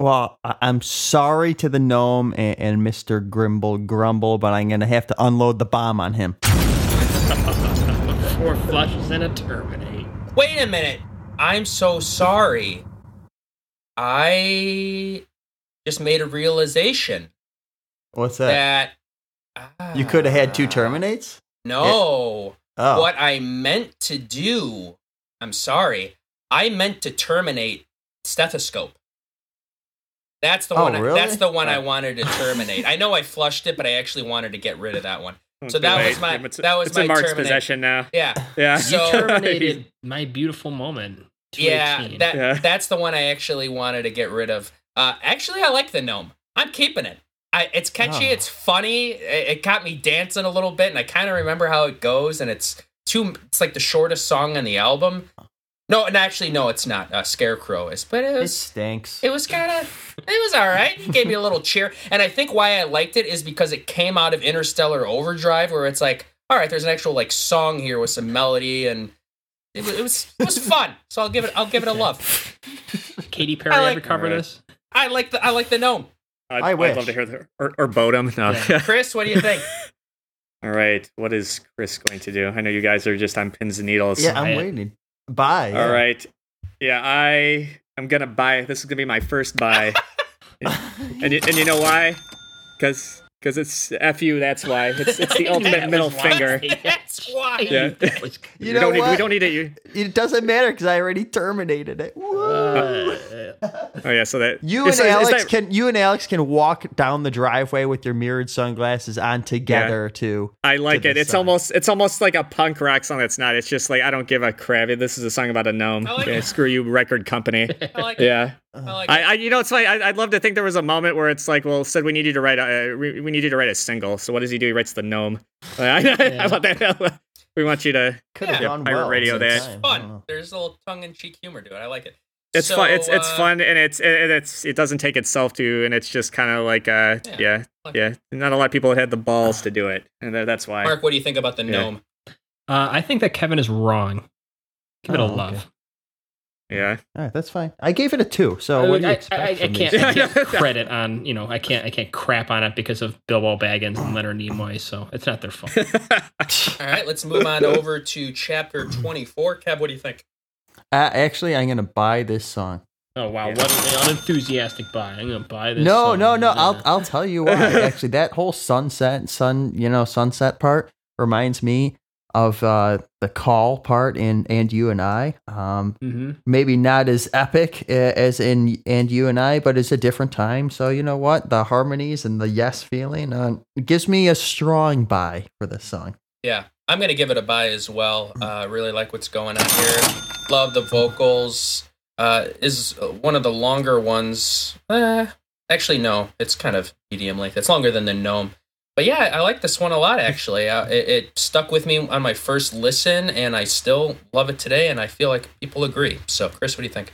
Well, I- I'm sorry to the gnome and, and Mr. Grimble Gromble, but I'm gonna have to unload the bomb on him. Four flushes and a terminate. Wait a minute. I'm so sorry. I just made a realization What's that? that you could have had two Ah, terminates. No. Oh, What I meant to do, I'm sorry. I meant to terminate stethoscope. That's the Oh, one. I- That's the one I wanted to terminate. I know I flushed it, but I actually wanted to get rid of that one. So that late. was my- It's, that was it's my in Mark's terminate. possession now. Yeah, Yeah. So- Terminated my beautiful moment. yeah. That Yeah. that's the one I actually wanted to get rid of. Uh, actually, I like the gnome. I'm keeping it. I, it's catchy. Oh. It's funny. It, it got me dancing a little bit, and I kind of remember how it goes. And it's too. It's like the shortest song on the album. No, and actually, no, it's not. Uh, Scarecrow is, but it was, It stinks. It was kind of, it was all right. It gave me a little cheer, and I think why I liked it is because it came out of Interstellar Overdrive, where it's like, all right, there's an actual like song here with some melody, and it, it was it was fun. So I'll give it I'll give it a love. Katy Perry I like- ever cover Alright. this? I like the I like the gnome. I'd, I I'd love to hear the or, or Bodum. No. Yeah. Chris, what do you think? All right. What is Chris going to do? I know you guys are just on pins and needles. yeah, I'm I- waiting. Bye. All right. Yeah, I am gonna buy. This is gonna be my first buy, and you, and you know why? Because because it's f you. That's why. It's it's the ultimate middle finger. That's why. Yeah. You we know don't need, we what? don't need it. You, It doesn't matter because I already terminated it. Uh, oh yeah. So that You and is Alex that- can you and Alex can walk down the driveway with your mirrored sunglasses on together too. I like to it. It's side. almost it's almost like a punk rock song. That's not. It's just like I don't give a crap. This is a song about a gnome. Like yeah, screw you, record company. I like. Yeah. I like I. I, you know, it's funny. I, I'd love to think there was a moment where it's like, well, said we need you to write a, uh, we, we need you to write a single. So what does he do? He writes the gnome. I, I, want that. We want you to. Could have Yeah, gone pirate well. radio the there. same time. I don't fun. There's a little tongue in cheek humor to it. I like it. It's So, fun. It's it's uh, fun, and it's and it's it doesn't take itself to, and it's just kind of like uh Yeah. yeah Like- yeah. Not a lot of people had the balls to do it, and that's why. Mark, what do you think about the Yeah. gnome? uh, I think that Kevin is wrong. Give it Oh, a okay. Love. Yeah. All right, that's fine. I gave it a two. So I, what do you I- expect I- I from me? can't, I can't credit on you know I can't I can't crap on it because of Bilbo Baggins and Leonard Nimoy, so it's not their fault. All right, let's move on over to chapter 24. Kev, what do you think? Uh, actually, I'm gonna buy this song. Oh wow, Yeah. what an unenthusiastic buy! I'm gonna buy this. No, song. no, no. Yeah. I'll I'll tell you why. Actually, that whole sunset, sun, you know, sunset part reminds me of uh, the call part in "And You and I." Um, Mhm. maybe not as epic uh, as in "And You and I," but it's a different time. So you know what? The harmonies and the yes feeling uh, gives me a strong buy for this song. Yeah, I'm going to give it a buy as well. Uh, really like what's going on here. Love the vocals. Uh, is one of the longer ones. Uh, actually, no, it's kind of medium length. It's longer than the gnome. But yeah, I like this one a lot. Actually, uh, it, it stuck with me on my first listen, and I still love it today. And I feel like people agree. So, Chris, what do you think?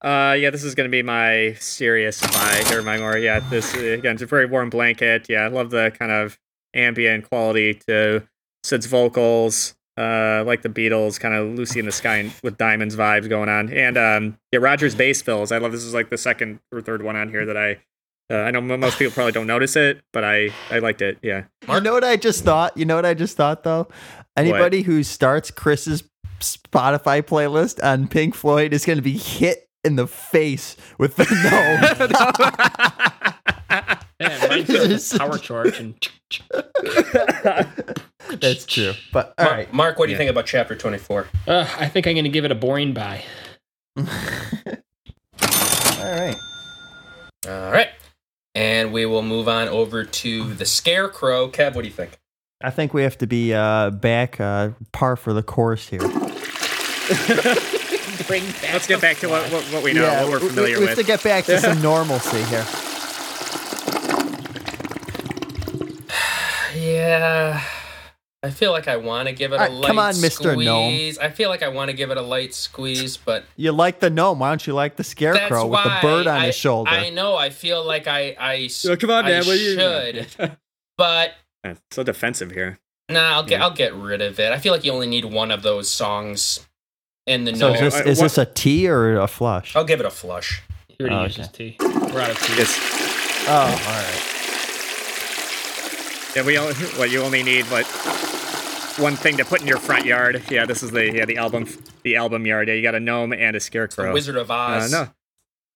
Uh, yeah, this is gonna be my serious buy or my more. Yeah, this again, it's a very warm blanket. Yeah, I love the kind of ambient quality to Syd's vocals. Uh, like the Beatles, kind of Lucy in the Sky with diamonds vibes going on, and um, yeah, Rogers bass fills. I love this is like the second or third one on here that I. Uh, I know most people probably don't notice it, but I I liked it. Yeah. You know what I just thought? You know what I just thought though? Anybody who starts Chris's Spotify playlist on Pink Floyd is going to be hit in the face with the no. Yeah, mine's just Pow R Toc H and That's true. But all Mark, right. Mark, what do you Yeah. think about chapter 24? uh, I think I'm gonna give it a boring buy. all right. All right. And we will move on over to the Scarecrow. Kev, what do you think? I think we have to be uh, back uh, par for the course here. Bring back Let's get back to what what, what we know, what we're we- familiar we, have with. to get back to some normalcy here. Yeah. I feel like I want to give it a All right, light come on, Mr. Gnome. squeeze. I feel like I want to give it a light squeeze, but You like the gnome? Why don't you like the scarecrow with the bird on I, his shoulder? I know. I feel like I. Oh, come on, I man. What are you- should, but so defensive here. nah. I'll get Yeah. I'll get rid of it. I feel like you only need one of those songs in the so gnome. is this, I- is this a T or a flush? I'll give it a flush. He already Oh, used okay. his tea. We're out of tea. Yes. Oh, all right. Yeah, we all, what you only need what one thing to put in your front yard. Yeah, this is the yeah the album the album yard. Yeah, you got a gnome and a The scarecrow. Wizard of Uh, Oz. no.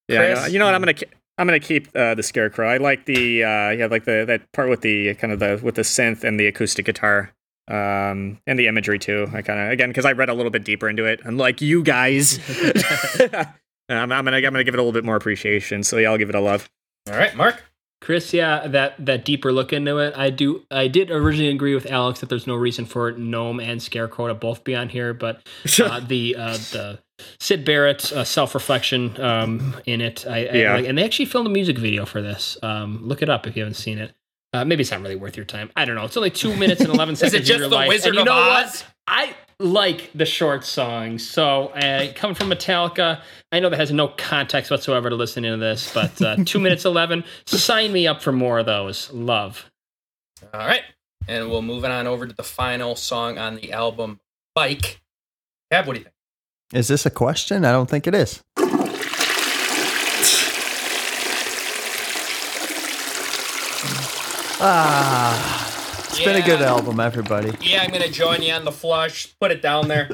Yeah, I know. Chris? you know what? I'm gonna I'm gonna keep uh, the scarecrow. I like the uh, yeah like the that part with the kind of the with the synth and the acoustic guitar. Um, and the imagery too. I kind of again because I read a little bit deeper into it. Unlike you guys, I'm, I'm gonna I'm gonna give it a little bit more appreciation. So yeah, I'll give it a love. All right, Mark. Chris, yeah, that that deeper look into it, I do. I did originally agree with Alex that there's no reason for Gnome and Scarecrow to both be on here, but uh, the uh, the Syd Barrett uh, self reflection um, in it, I, Yeah. and they actually filmed a music video for this. Um, look it up if you haven't seen it. Uh, maybe it's not really worth your time. I don't know. It's only two minutes and eleven seconds. Is it just of your The life. Wizard and you of know Oz? what? I like the short songs. So, uh, coming from Metallica, I know that has no context whatsoever to listening to this, but uh, two minutes 11, sign me up for more of those. Love. All right. And we'll move on over to the final song on the album, Bike. Cab, what do you think? Is this a question? I don't think it is. Ah, it's been a good album, everybody. Yeah, I'm going to join you on the flush. Put it down there.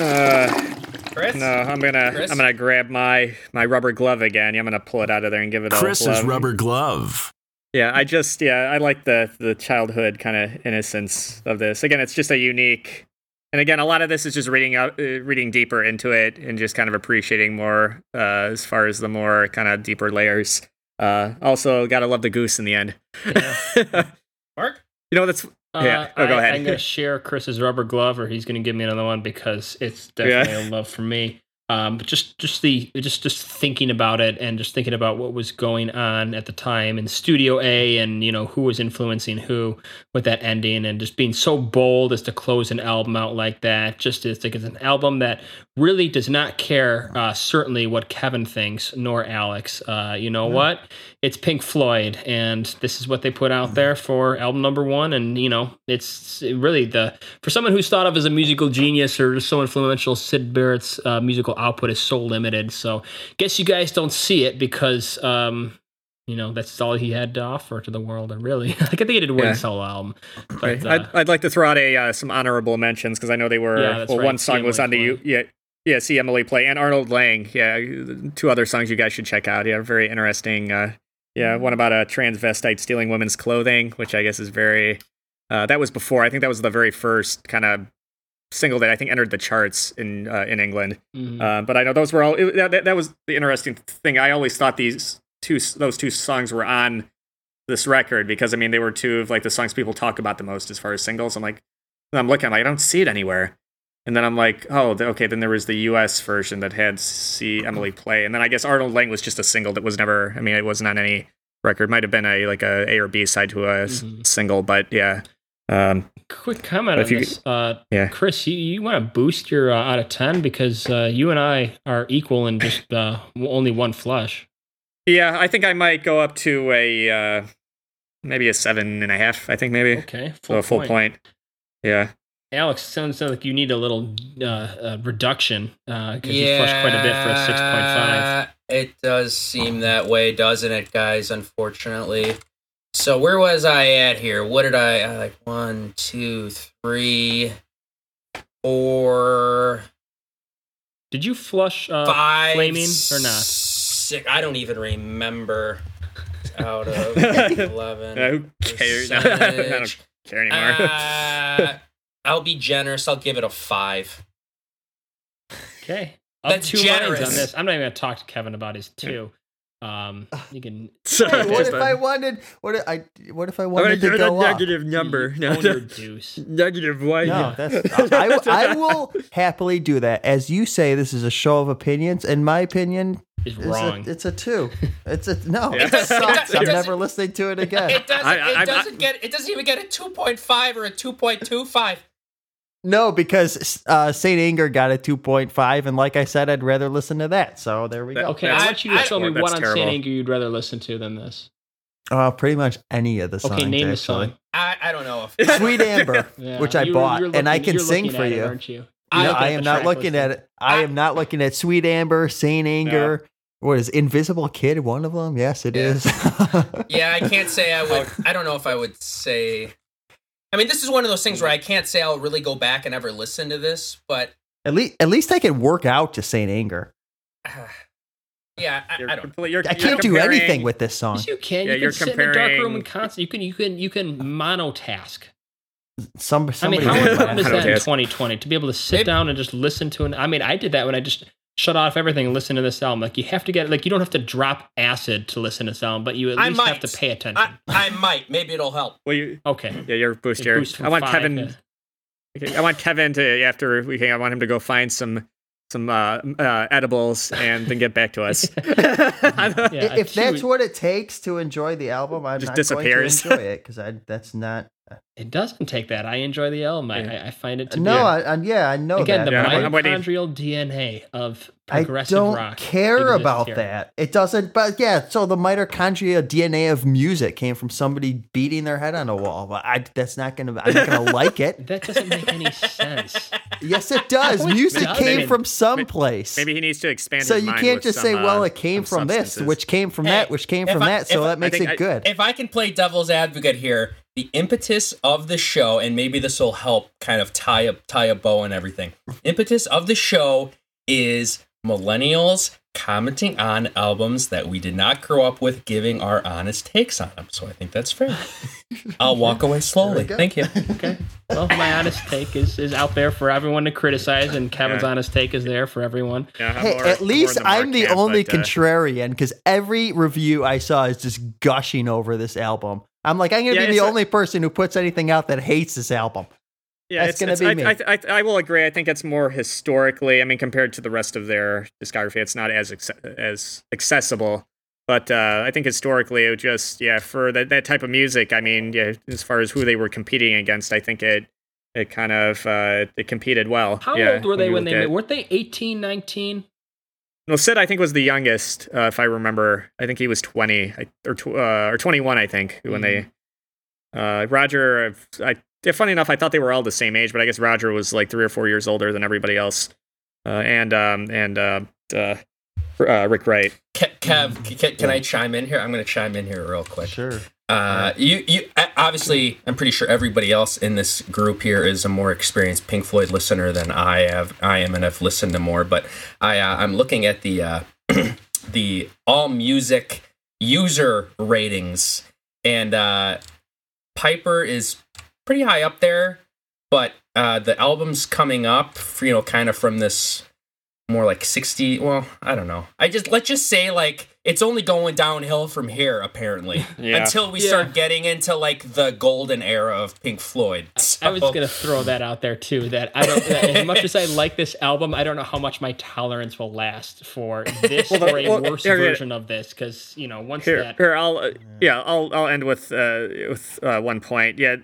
Uh, Chris? no, I'm gonna Chris? I'm gonna grab my my rubber glove again. I'm gonna pull it out of there and give it a Chris's love. rubber glove. Yeah, I just yeah, I like the the childhood kind of innocence of this. Again, it's just a unique, and again, a lot of this is just reading out, uh, reading deeper into it, and just kind of appreciating more uh, as far as the more kind of deeper layers. Uh, also, gotta love the goose in the end. Mark? you know that's Yeah. Oh, go Uh, I, ahead. I'm going to share Chris's rubber glove, or he's going to give me another one because it's definitely a love for me. Um, but just, just the, just, just thinking about it, and just thinking about what was going on at the time in Studio A, and you know who was influencing who with that ending, and just being so bold as to close an album out like that. Just as like it's an album that really does not care, uh, certainly what Kevin thinks nor Alex. Uh, you know what? It's Pink Floyd, and this is what they put out there for album number one. And you know, it's really the for someone who's thought of as a musical genius or just so influential. Syd Barrett's uh, musical output is so limited. So, guess you guys don't see it because. Um, you know that's all he had to offer to the world, and really, like I think he did one Yeah. solo album. But, Right. uh, I'd, I'd like to throw out a uh, some honorable mentions because I know they were. Yeah, well, right. one song was on the U- yeah yeah see Emily play and Arnold Layne yeah two other songs you guys should check out yeah very interesting uh yeah one about a transvestite stealing women's clothing which I guess is very uh, that was before I think that was the very first kind of single that I think entered the charts in uh, in England mhm. uh, but I know those were all. It, that, that- that was the interesting thing. I always thought these two, those two songs were on this record because I mean they were two of like the songs people talk about the most as far as singles. I'm like, I'm looking, I'm like, I don't see it anywhere. And then I'm like, oh, okay. Then there was the U.S. version that had "See Emily Play," and then I guess Arnold Layne was just a single that was never. I mean, it wasn't on any record. Might have been a like a A or B side to a Mhm. single, but yeah. Um, Quick comment on you this, uh, yeah. Chris. You, you want to boost your uh, out of ten because uh, you and I are equal in just uh, only one flush. yeah, I think I might go up to a uh, maybe a seven and a half. I think maybe. Okay, So a full point. Yeah. Alex, sounds like you need a little uh, uh, reduction because you flushed quite a bit for a six point five. It does seem that way, doesn't it, guys? Unfortunately. So where was I at here? What did I uh, like? One, two, three, four, Did you flush uh, five, flaming or not? Six. I don't even remember. Out of eleven. Uh, who cares? I don't care anymore. I'll be generous. I'll give it a five. Okay, up That's two generous. on this. I'm not even going to talk to Kevin about his two. Um, you can So- Hey, what if just a- I wanted? What if I? What if I I'm gonna wanted give to it a go up? negative number. you No, no. deuce. Negative one. No, that's I, I will happily do that. As you say, this is a show of opinions. In my opinion, Is it's wrong. A, it's a two. It's a no. Yeah. It sucks. It I'm never listening to it again. It doesn't. I- I- it I- doesn't get. It doesn't even get a two point five or a two point two five. No, because uh, Saint Anger got a two point five, and like I said, I'd rather listen to that. So there we go. okay, I want you to I- show me that's what on Saint. Anger you'd rather listen to than this. Uh, pretty much any of the songs. Okay, name the song. I, I don't know if Sweet Amber, Yeah, which I you're- bought, you're and I can you're sing for at it, you. aren't you? You know, looking I am not track looking at it. I I- am not looking at Sweet Amber, Saint Anger. What is Invisible Kid? One of them? Yes, it Yeah. is. Yeah, I can't say I would. I don't know if I would say. I mean, this is one of those things where I can't say I'll really go back and ever listen to this, but at least, at least I can work out to Saint Anger. uh, yeah, I, I don't. compl- you're- I you're can't do anything with this song. Yes, you can. Yeah, you you're can sit in a dark room comparing- and constant. You can you can you can monotask. some I mean, how would important is laugh. I don't that in 2020 to be able to sit Maybe- down and just listen to an? I mean, I did that when I just shut off everything and listen to this album. Like you have to get like you don't have to drop acid to listen to this album, but you at I least might have to pay attention. I, I might. Maybe it'll help. Well, you, okay. yeah, your boost It here. I want five Kevin. to- Okay, I want Kevin to after we can. I want him to go find some some uh, uh, edibles and then get back to us. Yeah, if that's what it takes to enjoy the album, I'm Just not disappears. going to enjoy it because I that's not. It doesn't take that. I enjoy the album. I, Yeah. I, I find it to be. No, be I, I, yeah, I know again that. the Yeah, I'm- I'm waiting. mitochondrial DNA of I progressive don't rock. care about here. that. It doesn't. But yeah, so the mitochondria DNA of music came from somebody beating their head on a wall. But I, that's not gonna. I'm not gonna like it. That doesn't make any sense. Yes, it does. Music doesn't. came Maybe- from someplace. Maybe he needs to expand. so his you mind can't just some, say, "Well, uh, it came some from this, which came from Hey, that, which came from I- that." So if- that makes it I- good. If I can play devil's advocate here, the impetus of the show, and maybe this will help kind of tie a tie a bow and everything. Impetus of the show is millennials commenting on albums that we did not grow up with, giving our honest takes on them. So I think that's fair. I'll walk away slowly. Thank you. Okay. Well, my honest take is, is out there for everyone to criticize, and Kevin's Yeah. honest take is there for everyone. Yeah, Hey, more- at least the I'm the camp, only but, uh, contrarian because every review I saw is just gushing over this album. I'm like, I'm gonna Yeah, be the a- only person who puts anything out that hates this album. Yeah, That's it's, gonna it's, be I, me. I, I, I will agree. I think it's more historically. I mean, compared to the rest of their discography, it's not as as accessible. But uh, I think historically, it would just yeah for that, that type of music. I mean, yeah, as far as who they were competing against, I think it it kind of uh, it competed well. How yeah, old were they you when they made? Weren't they 18, 19? No, Syd, I think was the youngest, uh, if I remember. I think he was twenty or tw- uh, or twenty one. I think when they. Uh, Roger, I yeah, funny enough, I thought they were all the same age, but I guess Roger was like three or four years older than everybody else. Uh, and um and uh, uh, uh, Rick Wright. Ke- Kev, can, can I chime in here? I'm going to chime in here real quick. Sure. Uh, you, you, obviously, I'm pretty sure everybody else in this group here is a more experienced Pink Floyd listener than I have. I am, and have listened to more. But I, uh, I'm looking at the uh, the AllMusic user ratings, and uh, Piper is pretty high up there. But uh, the albums coming up, you know, kind of from this more like 60 well i don't know i just let's just say like it's only going downhill from here apparently Yeah. until we Yeah. start getting into like the golden era of pink floyd I was gonna throw that out there too. That I don't. that as much as I like this album, I don't know how much my tolerance will last for this Well, or a well, worse here, here. version of this. Because you know, once Here, that here, I'll uh, yeah, I'll I'll end with uh with uh, one point. Yeah,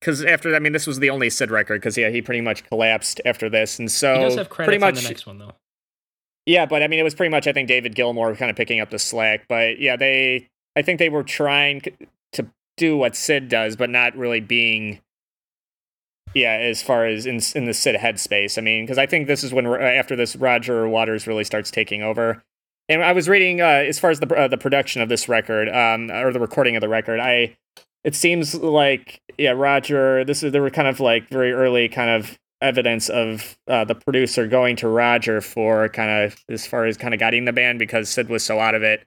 because after I mean, this was the only Syd record because yeah, he pretty much collapsed after this, and so he does have pretty much on the next one though. Yeah, but I mean, it was pretty much I think David Gilmour kind of picking up the slack. But yeah, they I think they were trying to do what Syd does, but not really being. Yeah, as far as in in the Syd headspace, I mean, because I think this is when after this Roger Waters really starts taking over. And I was reading uh, as far as the uh, the production of this record, um, or the recording of the record. I it seems like yeah, Roger. This is there were kind of like very early kind of evidence of uh, the producer going to Roger for kind of as far as kind of guiding the band because Syd was so out of it,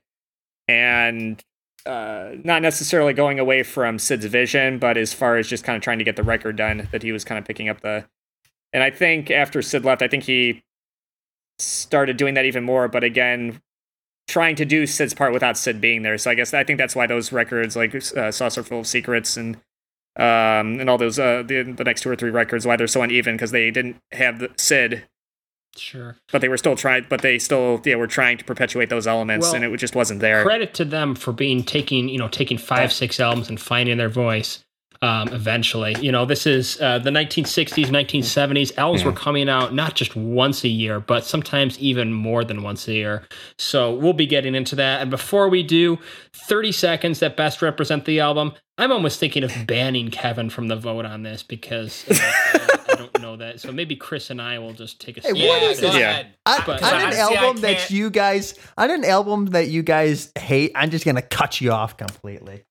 and uh, not necessarily going away from Syd's vision, but as far as just kind of trying to get the record done, that he was kind of picking up the. And I think after Syd left, I think he started doing that even more. But again, trying to do Syd's part without Syd being there. So I guess I think that's why those records like uh, Saucerful of Secrets and um, and all those uh, the the next two or three records why they're so uneven because they didn't have the Syd, Sure. but they were still trying, but they still yeah were trying to perpetuate those elements, Well, and it just wasn't there. Credit to them for being taking you know taking five six albums and finding their voice. Um, eventually, you know, this is uh, the 1960s, 1970s. Albums were coming out not just once a year, but sometimes even more than once a year. So we'll be getting into that. And before we do, 30 seconds that best represent the album. I'm almost thinking of banning Kevin from the vote on this because uh, I, I don't know that. So maybe Chris and I will just take a. Hey, stab what at is it. this? Yeah. I, But- on an Honestly, I album that can't- you guys, on an album that you guys hate, I'm just gonna cut you off completely.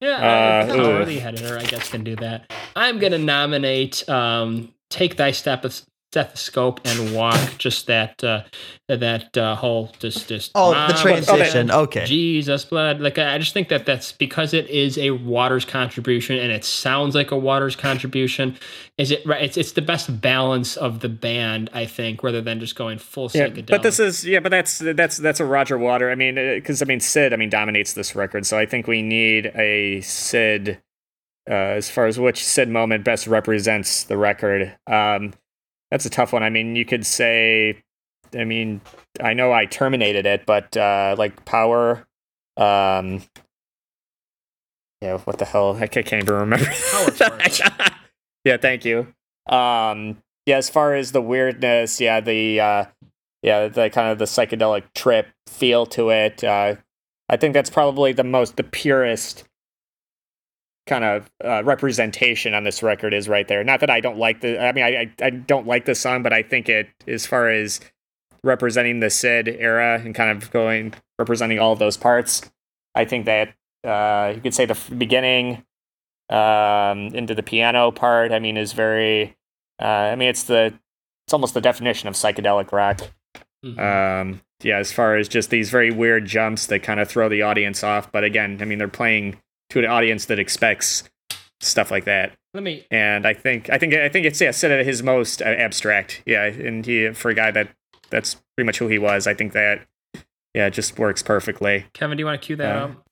Yeah, Uh, uh, the editor, I guess, can do that. I'm gonna nominate um, "Take Thy Step stethoscope and walk. Just that uh, that uh, whole just just Oh, the transition. said, Okay. Jesus blood. Like I I just think that that's because it is a Waters contribution and it sounds like a Waters contribution. Is it right? It's it's the best balance of the band, I think, rather than just going full Yeah, psychedelic. but this is yeah, but that's that's that's a Roger Water. I mean, because I mean Syd, I mean dominates this record, so I think we need a Syd uh, as far as which Syd moment best represents the record. Um, that's a tough one. I mean, you could say, I mean, I know I terminated it, but uh, like Power, um, yeah, what the hell? I can't, even remember. Yeah, thank you. Um, yeah, as far as the weirdness, yeah, the uh, yeah, the kind of the psychedelic trip feel to it. Uh, I think that's probably the most the purest kind of uh, representation on this record is right there. Not that I don't like the, I mean, I, I I don't like the song, but I think it as far as representing the Syd era and kind of going representing all of those parts. I think that uh, you could say the beginning um, into the piano part. I mean, is very. Uh, I mean, it's the it's almost the definition of psychedelic rock. Mhm. Um, yeah, as far as just these very weird jumps that kind of throw the audience off. But again, I mean, they're playing to an audience that expects stuff like that. Let me And I think I think I think it's yeah, Syd at his most uh, abstract. Yeah, and he for a guy that that's pretty much who he was. I think that yeah, just works perfectly. Kevin, do you want to cue that Uh, up?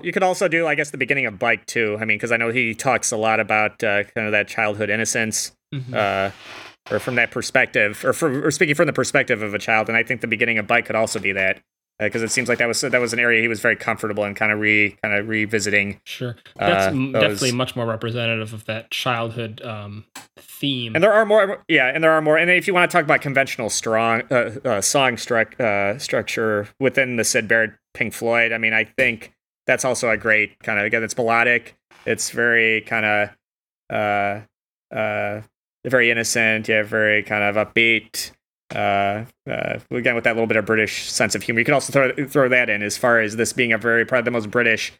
Al- you could also do I guess the beginning of Bike too. I mean, because I know he talks a lot about uh, kind of that childhood innocence, Mhm. uh, or from that perspective, or, for, or speaking from the perspective of a child. And I think the beginning of Bike could also be that because it seems like that was that was an area he was very comfortable in, kind of re kind of revisiting. Sure. That's Uh, those- definitely much more representative of that childhood um, theme. And there are more, yeah, and there are more. And if you want to talk about conventional strong uh, uh, song struc- uh, structure within the Syd Barrett Pink Floyd, I mean, I think that's also a great kind of again, it's melodic. It's very kind of uh, uh, very innocent, yeah, very kind of upbeat. Uh, uh, again, with that little bit of British sense of humor, you can also throw throw that in as far as this being a very probably the most British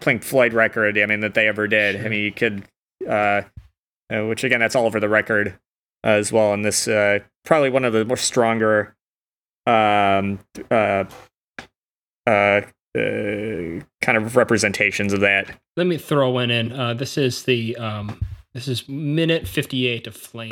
Pink Floyd record. I mean, that they ever did. I mean, you could. Uh, uh, which again that's all over the record uh, as well and this uh, probably one of the more stronger um uh uh, uh kind of representations of that Let me throw one in. Uh, this is the um, this is minute fifty eight of Flame.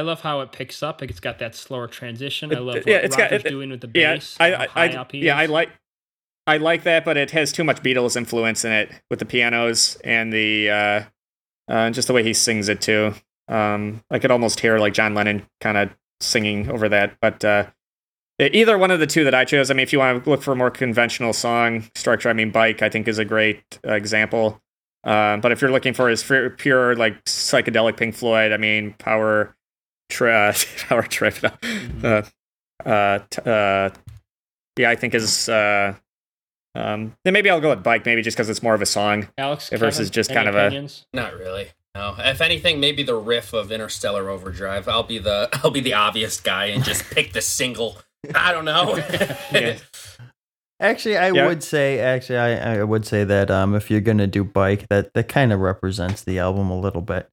I love how it picks up. Like it's got that slower transition. I love what yeah, it's got- Roger's it- doing with the yeah bass. I, I, I up yeah i like i like that but it has too much beatles influence in it with the pianos and the uh uh just the way he sings it too um i could almost hear like john lennon kind of singing over that but uh either one of the two that i chose i mean if you want to look for a more conventional song structure i mean bike i think is a great uh, example um but if you're looking for his pure like psychedelic pink floyd i mean power tri- power trip uh, uh, t- uh, yeah, I think is uh, um, then maybe I'll go with bike, maybe just because it's more of a song. Alex versus Kevin, just any kind of a- Not really. No. If anything, maybe the riff of Interstellar Overdrive. I'll be the I'll be the obvious guy and just pick the single. I don't know. Yeah. Actually, I Yeah. would say actually I, I would say that um if you're gonna do bike that that kind of represents the album a little bit.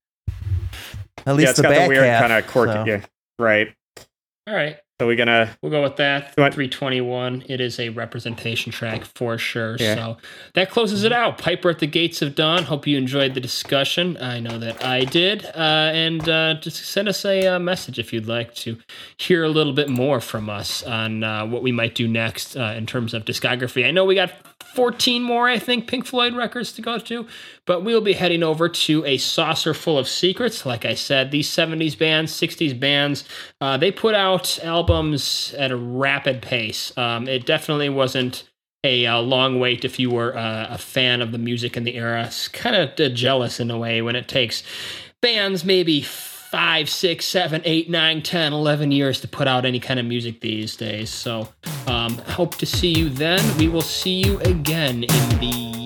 At least yeah, it's the got back the weird half, kind of quirky. so. Yeah, right. All right. So we're gonna We'll go with that. 321. It is a representation track for sure. Yeah. So that closes it out. Piper at the Gates of Dawn. Hope you enjoyed the discussion. I know that I did. Uh, and uh, just send us a uh, message if you'd like to hear a little bit more from us on uh, what we might do next uh, in terms of discography. I know we got 14 more, I think, Pink Floyd records to go to, but we'll be heading over to a saucerful of secrets. Like I said, these 70s bands, 60s bands, uh, they put out albums at a rapid pace. Um, it definitely wasn't a, uh long wait if you were uh, a fan of the music in the era. It's kind of jealous in a way when it takes bands maybe five, six, seven, eight, nine, ten, eleven years to put out any kind of music these days. So, um, hope to see you then. We will see you again in the